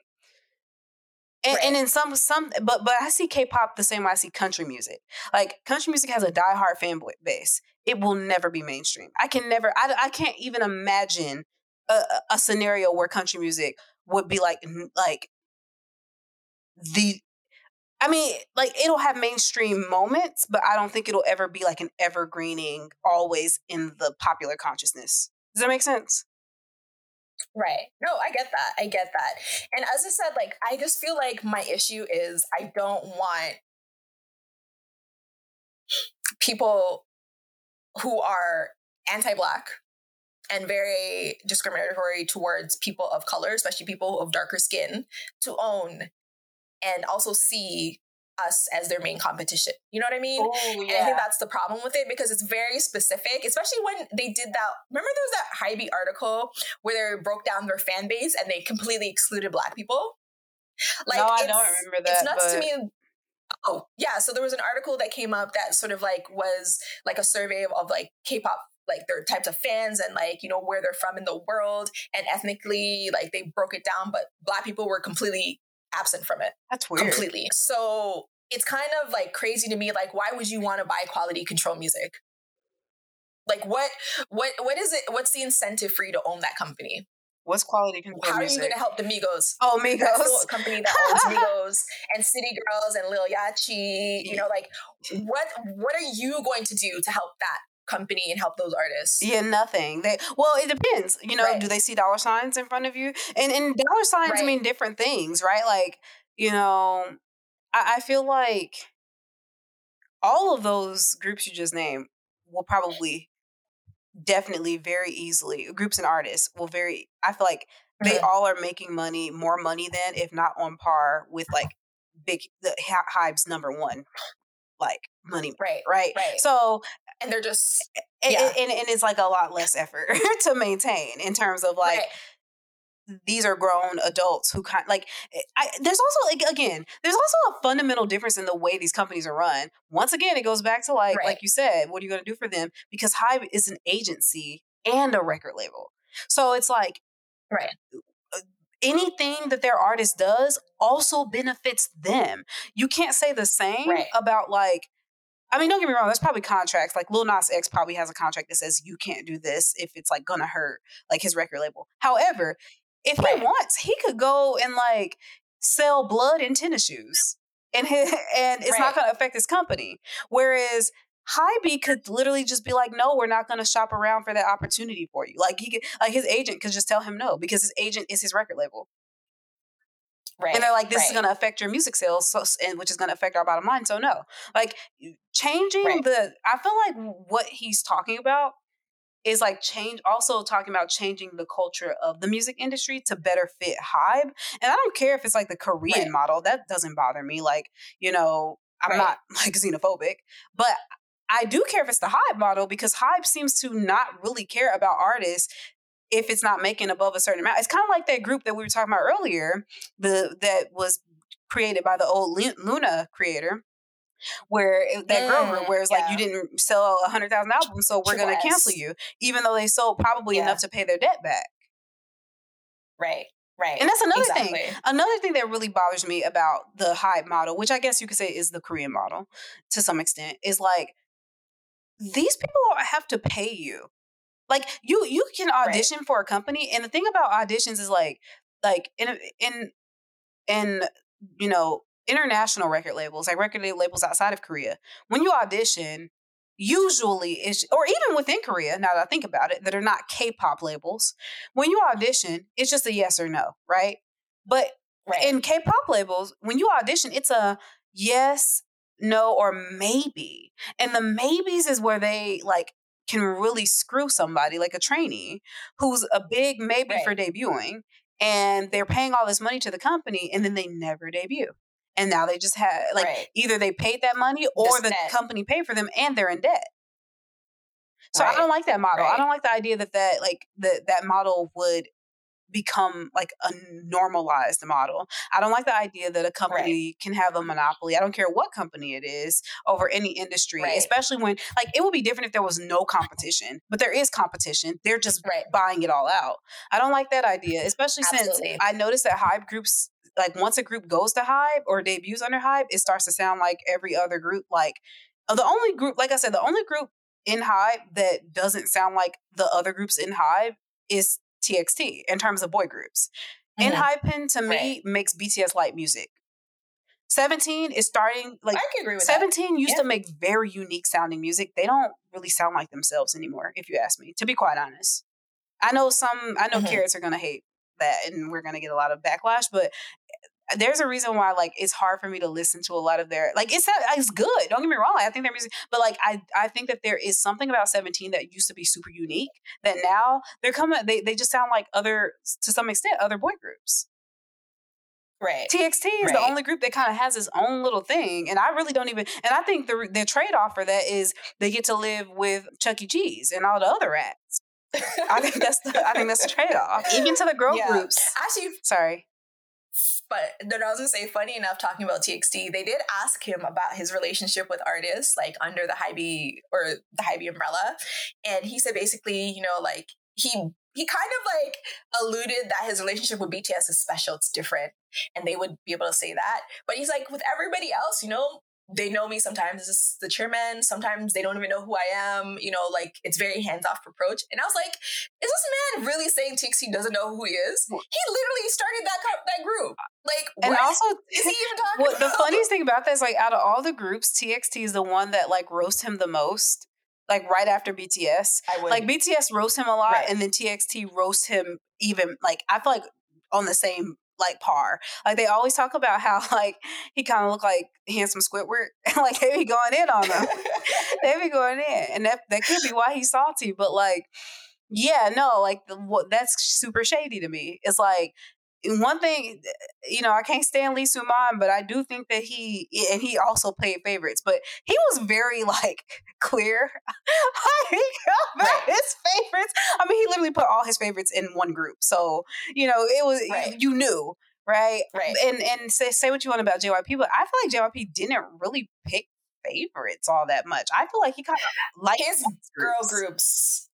And, right. and in some some but but I see K-pop the same way I see country music. Like country music has a die-hard fan base. It will never be mainstream. I can never. I, I can't even imagine a, a scenario where country music would be like like the. I mean, like it'll have mainstream moments, but I don't think it'll ever be like an evergreening, always in the popular consciousness. Does that make sense? Right. No, I get that. I get that. And as I said, like, I just feel like my issue is I don't want people who are anti black and very discriminatory towards people of color, especially people of darker skin, to own and also see us as their main competition. You know what I mean? yeah. Oh, and I think that's the problem with it because it's very specific, especially when they did that. Remember there was that Hybe article where they broke down their fan base and they completely excluded black people? Like, no, I don't remember that. It's nuts but... to me. Oh, yeah. So there was an article that came up that sort of like was like a survey of, of like K-pop like their types of fans and like you know where they're from in the world and ethnically like they broke it down but black people were completely absent from it. That's weird. Completely. So it's kind of like crazy to me. Like, why would you want to buy quality control music? Like what what what is it? What's the incentive for you to own that company? What's quality control How are you going to help the Migos? oh, That's the Migos. company that owns Migos and City Girls and Lil Yachty. You know, like what what are you going to do to help that company and help those artists? Yeah, nothing. They well, it depends. You know, Right. do they see dollar signs in front of you? And and dollar signs Right. mean different things, right? Like, you know, I, I feel like all of those groups you just named will probably definitely very easily groups and artists will very I feel like they Mhm. all are making money, more money than, if not on par with like big the Hi- Hybe's number one like money, Right. right? Right. So And they're just and, Yeah. and, and it's like a lot less effort to maintain in terms of like right. these are grown adults who kind like eh, I, there's also like again there's also a fundamental difference in the way these companies are run once again it goes back to like Right. like you said what are you going to do for them because Hybe is an agency and a record label so it's like Right. Eh, anything that their artist does also benefits them you can't say the same Right. about like I mean, don't get me wrong. There's probably contracts. Like Lil Nas X probably has a contract that says you can't do this if it's like gonna hurt like his record label. However, if Right. he wants, he could go and like sell blood in tennis shoes, and his, and it's not gonna affect his company. Whereas Hybe could literally just be like, "No, we're not gonna shop around for that opportunity for you." Like he could, like his agent could just tell him no because his agent is his record label. Right. And they're like, this is going to affect your music sales, so, and which is going to affect our bottom line. So no, like changing Right. the. I feel like what he's talking about is like change. Also talking about changing the culture of the music industry to better fit Hybe. And I don't care if it's like the Korean Right. model. That doesn't bother me. Like you know, I'm Right. not like xenophobic, but. I do care if it's the Hybe model because Hybe seems to not really care about artists if it's not making above a certain amount. It's kind of like that group that we were talking about earlier, the that was created by the old LOONA creator, where that girl group, Mm, where it's like you didn't sell a hundred thousand albums, so we're gonna S. cancel you, even though they sold probably Yeah. enough to pay their debt back. Right. Right. And that's another thing. Another thing that really bothers me about the Hybe model, which I guess you could say is the Korean model to some extent, is like these people have to pay you. Like you, you can audition for a company, and the thing about auditions is like, like in in in you know international record labels, like record labels outside of Korea, when you audition, usually it's or even within Korea. Now that I think about it, that are not K-pop labels, when you audition, it's just a yes or no, right? But Right. in K-pop labels, when you audition, it's a yes, no, or maybe. And the maybes is where they like can really screw somebody, like a trainee who's a big maybe for debuting, and they're paying all this money to the company, and then they never debut. And now they just have like right. either they paid that money or the company paid for them and they're in debt. So I don't like that model. I don't like the idea that that like that that model would become like a normalized model. I don't like the idea that a company can have a monopoly. I don't care what company it is over any industry, Right. especially when like it would be different if there was no competition, but there is competition. They're just Right. buying it all out. I don't like that idea, especially Absolutely. since I noticed that Hybe groups like once a group goes to Hybe or debuts under Hybe, it starts to sound like every other group. Like the only group, like I said, the only group in Hybe that doesn't sound like the other groups in Hybe is TXT in terms of boy groups. In Mhm. Hypen to me makes BTS light music. 17 is starting like I can agree with that. 17 used Yeah. to make very unique sounding music. They don't really sound like themselves anymore, if you ask me, to be quite honest. I know some, I know Mhm. Carats are going to hate that and we're going to get a lot of backlash, but there's a reason why like it's hard for me to listen to a lot of their like it's uh, it's good don't get me wrong i think their music but like i i think that there is something about 17 that used to be super unique that now they're coming they, they just sound like other to some extent other boy groups Right. TXT is the only group that kind of has its own little thing, and I really don't even. And I think the the trade off for that is they get to live with Chuck E. Cheese and all the other rats. I think that's the I think that's the trade off. Even to the girl Yeah. groups. Actually, Sorry. But then I was gonna say, funny enough, talking about TXT, they did ask him about his relationship with artists, like under the Hybe or the Hybe umbrella, and he said basically, you know, like he he kind of like alluded that his relationship with BTS is special, it's different, and they would be able to say that. But he's like, with everybody else, you know, they know me sometimes as the chairman. Sometimes they don't even know who I am. You know, like it's very hands off approach. And I was like, is this man really saying TXT doesn't know who he is? He literally started that that group. Like, and what also, is he even talking well, the funniest thing about that is like out of all the groups, TXT is the one that like roast him the most. Like right after BTS, I would like BTS roast him a lot, Right. and then TXT roasts him even like I feel like on the same like par. Like they always talk about how like he kind of looked like handsome Squidward, like they be going in on him. they be going in, and that that could be why he's salty. But like, yeah, no, like the, what that's super shady to me. It's like one thing, you know, I can't stand Lee Soo-man, but I do think that he and he also played favorites, but he was very like clear got Right. his favorites. I mean, he literally put all his favorites in one group, so you know, it was Right. you knew. Right, right. and and say say what you want about JYP, but I feel like JYP didn't really pick favorites all that much. I feel like he kind of liked His girl groups.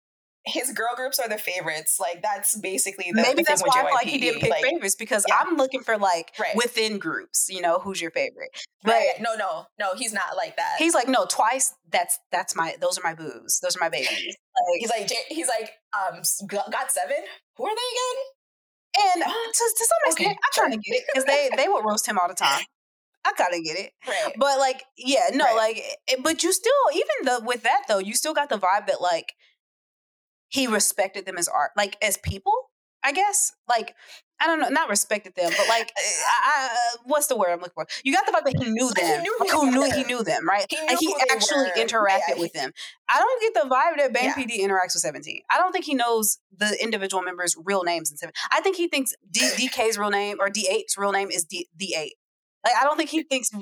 His girl groups are the favorites. Like that's basically the, Maybe that's why I feel like he didn't pick Like, favorites because yeah. I'm looking for like Right. within groups. You know, who's your favorite? But right. No, no, no. He's not like that. he's like, no, twice. That's that's my. Those are my boos. Those are my babies. Like, He's like he's like um got seven. Who are they again? and to, to some extent, Okay, I kind to get it because they they would roast him all the time. I kind of get it. Right. But like, yeah, no, Right. like, it, but you still, even the with that though, you still got the vibe that like he respected them as art, like as people. I guess, like, I don't know, not respected them, but like, I, I, uh, what's the word I'm looking for? You got the vibe that he knew Like, he them, knew like, who knew were. he knew them, right? He knew like he actually interacted Yeah, with he- them. I don't get the vibe that Bang Yeah. PD interacts with Seventeen. I don't think he knows the individual members' real names in Seven. I think he thinks D, DK's real name or The8's real name is D, The8. Like I don't think he thinks he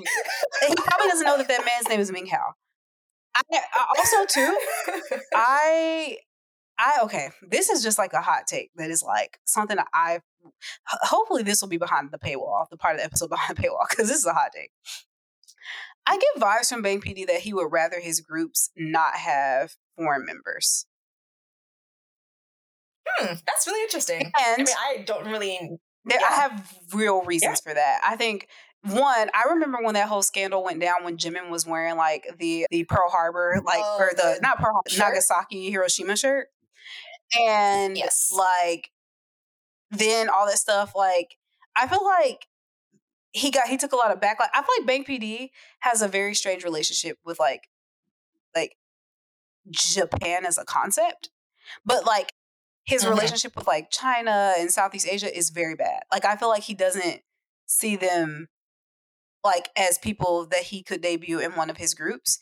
probably doesn't know that that man's name is Ming Hao. I, I also too, I, I okay. This is just like a hot take that is like something that I. Hopefully, this will be behind the paywall, the part of the episode behind the paywall, because this is a hot take. I get vibes from Bang PD that he would rather his groups not have foreign members. Hmm, that's really interesting. And I mean, I don't really. There, I have real reasons for that. I think one, I remember when that whole scandal went down when Jimin was wearing like the the Pearl Harbor, like Oh, or the the not Pearl Harbor. Nagasaki Hiroshima shirt, and Yes. like then all that stuff. Like I feel like he got he took a lot of backlash. I feel like Bang PD has a very strange relationship with like like Japan as a concept, but like his Mhm. relationship with like China and Southeast Asia is very bad. Like I feel like he doesn't see them like as people that he could debut in one of his groups.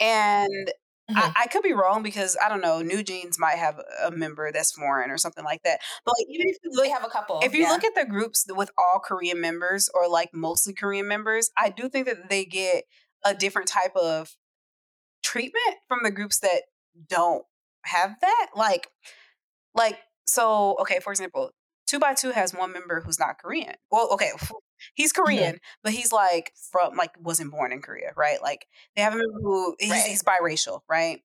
And Mhm. I, I could be wrong because I don't know, New Jeans might have a member that's foreign or something like that. But like even if you they have a couple. if you yeah. look at the groups with all Korean members or like mostly Korean members, I do think that they get a different type of treatment from the groups that don't have that. Like, like so. Okay, for example, Two by Two has one member who's not Korean. Well, okay, he's. Korean, but he's like from like wasn't born in Korea, right? Like they have a member who he's, Right. he's biracial, right?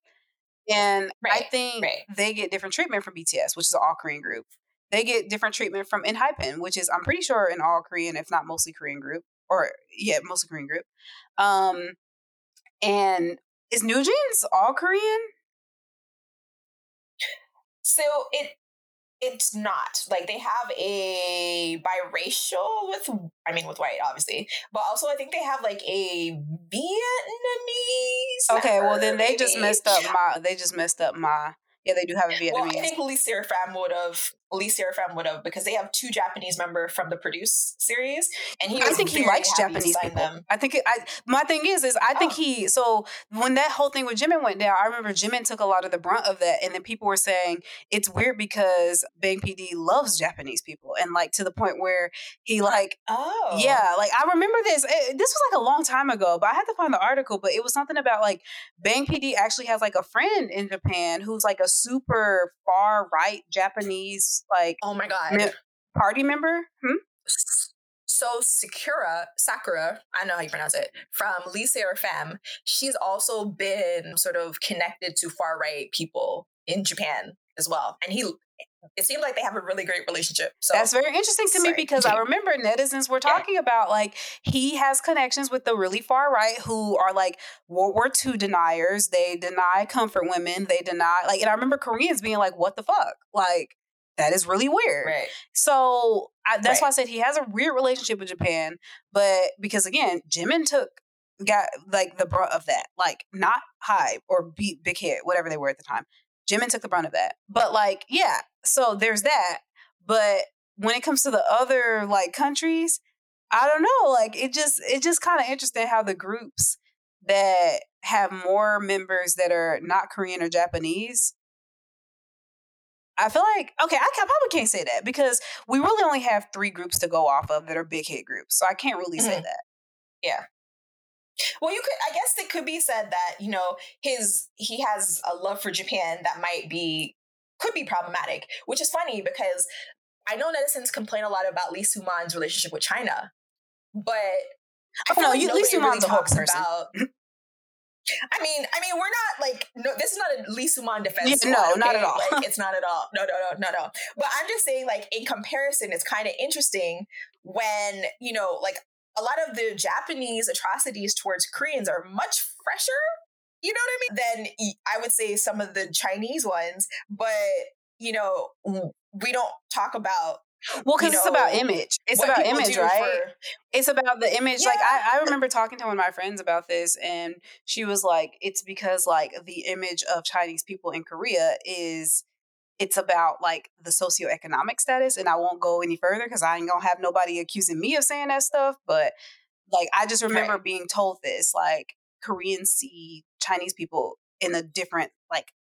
And I think right. they get different treatment from BTS, which is an all Korean group. They get different treatment from Enhypen, which is I'm pretty sure an all Korean, if not mostly Korean group, or yeah, mostly Korean group. Um, and is New Jeans all Korean? So it it's not like they have a biracial with I mean with white obviously, but also I think they have like a Vietnamese. Okay, well then they just messed up my. They just messed up my. Yeah, they do have a Vietnamese. Well, I think LE SSERAFIM would have. LE SSERAFIM would have because they have two Japanese member from the Produce series, and he. I think he likes Japanese people. Them. I think it, I my thing is is I think Oh. he so when that whole thing with Jimin went down, I remember Jimin took a lot of the brunt of that, and then people were saying it's weird because Bang PD loves Japanese people, and like to the point where he like Oh, yeah, like I remember this. It, this was like a long time ago, but I had to find the article. But it was something about like Bang PD actually has like a friend in Japan who's like a super far right Japanese like Oh my god. me- party member. Hmm? So Sakura, Sakura, I know how you pronounce it, from LE SSERAFIM, she's also been sort of connected to far right people in Japan as well. And he it seems like they have a really great relationship. So that's very interesting to sorry. me because I remember netizens were talking yeah. about like he has connections with the really far right who are like World War II deniers. They deny comfort women. They deny like, and I remember Koreans being like, "What the fuck?" Like that is really weird. Right. So I, that's right. why I said he has a weird relationship with Japan, but because again, Jimin took got like the brunt of that, like not Hybe or B, Big Hit, whatever they were at the time. Jimin took the brunt of that. But like, yeah, so there's that. But when it comes to the other like countries, I don't know. Like it just it just kind of interesting how the groups that have more members that are not Korean or Japanese. I feel like okay, I, can, probably can't say that because we really only have three groups to go off of that are big hit groups, so I can't really mm-hmm. say that. Yeah, well, you could, I guess it could be said that, you know, his, he has a love for Japan that might be, could be problematic, which is funny because I know netizens complain a lot about Lee Soo-man's relationship with China, but I oh, no, like you, Lee Soo-man's really talks about. I mean, I mean, we're not like no. This is not a Lee Soo-man defense. Yeah, no, okay? not at all. like, it's not at all. No, no, no, no, no. But I'm just saying, like in comparison, it's kind of interesting when you know, like a lot of the Japanese atrocities towards Koreans are much fresher, you know what I mean, than I would say some of the Chinese ones. But, you know, we don't talk about well, because it's about image. It's about image, right? For, it's about the image. Yeah. Like I, I remember talking to one of my friends about this, and she was like, "It's because like the image of Chinese people in Korea is it's about like the socioeconomic status and i won't go any further because i ain't gonna have nobody accusing me of saying that stuff but like i just remember right. being told this like koreans see chinese people in a different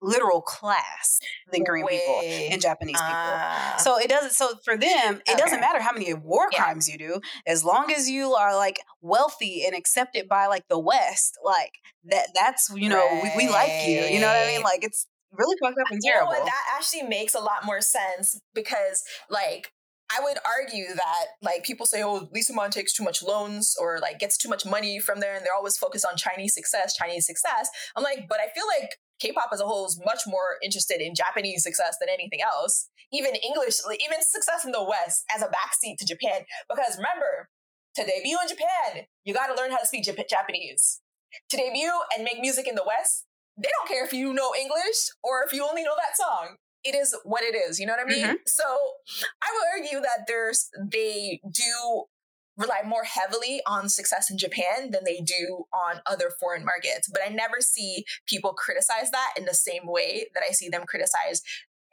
literal class than korean Way. people and japanese uh, people so it doesn't so for them it okay. doesn't matter how many war yeah. crimes you do as long as you are like wealthy and accepted by like the west like that that's you know right. we, we like you you know what i mean like it's really fucked up and terrible. You know what? That actually makes a lot more sense because, like, I would argue that like people say, oh, Lee Soo-man takes too much loans or like gets too much money from there, and they're always focused on Chinese success, Chinese success. I'm like, but I feel like K-pop as a whole is much more interested in Japanese success than anything else. Even English, even success in the West as a backseat to Japan. Because remember, to debut in Japan, you got to learn how to speak Japanese. To debut and make music in the West, they don't care if you know English or if you only know that song. It is what it is. You know what I mean? Mm-hmm. So I would argue that there's they do rely more heavily on success in Japan than they do on other foreign markets. But I never see people criticize that in the same way that I see them criticize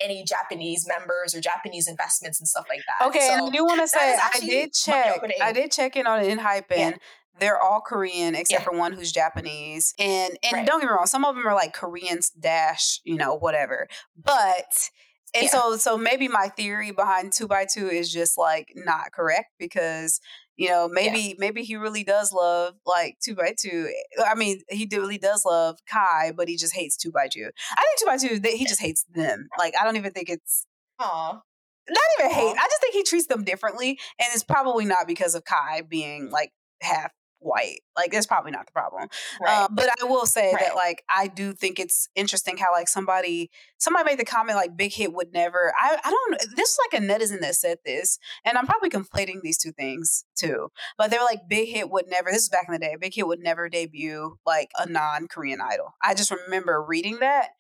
any Japanese members or Japanese investments and stuff like that. Okay, so and I do want to say I did check. I did check in on ENHYPEN. Yeah they're all Korean except yeah. for one who's Japanese. And and right. don't get me wrong, some of them are like Koreans dash, you know, whatever. But and yeah. so so maybe my theory behind Tubatu is just like not correct because you know maybe yeah. maybe he really does love like Tubatu eh, i mean he really does love kai but he just hates Tubatu i think Tubatu he just hates them like i don't even think it's Aww. not even hate i just think he treats them differently and it's probably not because of kai being like half white. Like that's probably not the problem. Right. Um, but I will say right. that like I do think it's interesting how like somebody somebody made the comment like Big Hit would never. I I don't. This is like a netizen that said this, and I'm probably conflating these two things too. But they were like Big Hit would never. This is back in the day. Big Hit would never debut like a non Korean idol. I just remember reading that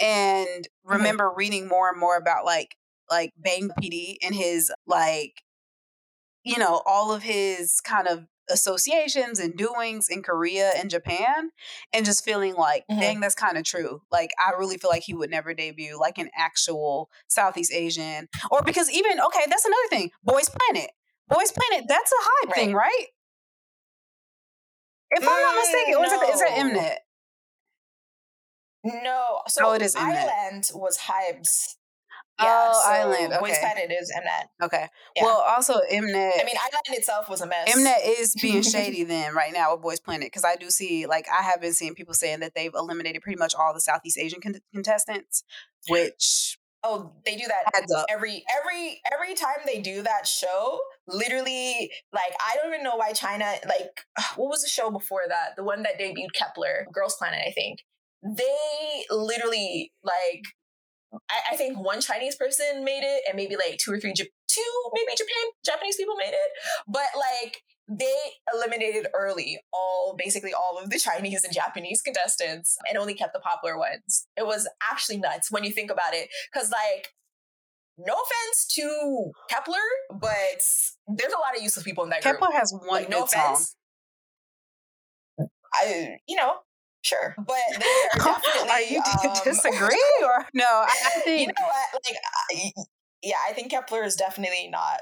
and mm-hmm. remember mm-hmm. reading more and more about like like Bang PD and his like you know all of his kind of associations and doings in Korea and Japan and just feeling like, mm-hmm. dang, that's kind of true. Like, I really feel like he would never debut like an actual Southeast Asian. Or because even, okay, that's another thing Boys Planet. Boys Planet, that's a Hybe right. thing, right? If I'm not mistaken, mm, no. is, it, is Mnet? No. So oh, it is Mnet. Island was Hybe's yeah, oh, so Island. Okay. Boys Planet is Mnet. Okay. Yeah. Well, also Mnet. I mean, Island itself was a mess. Mnet is being shady then right now with Boys Planet because I do see like I have been seeing people saying that they've eliminated pretty much all the Southeast Asian con- contestants, which oh they do that every every every time they do that show literally like i don't even know why china like what was the show before that the one that debuted kep1er girls planet i think they literally like I, I, think one Chinese person made it, and maybe like two or three, two maybe Japan Japanese people made it. But like they eliminated early all basically all of the Chinese and Japanese contestants and only kept the popular ones. It was actually nuts when you think about it, because like no offense to Kep1er, but there's a lot of useless people in that Kep1er group. has one like, no offense. Song. I, you know, sure, but they are definitely. are you um, disagree or no? I, I think you know what, like, I, yeah, I think Kep1er is definitely not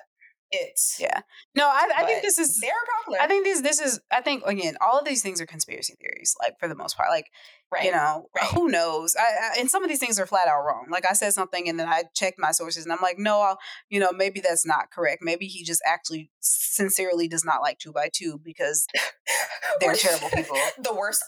it. Yeah. No, I, I think this is they're popular. I think this this is I think again, all of these things are conspiracy theories, like for the most part. Like right. you know, right. who knows? I, I, and some of these things are flat out wrong. Like I said something and then I checked my sources and I'm like, no, I'll, you know, maybe that's not correct. Maybe he just actually sincerely does not like Tubatu because they're terrible people. the worst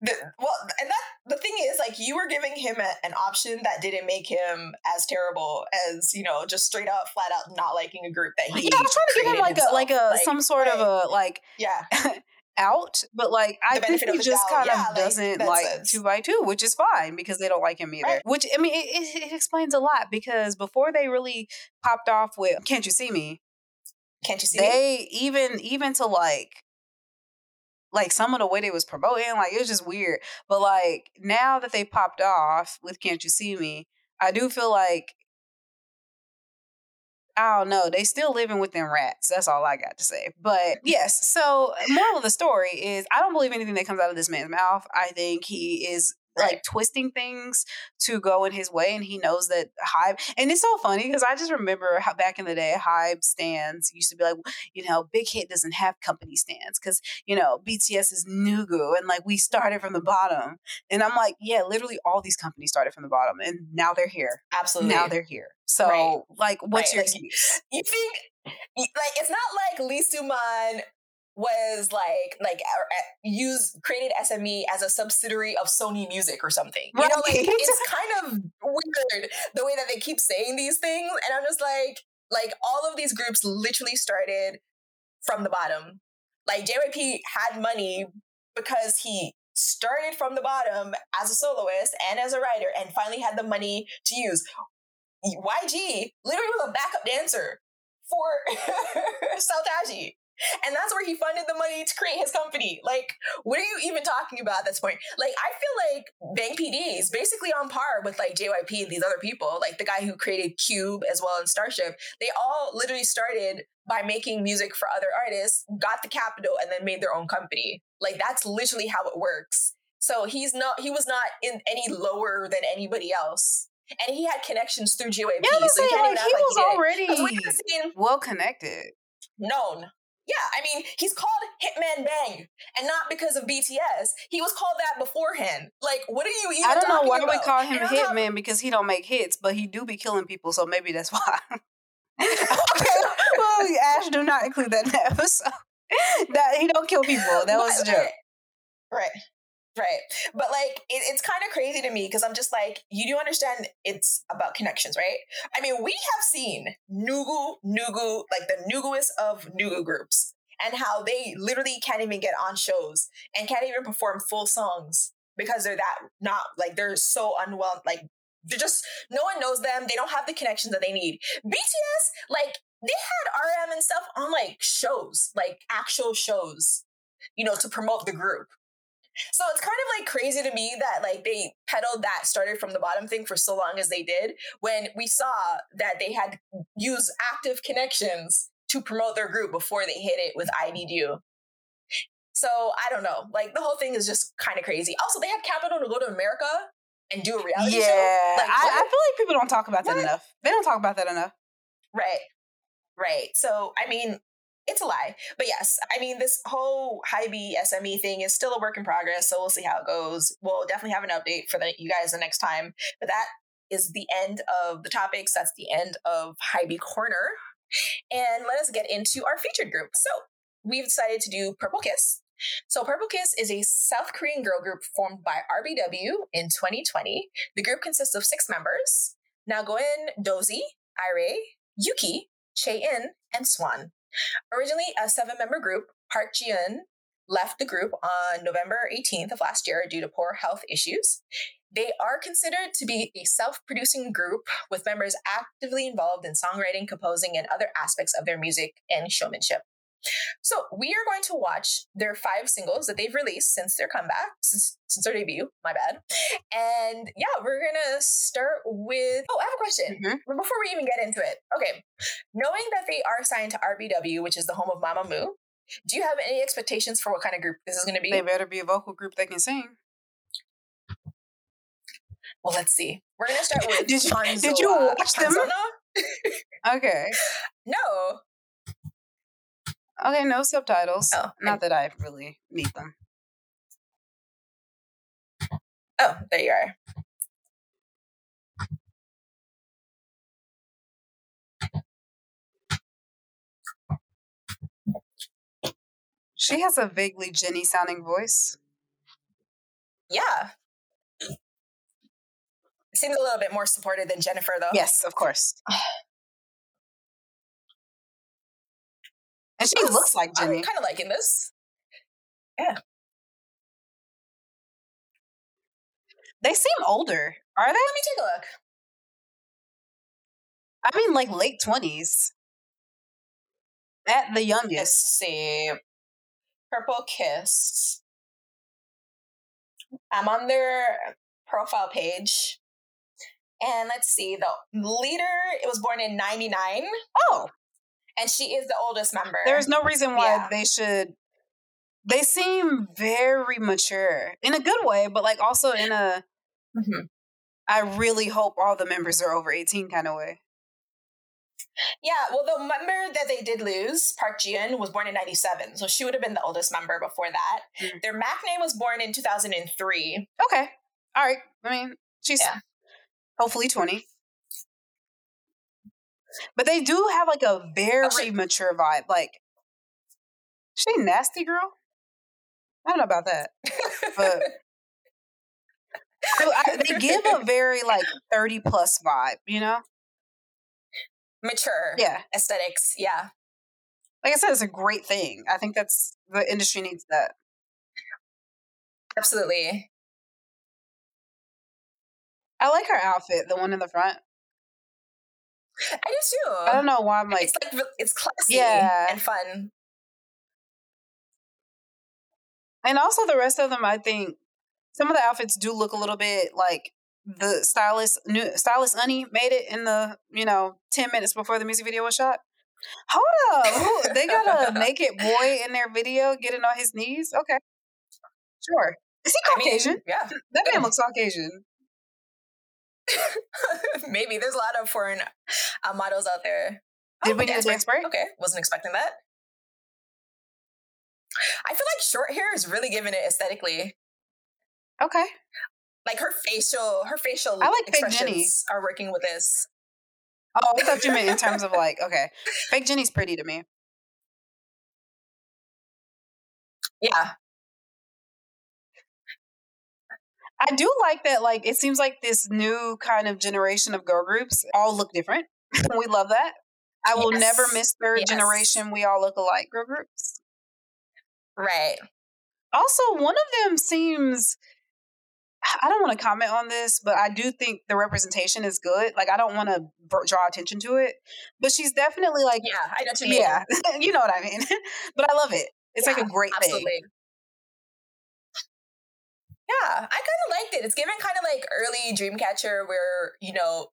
the, well, and that the thing is, like, you were giving him a, an option that didn't make him as terrible as you know, just straight up, flat out not liking a group that he. Yeah, I was trying to give him like himself. a like a like, some sort of a like yeah. out, but like I think he just kind of yeah, doesn't like, like Tubatu, which is fine because they don't like him either. Right. Which I mean, it, it, it explains a lot because before they really popped off with "Can't You See Me," can't you see? They me? even even to like like some of the way they was promoting, like it was just weird. But like now that they popped off with Can't You See Me, I do feel like I don't know. They still living within rats. That's all I got to say. But yes, so moral of the story is I don't believe anything that comes out of this man's mouth. I think he is right. like twisting things to go in his way, and he knows that Hybe. And it's so funny because I just remember how back in the day, Hybe stands used to be like, you know, Big Hit doesn't have company stands because you know BTS is Nugu, and like we started from the bottom. And I'm like, yeah, literally all these companies started from the bottom, and now they're here. Absolutely, now they're here. So, right. like, what's right. your like, excuse? You think like it's not like Lee Soo-man was like like uh, use created SME as a subsidiary of Sony Music or something. You know, like it's kind of weird the way that they keep saying these things, and I'm just like, like all of these groups literally started from the bottom. Like JYP had money because he started from the bottom as a soloist and as a writer, and finally had the money to use. YG literally was a backup dancer for Taiji. And that's where he funded the money to create his company. Like, what are you even talking about at this point? Like, I feel like Bang PD is basically on par with like JYP and these other people, like the guy who created Cube as well and Starship. They all literally started by making music for other artists, got the capital, and then made their own company. Like, that's literally how it works. So he's not, he was not in any lower than anybody else and he had connections through JYP. Yeah, so he, like, he was like already well connected, known. Yeah, I mean, he's called Hitman Bang, and not because of BTS. He was called that beforehand. Like, what are you even? I don't know why about? we call him Hitman because he don't make hits, but he do be killing people, so maybe that's why. okay, well, Ash, do not include that in the episode. that he don't kill people. That was a joke. Right. Right. But like, it, it's kind of crazy to me because I'm just like, you do understand it's about connections, right? I mean, we have seen Nugu, Nugu, like the Nuguist of Nugu groups and how they literally can't even get on shows and can't even perform full songs because they're that not like they're so unwell, like they're just, no one knows them. They don't have the connections that they need. BTS, like, they had RM and stuff on like shows, like actual shows, you know, to promote the group. So it's kind of like crazy to me that like they peddled that started from the bottom thing for so long as they did when we saw that they had used active connections to promote their group before they hit it with I Need You. So I don't know. Like the whole thing is just kind of crazy. Also, they had capital to go to America and do a reality yeah, show. Like, I, I, feel like people don't talk about that what? enough. They don't talk about that enough. Right. Right. So I mean, it's a lie. But yes, I mean, this whole Hybe SME thing is still a work in progress. So we'll see how it goes. We'll definitely have an update for the, you guys the next time. But that is the end of the topics. That's the end of Hybe Corner. And let us get into our featured group. So we've decided to do Purple Kiss. So Purple Kiss is a South Korean girl group formed by RBW in 2020. The group consists of six members, Nagoen Dosie, Ireh, Yuki, Chae-in, and Swan. Originally a seven member group, Park Ji-eun, left the group on November 18th of last year due to poor health issues. They are considered to be a self producing group with members actively involved in songwriting, composing, and other aspects of their music and showmanship. So we are going to watch their five singles that they've released since their comeback, since, since their debut. My bad. And yeah, we're gonna start with. Oh, I have a question Mhm. before we even get into it. Okay, knowing that they are signed to RBW, which is the home of Mamamoo, do you have any expectations for what kind of group this is going to be? They better be a vocal group that can sing. Well, let's see. We're gonna start with. Did you- did you watch them? Okay. No. Okay, no subtitles. Oh, Not that I really need them. Oh, there you are. She has a vaguely Jennie sounding voice. Yeah. Seems a little bit more supported than Jennifer, though. Yes, of course. And she Yes, looks like I'm Jennie. kind of liking this. Yeah. They seem older. Are they? Let me take a look. I mean, like late 20s. At the Let's youngest. see. Purple Kiss. I'm on their profile page. And let's see, the leader it was born in 99, Oh, and she is the oldest member. there's no reason why Yeah. they should. They seem very mature in a good way, but like also in a Mhm. I really hope all the members are over 18 kind of way. Yeah, well, the member that they did lose, Park Ji-eun, was born in 97. So she would have been the oldest member before that. Mm. Their Maknae was born in 2003. Okay. All right. I mean, she's Yeah. hopefully 20. But they do have like a very she- mature vibe. Like, she nasty girl? I don't know about that. But I- I- they give a very like 30 plus vibe, you know? Mature Yeah. aesthetics. Yeah. Like I said, it's a great thing. I think that's the industry needs that. Absolutely. I like her outfit, the one in the front. I do too. I don't know why I'm like, it's like it's classy Yeah. and fun. and also the rest of them, I think some of the outfits do look a little bit like the stylist, new stylist Unnie made it in the you know ten minutes before the music video was shot. Hold up, Who, they got a naked boy in their video getting on his knees. Okay, sure. Is he I mean, Caucasian? yeah. that man looks Caucasian. Maybe there's a lot of foreign uh, models out there. Did we need a dance break? Okay, wasn't expecting that. I feel like short hair is really giving it aesthetically. Okay, Like her facial, her facial I like expressions are working with this. Oh, I thought you meant in terms of like, okay, fake Jennie's pretty to me. Yeah, I do like that. Like, it seems like this new kind of generation of girl groups all look different. we love that. I will never miss third Yes. generation. We all look alike girl groups. right. Also, one of them seems. I don't want to comment on this, but I do think the representation is good. Like, I don't want to draw attention to it, but she's definitely like, Yeah, I know what you mean. yeah, you know what I mean. but I love it. It's like a great thing. Yeah, I kind of liked it. It's given kind of like early Dreamcatcher, where you know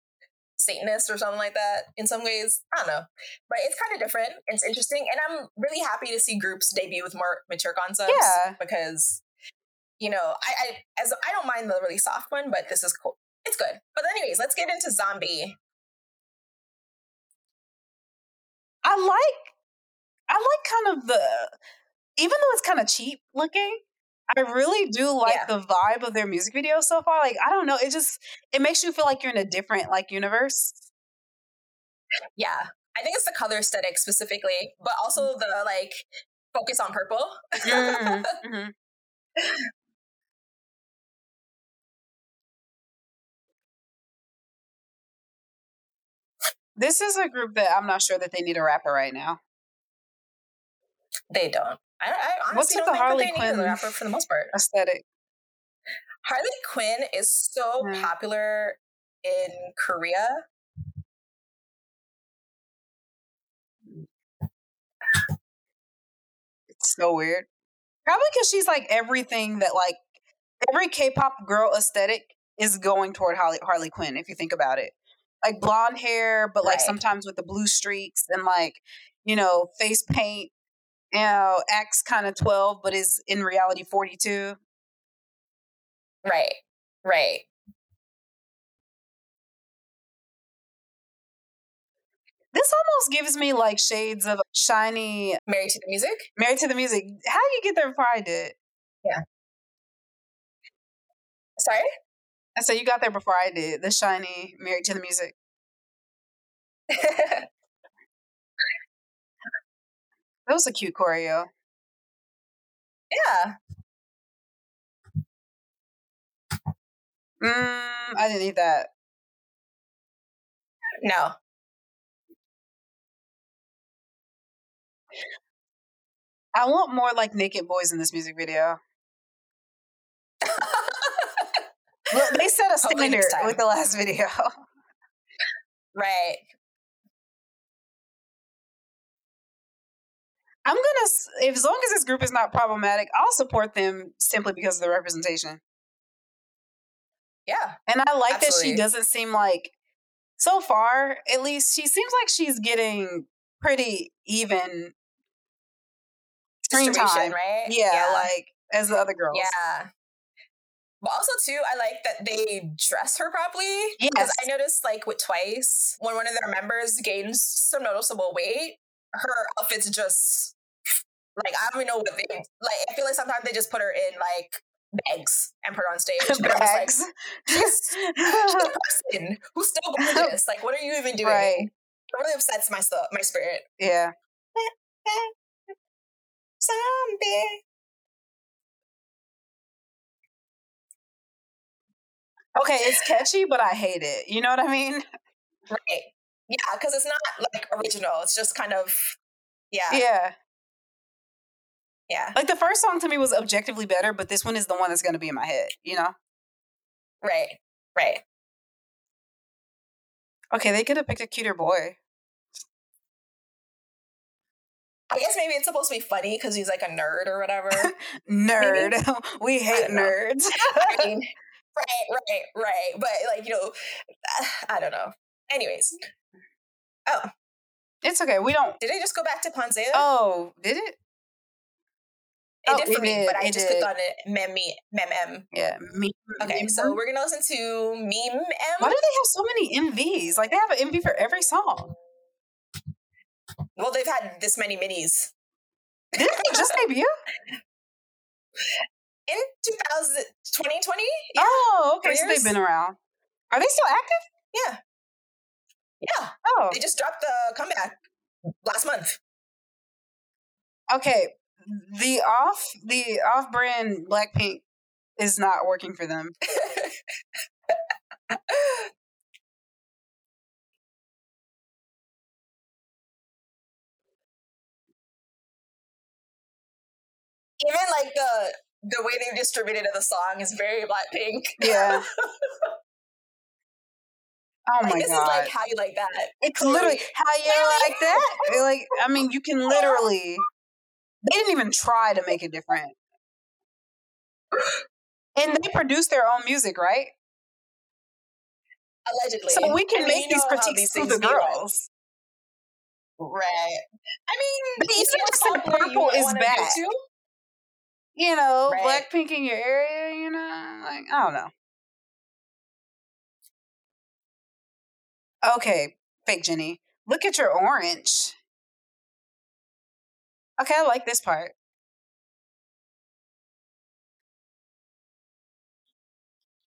Satanist or something like that. In some ways, I don't know, but it's kind of different. It's interesting, and I'm really happy to see groups debut with more mature concepts. Yeah. because you know, I, I as I don't mind the really soft one, but this is cool. It's good. But anyways, let's get into Zombie. I like I like kind of the even though it's kind of cheap looking, I really do like Yeah. the vibe of their music video so far. Like I don't know, it just it makes you feel like you're in a different like universe. Yeah, I think it's the color aesthetic specifically, but also the like focus on purple. Mhm, mhm. This is a group that I'm not sure that they need a rapper right now. they don't. I, I What's honestly with the think Harley Quinn a rapper for the most part. aesthetic? Harley Quinn is so Mm. popular in Korea. It's so weird. Probably because she's like everything that like every K-pop girl aesthetic is going toward Harley, Harley Quinn. If you think about it, like blonde hair, but like Right. sometimes with the blue streaks and like you know face paint. You know, acts kind of twelve, but is in reality forty two. Right. Right. This almost gives me like shades of SHINee Married to the music. Married to the Music. How do you get there before I did? Yeah. Sorry. I said you got there before I did. The SHINee Married to the Music. That was a cute choreo. yeah. Mm, I didn't need that. No. I want more like naked boys in this music video. Look, they set a standard with the last video. right. I'm gonna, if as long as this group is not problematic, I'll support them simply because of the representation. Yeah. And I like that she doesn't seem like, so far at least, she seems like she's getting pretty even screen time. right? Yeah, like as the other girls. Yeah. But also too, I like that they dress her properly. Because Yes. I noticed like with Twice, when one of their members gains some noticeable weight, her outfits just like I don't even know what they like. I feel like sometimes they just put her in like bags and put her on stage. I'm just like, she's, she's a person who's still gorgeous. Like, what are you even doing? Right. It really upsets my stuff, my spirit. yeah. Zombie. Okay, it's catchy, but I hate it. You know what I mean? Right. Yeah, because it's not like original. It's just kind of yeah. Yeah. Yeah. Like the first song to me was objectively better, but this one is the one that's going to be in my head, you know? Right. Right. Okay, they could have picked a cuter boy. I guess maybe it's supposed to be funny because he's like a nerd or whatever. Nerd. we hate nerds. I mean, right, right, right. But like, you know, I don't know. Anyways. Oh, it's okay. We don't. did I just go back to Ponzona? Oh, did it? Oh, it oh, did it for me, did, but I just did. clicked on it. Mem, me, mem, em. Yeah. Me. Okay, me- so we're gonna listen to meme m. Why do they have so many MVs? Like they have an MV for every song. Well, they've had this many minis Didn't they just debut? in 2000, 2020. Yeah, Oh, okay. So they've been around. Are they still active? yeah, yeah. Oh, They just dropped the comeback last month. okay. The off the off brand Blackpink is not working for them. Even like the the way they've distributed the song is very Blackpink. Yeah. Oh like my this god. This is like how you like that. it's literally how you like that. Like I mean, you can literally. They didn't even try to make it different. And they produce their own music, right? Allegedly. So we can I make you these critiques to the girls. Right. I mean, But you even just like purple is wanna do back. too? You know, Right. Blackpink in your area, you know, like I don't know. Okay, fake Jennie. Look at your orange. Okay, I like this part.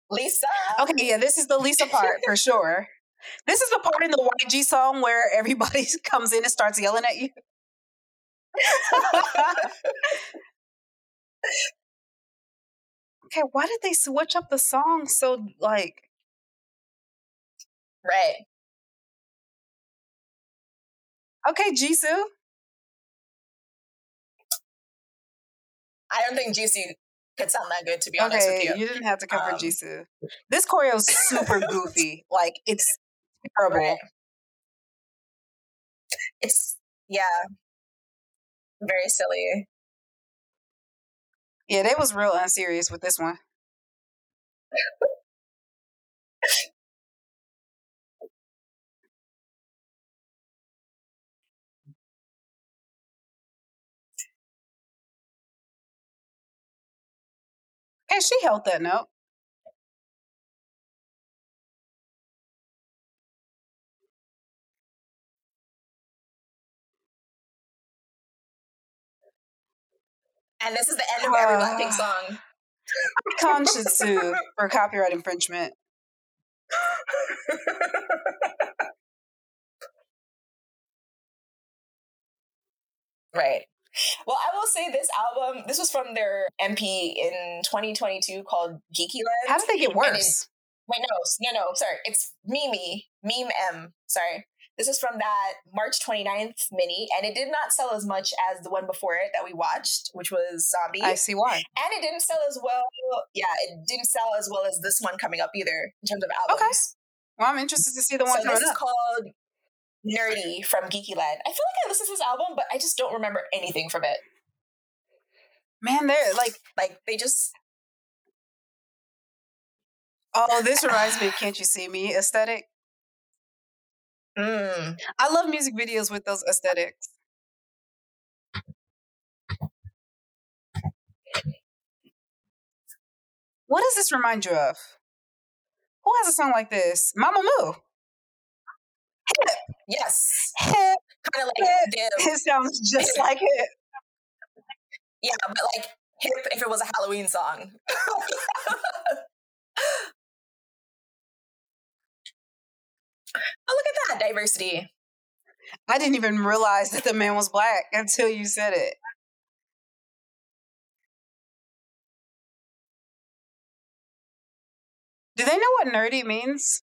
Lisa. Okay, yeah, this is the Lisa part for sure. This is the part in the YG song where everybody comes in and starts yelling at you. okay, why did they switch up the song so like right. okay, Jisoo? I don't think Jisoo could sound that good, to be honest with Okay, you. you didn't have to come for Um, Jisoo. This choreo is super goofy. Like it's terrible. Right. It's yeah, very silly. Yeah, they was real unserious with this one. Okay, she held that note. And this is the end of every Ah. Blackpink song. Sue for copyright infringement. Right. Well, I will say this album, this was from their MP in 2022 called Geeky Land. How did they get And it- worse? Wait, no, no, no, sorry. It's Mimi, Meme M. Sorry. This is from that March 29th mini, and it did not sell as much as the one before it that we watched, which was Zombie. I see why. and it didn't sell as well. Yeah, it didn't sell as well as this one coming up either in terms of albums. Okay. Well, I'm interested to see the one so this coming is up. called Nerdy from Geeky Land. I feel like I listened to this album, but I just don't remember anything from it. Man, they're like, Like they just oh, this reminds me of Can't You See Me aesthetic. mm, I love music videos with those aesthetics. What does this remind you of? Who has a song like this? Mamamoo. yes, Hip. kind of like the, It sounds just like it. yeah, but like hip if it was a Halloween song. oh, look at that diversity. I didn't even realize that the man was black until you said it. Do they know what nerdy means?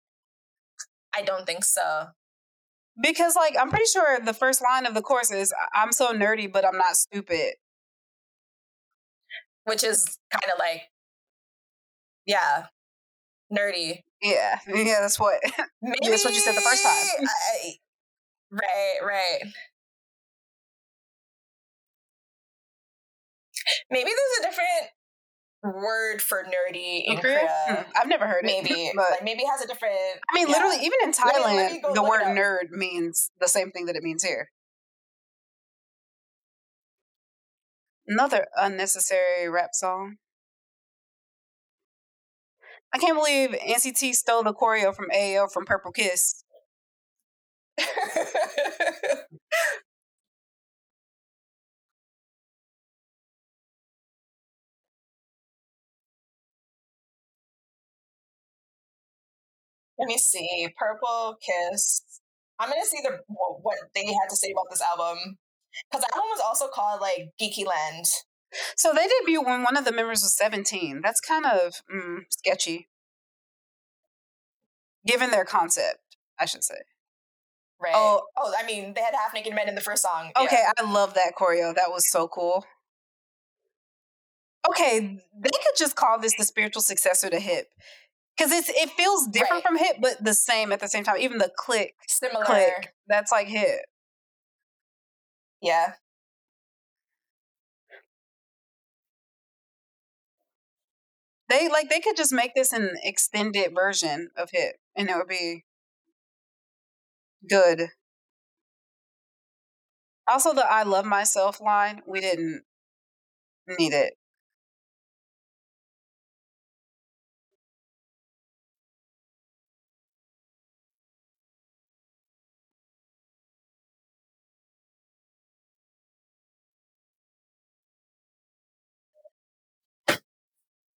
I don't think so. Because, like, I'm pretty sure the first line of the course is "I- I'm so nerdy, but I'm not stupid. Which is kind of like, yeah, nerdy. Yeah, yeah, that's what. Maybe that's what you said the first time. I, right, right. Maybe there's a different word for nerdy in Korea? Hmm, I've never heard it. Maybe, like maybe it has a different. I mean, yeah. literally, even in Let me- Thailand, me the word nerd means the same thing that it means here. Another unnecessary rap song. I can't believe NCT stole the choreo from AO from Purple Kiss. Let me see. Purple Kiss. I'm gonna see the what they had to say about this album because the album was also called like Geeky Land. So they debuted when one of the members was 17. That's kind of mm, sketchy. Given their concept, I should say. Right. Oh. Oh, I mean, they had half naked men in the first song. Yeah. Okay, I love that choreo. That was so cool. Okay, they could just call this the spiritual successor to hip. Because it's it feels different Right. from hip, but the same at the same time. Even the click, Similar. click, that's like hip. Yeah. They like they could just make this an extended version of hip, and it would be good. Also, the "I love myself" line, we didn't need it.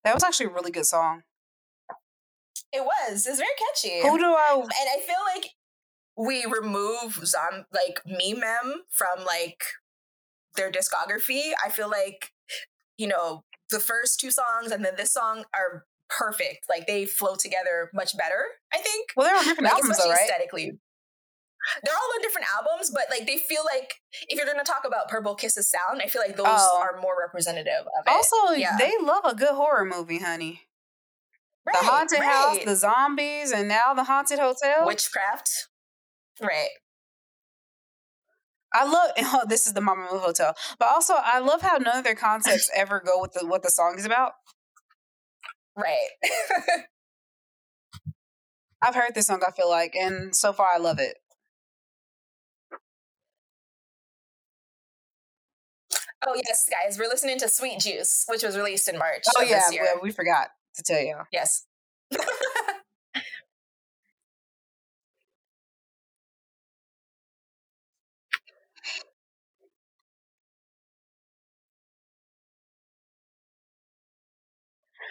That was actually a really good song. It was. It's very catchy. Who do I? and I feel like we remove zom like meme from like their discography. I feel like you know the first two songs and then this song are perfect. Like they flow together much better. I think. Well, they're on different Like, albums, though, right? Aesthetically. They're all on different albums, but like they feel like if you're gonna talk about Purple Kiss's sound, I feel like those Oh. are more representative of it. Also, yeah. they love a good horror movie, honey. Right, the haunted house, the zombies, and now the haunted hotel. witchcraft. Right. I love. Oh, this is the Mamamoo Hotel, but also I love how none of their concepts ever go with the, what the song is about. Right. I've heard this song. I feel like, and so far I love it. Oh yes, guys, we're listening to Sweet Juice, which was released in March. Oh of yeah, this year. we forgot to tell you. Yes.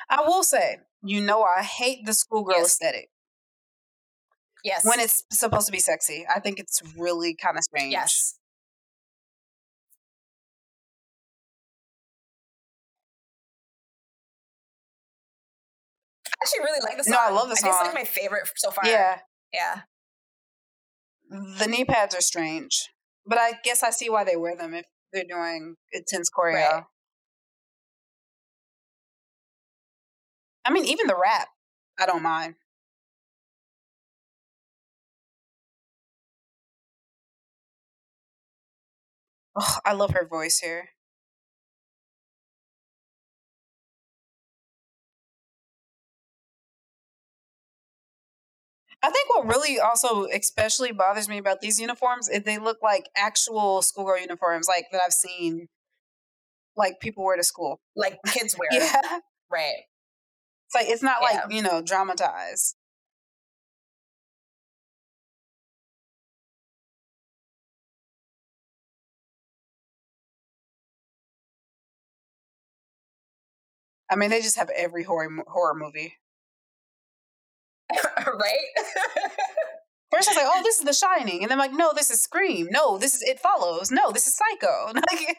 I will say, you know, I hate the schoolgirl Yes. aesthetic yes. when it's supposed to be sexy. I think it's really kind of strange. yes. Actually really like the song. No, I love the think it's like my favorite so far. Yeah, Yeah. the knee pads are strange, but I guess I see why they wear them if they're doing intense choreo. Right. I mean, even the rap, I don't mind. Ugh, I love her voice here. I think what really also especially bothers me about these uniforms is they look like actual schoolgirl uniforms, like that I've seen, like people wear to school. Like kids wear. Yeah, Right. it's like it's not Yeah. like you know dramatized. I mean, they just have every horror horror movie. right? First, I was like, "Oh, this is The Shining," and then I'm like, "No, this is Scream. No, this is It Follows. No, this is Psycho." Like,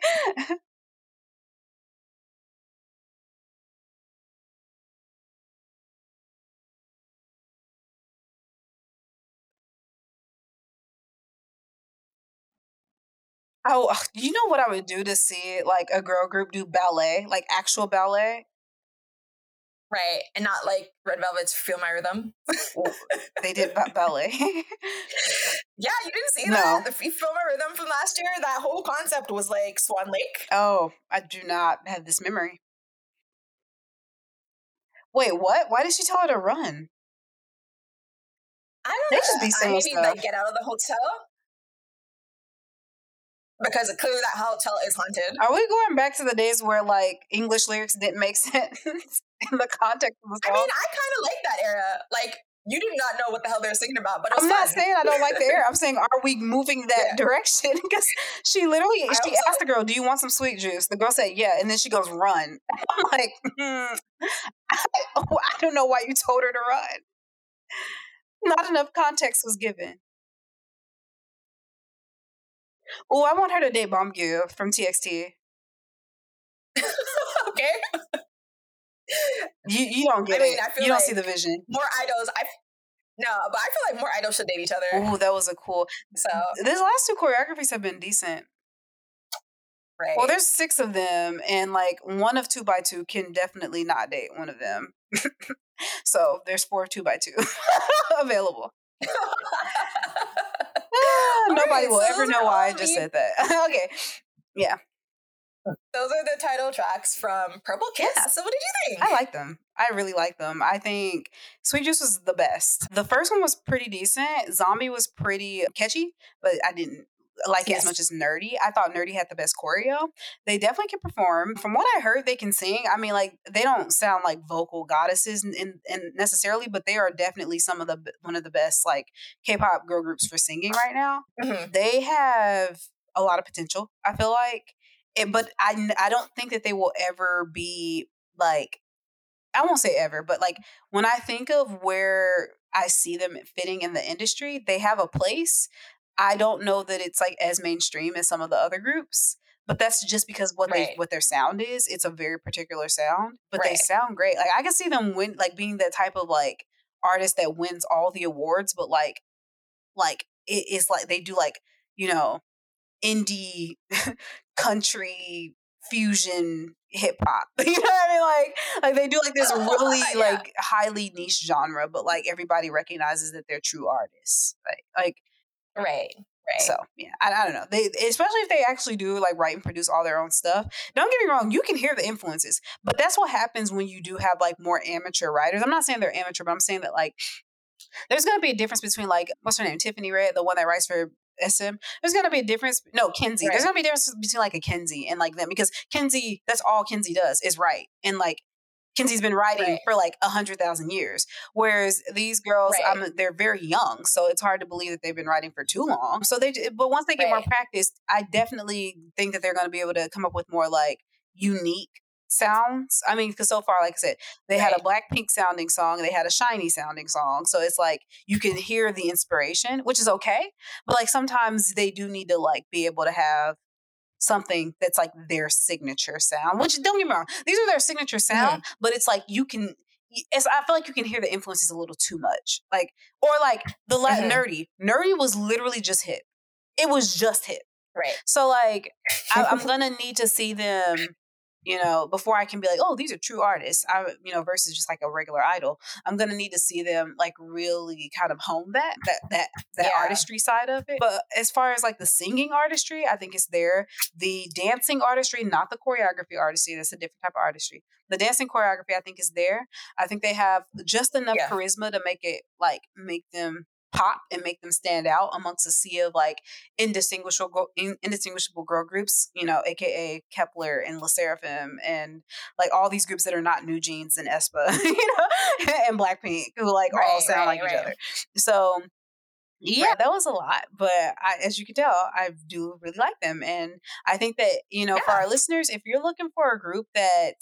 oh, you know what I would do to see like a girl group do ballet, like actual ballet? Right. And not like Red Velvet's Feel My Rhythm. They did ba- ballet. Yeah, you didn't see No. that? The Feel My Rhythm from last year, that whole concept was like Swan Lake. oh, I do not have this memory. Wait, what? Why did she tell her to run? I don't They know. just be I saying like stuff. get out of the hotel. Because clearly that hotel is haunted. Are we going back to the days where like English lyrics didn't make sense in the context of the song? I mean, I kind of like that era. Like, you did not know what the hell they were singing about, but it was I'm not fun. saying I don't like the air. I'm saying, are we moving that Yeah. direction? Because she literally, I she asked the girl, "Do you want some sweet juice?" The girl said, "Yeah," and then she goes, "Run." I'm like, hmm, I, I don't know why you told her to run. Not enough context was given. Oh, I want her to date Beomgyu from TXT. okay. You you don't get I mean, it. I feel you don't see the vision. More idols. I no, but I feel like more idols should date each other. Oh, that was a cool. So These last two choreographies have been decent. right. Well, there's six of them, and like one of Tubatu can definitely not date one of them. so there's four Tubatu available. Nobody Alright, will so ever know why I just the- said that. okay. Yeah. Those are the title tracks from Purple Kiss. Yeah. So what did you think? I like them. I really like them. I think Sweet Juice was the best. The first one was pretty decent. Zombie was pretty catchy, but I didn't like Yes. as much as Nerdy. I thought Nerdy had the best choreo. They definitely can perform. From what I heard, they can sing. I mean, like they don't sound like vocal goddesses in necessarily, but they are definitely some of the one of the best like K-pop girl groups for singing right now. Mhm. They have a lot of potential. I feel like, it, but I don't think that they will ever be like I won't say ever, but like when I think of where I see them fitting in the industry, they have a place. I don't know that it's like as mainstream as some of the other groups, but that's just because what they what their sound is. It's a very particular sound, but they sound great. Like I can see them win, like being that type of like artist that wins all the awards, but like like it is like they do like you know indie country fusion hip hop. you know what I mean? Like like they do like this really yeah. like highly niche genre, but like everybody recognizes that they're true artists. Like like right. Right. So yeah, I, I don't know. They especially if they actually do like write and produce all their own stuff. Don't get me wrong, you can hear the influences, but that's what happens when you do have like more amateur writers. I'm not saying they're amateur, but I'm saying that like there's gonna be a difference between like what's her name, Tiffany Red, the one that writes for SM. There's gonna be a difference. No, Kenzie. Right. There's gonna be a difference between like a Kenzie and like them because Kenzie, that's all Kenzie does is write. And like Kenzie's been writing right. for like a hundred thousand years, whereas these girls, right. um, they're very young, so it's hard to believe that they've been writing for too long. So they, but once they get more practice, I definitely think that they're going to be able to come up with more like unique sounds. I mean, because so far, like I said, they right. had a Blackpink sounding song, they had a SHINee sounding song. So it's like you can hear the inspiration, which is okay. But like sometimes they do need to like be able to have something that's like their signature sound. Which don't get me wrong, these are their signature sound, mm-hmm. but it's like you can. It's, I feel like you can hear the influences a little too much, like or like the mm-hmm. nerdy. Nerdy was literally just hip. It was just hip. Right. So like I, I'm gonna need to see them you know, before I can be like, oh, these are true artists, I, you know, versus just like a regular idol, I'm gonna need to see them like really kind of hone that that that that yeah. artistry side of it. But as far as like the singing artistry, I think it's there. The dancing artistry, not the choreography artistry, that's a different type of artistry. The dancing choreography, I think, is there. I think they have just enough yeah. charisma to make it like make them pop and make them stand out amongst a sea of like indistinguishable indistinguishable girl groups, you know, aka Kep1er and LE SSERAFIM and like all these groups that are not New Jeans and aespa, you know, and Blackpink who like right, all sound right, like right. each other. So yeah, that was a lot, but I, as you can tell, I do really like them, and I think that you know, yeah. for our listeners, if you're looking for a group that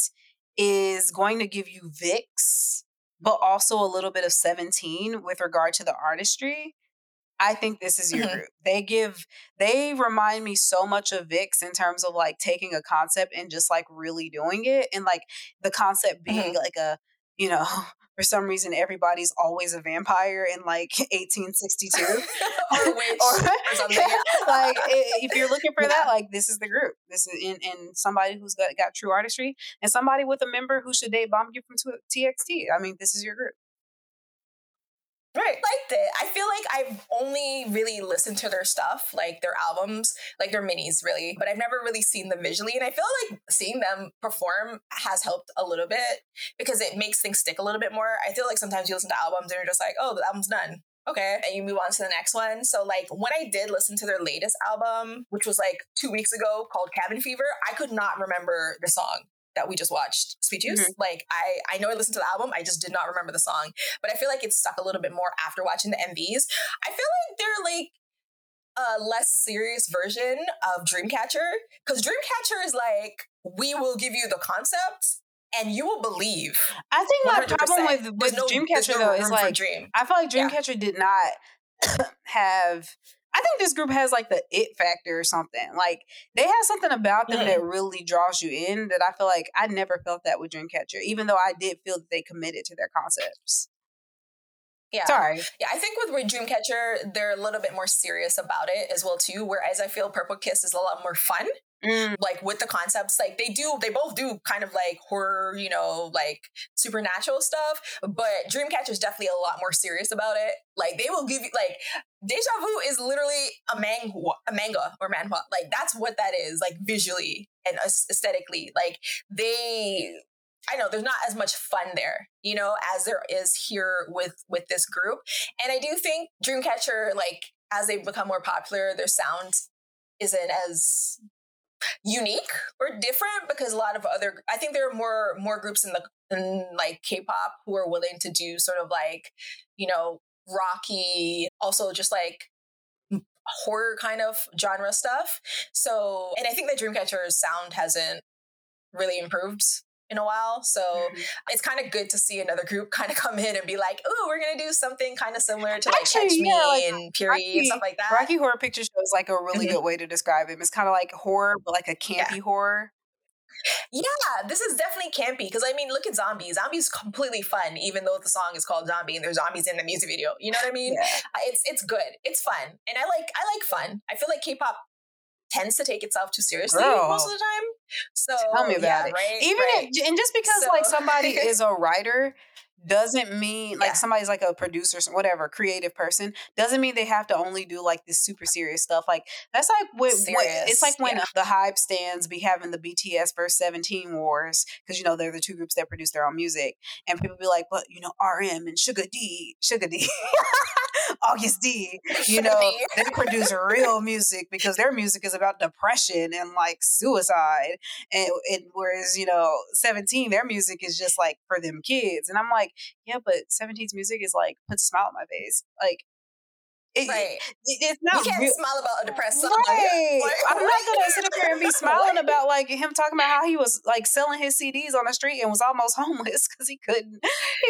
is going to give you VIXX but also a little bit of 17 with regard to the artistry. I think this is your mm-hmm. group. They give, they remind me so much of VIXX in terms of like taking a concept and just like really doing it. And like the concept being mm-hmm. like a, you know, for some reason everybody's always a vampire in like 1862 or witch or, or something. like if you're looking for yeah. that, like this is the group. This is in, in somebody who's got, got true artistry and somebody with a member who should date you from TXT. I mean, this is your group. Right. Liked it. I feel like I've only really listened to their stuff, like their albums, like their minis, really, but I've never really seen them visually. And I feel like seeing them perform has helped a little bit because it makes things stick a little bit more. I feel like sometimes you listen to albums and you're just like, oh, the album's done. Okay. And you move on to the next one. So, like, when I did listen to their latest album, which was like two weeks ago called Cabin Fever, I could not remember the song that we just watched, Sweet Juice. Mm-hmm. Like I I know I listened to the album, I just did not remember the song. But I feel like it stuck a little bit more after watching the MVs. I feel like they're like a less serious version of Dreamcatcher. Because Dreamcatcher is like, we will give you the concept and you will believe. I think my problem with, with no, Dreamcatcher no though is like dream. I feel like Dreamcatcher yeah. did not have I think this group has like the it factor or something. Like they have something about them mm. that really draws you in that I feel like I never felt that with Dreamcatcher, even though I did feel that they committed to their concepts. Yeah. Sorry. Yeah, I think with Dreamcatcher, they're a little bit more serious about it as well too. Whereas I feel Purple Kiss is a lot more fun. Mm. Like with the concepts, like they do, they both do kind of like horror, you know, like supernatural stuff. But Dreamcatcher is definitely a lot more serious about it. Like they will give you like Deja Vu is literally a manga, a manga or manhwa. Like that's what that is, like visually and aesthetically. Like they I know there's not as much fun there, you know, as there is here with with this group. And I do think Dreamcatcher, like as they become more popular, their sound isn't as unique or different because a lot of other I think there are more more groups in the in like K-pop who are willing to do sort of like, you know, rocky, also just like horror kind of genre stuff. So, and I think that Dreamcatcher's sound hasn't really improved in a while. So mm-hmm. it's kind of good to see another group kind of come in and be like, oh, we're going to do something kind of similar to like Actually, Catch yeah, Me like, and Puri Rocky, and stuff like that. Rocky Horror Picture Show is like a really mm-hmm. good way to describe it. It's kind of like horror, but like a campy yeah. horror. Yeah, this is definitely campy because I mean, look at Zombies. Zombies completely fun, even though the song is called Zombie and there's zombies in the music video. You know what I mean? Yeah. Uh, It's it's good. It's fun, and I like I like fun. I feel like K-pop tends to take itself too seriously Girl. most of the time. So Tell me about yeah, it. Right, Even right. if, and just because So- like somebody is a writer doesn't mean like Yeah. somebody's like a producer or whatever creative person doesn't mean they have to only do like this super serious stuff like that's like when, when it's like when yeah. the hype stands be having the bts verse 17 wars because you know they're the two groups that produce their own music and people be like but you know rm and sugar d sugar d Agust D you know they produce real music because their music is about depression and like suicide and, and whereas you know 17 their music is just like for them kids and i'm like yeah but 17's music is like puts a smile on my face. Like it, right. it- it's You can't real smile about a depressed song. Right. Like, I'm not gonna sit up here and be smiling about like him talking about how he was like selling his CDs on the street and was almost homeless because he couldn't.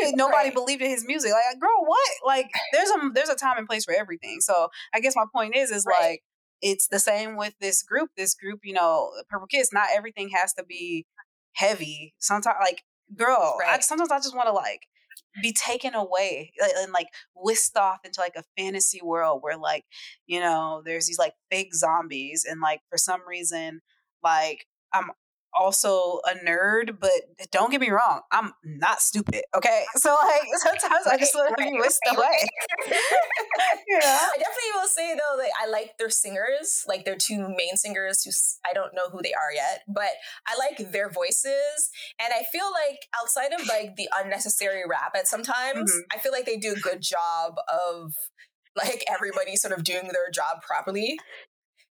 he- nobody Right. believed in his music. Like, girl, what? Like, there's a there's a time and place for everything. So I guess my point is, is Right. like it's the same with this group. This group, you know, Purple Kiss. Not everything has to be heavy. Sometimes, like, girl, I, sometimes I just want to like be taken away and like whisked off into like a fantasy world where like you know there's these like fake zombies and like for some reason like i'm also a nerd but don't get me wrong i'm not stupid okay so like sometimes i just want to be whisked away right. know I definitely will say though that I like their singers, like their two main singers who I don't know who they are yet, but I like their voices and I feel like outside of like the unnecessary rap at sometimes, Mhm. I feel like they do a good job of like everybody sort of doing their job properly.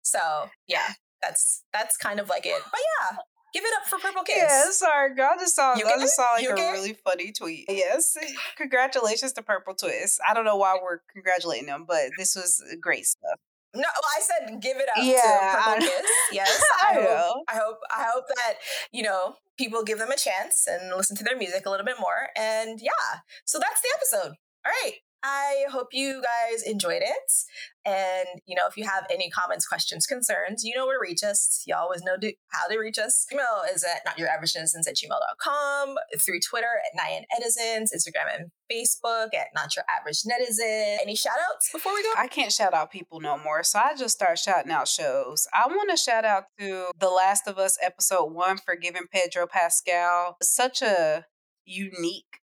So, yeah, that's that's kind of like it. But yeah, give it up for Purple Kiss. Yeah, sorry, girl. I just saw You I just saw like You a okay? really funny tweet. Yes, congratulations to Purple Twist. I don't know why we're congratulating them, but this was great stuff. No, well, I said give it up Yeah, I Purple. Kiss. Yes, I I, hope, know. I hope. I hope that you know people give them a chance and listen to their music a little bit more. And yeah, so that's the episode. All right. I hope you guys enjoyed it. And, you know, if you have any comments, questions, concerns, you know where to reach us. You always know to, how to reach us. Email is at notyouraveragenetizens at gmail.com, through Twitter at Nyan Edisons, Instagram and Facebook at Not Your Average Netizen. Any shout outs before we go? I can't shout out people no more, so I just start shouting out shows. I want to shout out to The Last of Us episode one for giving Pedro Pascal such a unique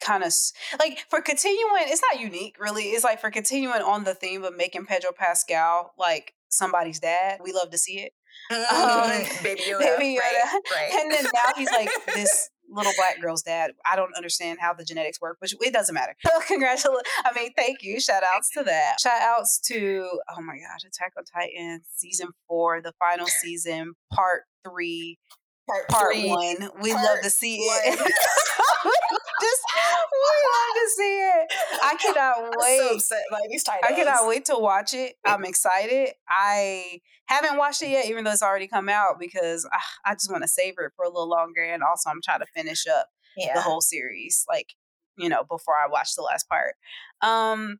kind of like for continuing. It's not unique, really. It's like for continuing on the theme of making Pedro Pascal like somebody's dad. We love to see it. Um, Baby Yoda. Baby Yoda. Right, right. And then now he's like this little black girl's dad. I don't understand how the genetics work, but it doesn't matter. Congratulations. I mean, thank you. Shout outs to that. Shout outs to, oh my gosh, Attack on Titan season four, the final season, part three, part, part three. one. We love to see it. Just, we love to see it. I cannot wait. so these titles. I cannot wait to watch it. I'm excited. I haven't watched it yet, even though it's already come out, because ah, I just want to savor it for a little longer. And also, I'm trying to finish up Yeah. the whole series, like you know, before I watch the last part. Um,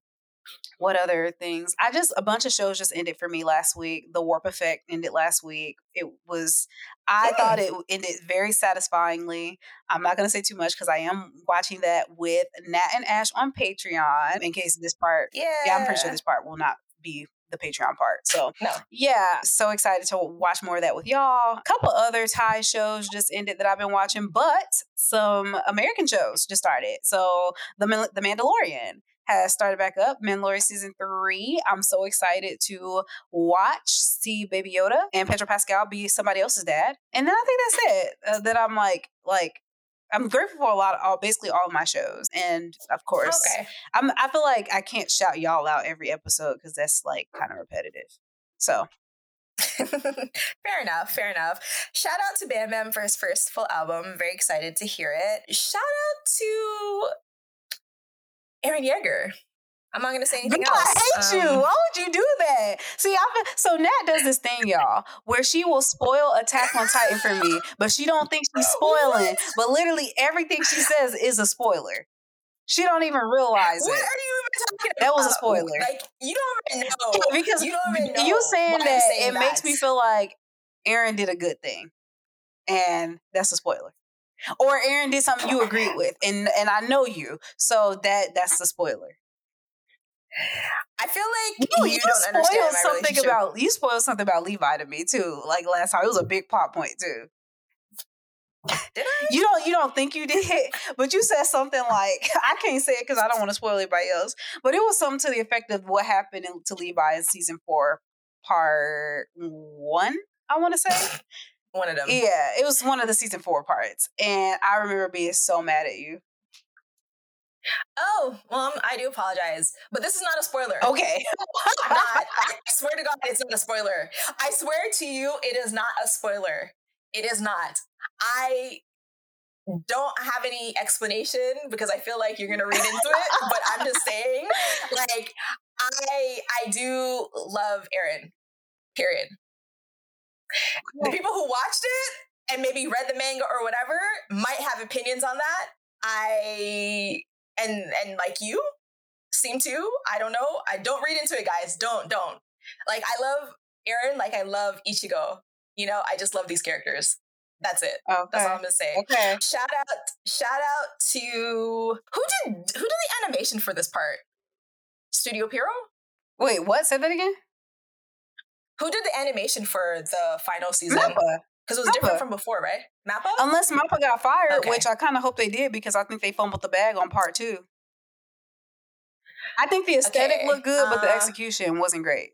what other things? I just a bunch of shows just ended for me last week. The Warp Effect ended last week. It was I thought it ended very satisfyingly. I'm not gonna say too much because I am watching that with Nat and Ash on Patreon. In case this part, yeah. yeah, I'm pretty sure this part will not be the Patreon part. So No. yeah, so excited to watch more of that with y'all. A couple other Thai shows just ended that I've been watching, but some American shows just started. So the the Mandalorian has started back up. Mandalorian season three. I'm so excited to watch, see Baby Yoda and Pedro Pascal be somebody else's dad, and then I think that's it. Uh, that I'm like like. I'm grateful for a lot of all, basically all of my shows, and of course, Okay. I'm. I feel like I can't shout y'all out every episode because that's like kind of repetitive. So fair enough. Fair enough. Shout out to Bam Bam for his first full album. Very excited to hear it. Shout out to Eren Yeager. I'm not going to say anything Girl, else. I hate you. Um, Why would you do that? See, I so Nat does this thing, y'all, where she will spoil Attack on Titan for me, but she don't think she's spoiling. But literally everything she says is a spoiler. She don't even realize What are it. you even talking about? That was a spoiler. Like, you don't even know. because you don't even know. you saying that saying it makes me feel like Aaron did a good thing. and that's a spoiler. Or Eren did something you agreed with, and and I know you, so that that's the spoiler. I feel like you, you, you don't understand something about you spoiled something about Levi to me too. Like last time, it was a big plot point too. Did I? You don't you don't think you did, but you said something like I can't say it because I don't want to spoil anybody else. But it was something to the effect of what happened in, to Levi in season four, part one. I want to say one of them. Yeah, it was one of the season four parts, and I remember being so mad at you. Oh, well, I do apologize, but this is not a spoiler. Okay. Not, I swear to God, it's not a spoiler. I swear to you, it is not a spoiler. It is not. I don't have any explanation because I feel like you're gonna read into it, but I'm just saying, like, I I do love Eren. Period. The people who watched it and maybe read the manga or whatever might have opinions on that. I and and like you seem to. I don't know. I don't read into it, guys. Don't don't. Like I love Eren. Like I love Ichigo. You know, I just love these characters. That's it. Okay. That's all I'm gonna say. Okay. Shout out, shout out to who did who did the animation for this part? Studio Pierrot. Wait, what? Say that again. Who did the animation for the final season? Because it was Mappa. different from before, right? Mappa. Unless Mappa got fired, okay. which I kind of hope they did because I think they fumbled the bag on part two. I think the aesthetic okay. looked good, uh, but the uh execution wasn't great.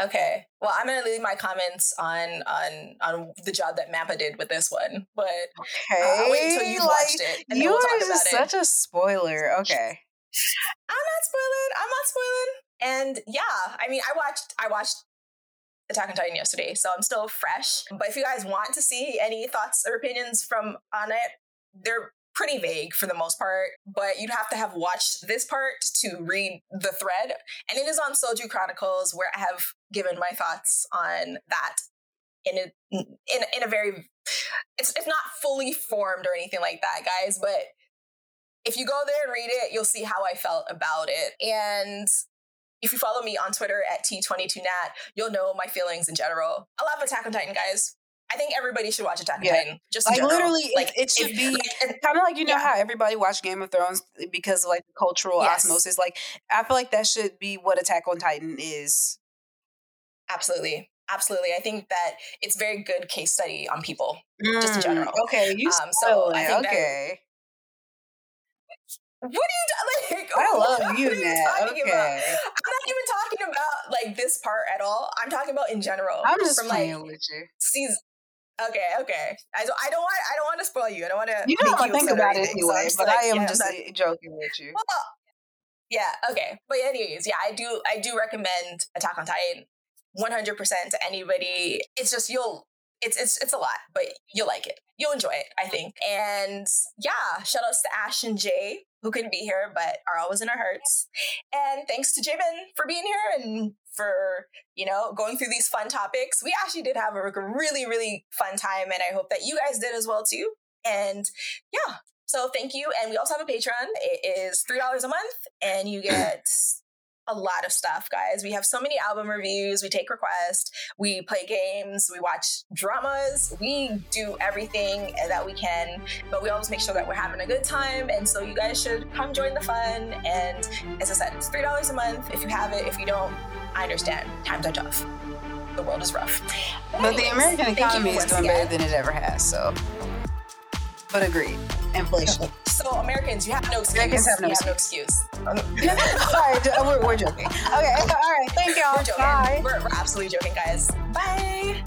Okay. Well, I'm gonna leave my comments on on on the job that Mappa did with this one, but okay. Uh, I'll wait until you've like, watched it. And you we'll are such a spoiler. Okay. I'm not spoiling. I'm not spoiling. And yeah, I mean, I watched I watched Attack on Titan yesterday, so I'm still fresh. But if you guys want to see any thoughts or opinions from on it, they're pretty vague for the most part, but you'd have to have watched this part to read the thread. And it is on Soju Chronicles where I have given my thoughts on that in a in, in a very it's it's not fully formed or anything like that, guys, but if you go there and read it, you'll see how I felt about it. And if you follow me on Twitter at T22Nat, you'll know my feelings in general. I love Attack on Titan, guys. I think everybody should watch Attack on yeah. Titan. Just like literally, like it, it should be kind of like you know yeah. how everybody watched Game of Thrones because of like the cultural yes. osmosis. Like I feel like that should be what Attack on Titan is. Absolutely, absolutely. I think that it's very good case study on people, mm, just in mm, general. Okay, you um, so I think okay. What are you like? I love you. Okay. About? I'm not even talking about like this part at all. I'm talking about in general. I'm just from, playing like, with you. Season. Okay, okay. I don't. I don't want. I don't want to spoil you. I don't want to. You know, I think about it anyway. So but like, I am yeah, just not, joking with you. Well, yeah. Okay. But anyways, yeah. I do. I do recommend Attack on Titan 100 percent to anybody. It's just you'll. It's it's it's a lot, but you'll like it. You'll enjoy it, I think. And yeah, shout outs to Ash and Jay who couldn't be here but are always in our hearts. And thanks to Jemin for being here and for, you know, going through these fun topics. We actually did have a really, really fun time, and I hope that you guys did as well too. And yeah, so thank you. And we also have a Patreon. It is $3 a month, and you get a lot of stuff, guys. We have so many album reviews. We take requests. We play games. We watch dramas. We do everything that we can, but we always make sure that we're having a good time. And so you guys should come join the fun. And as I said, it's $3 a month if you have it. If you don't, I understand. Times are tough. The world is rough. But, but the American economy is doing better than it ever has. So, but agreed. Inflation. So Americans, you have no excuse. Americans have no, have excuse. no excuse. Sorry, we're, we're joking. Okay, all right. Thank y'all. We're joking. Bye. We're, we're absolutely joking, guys. Bye.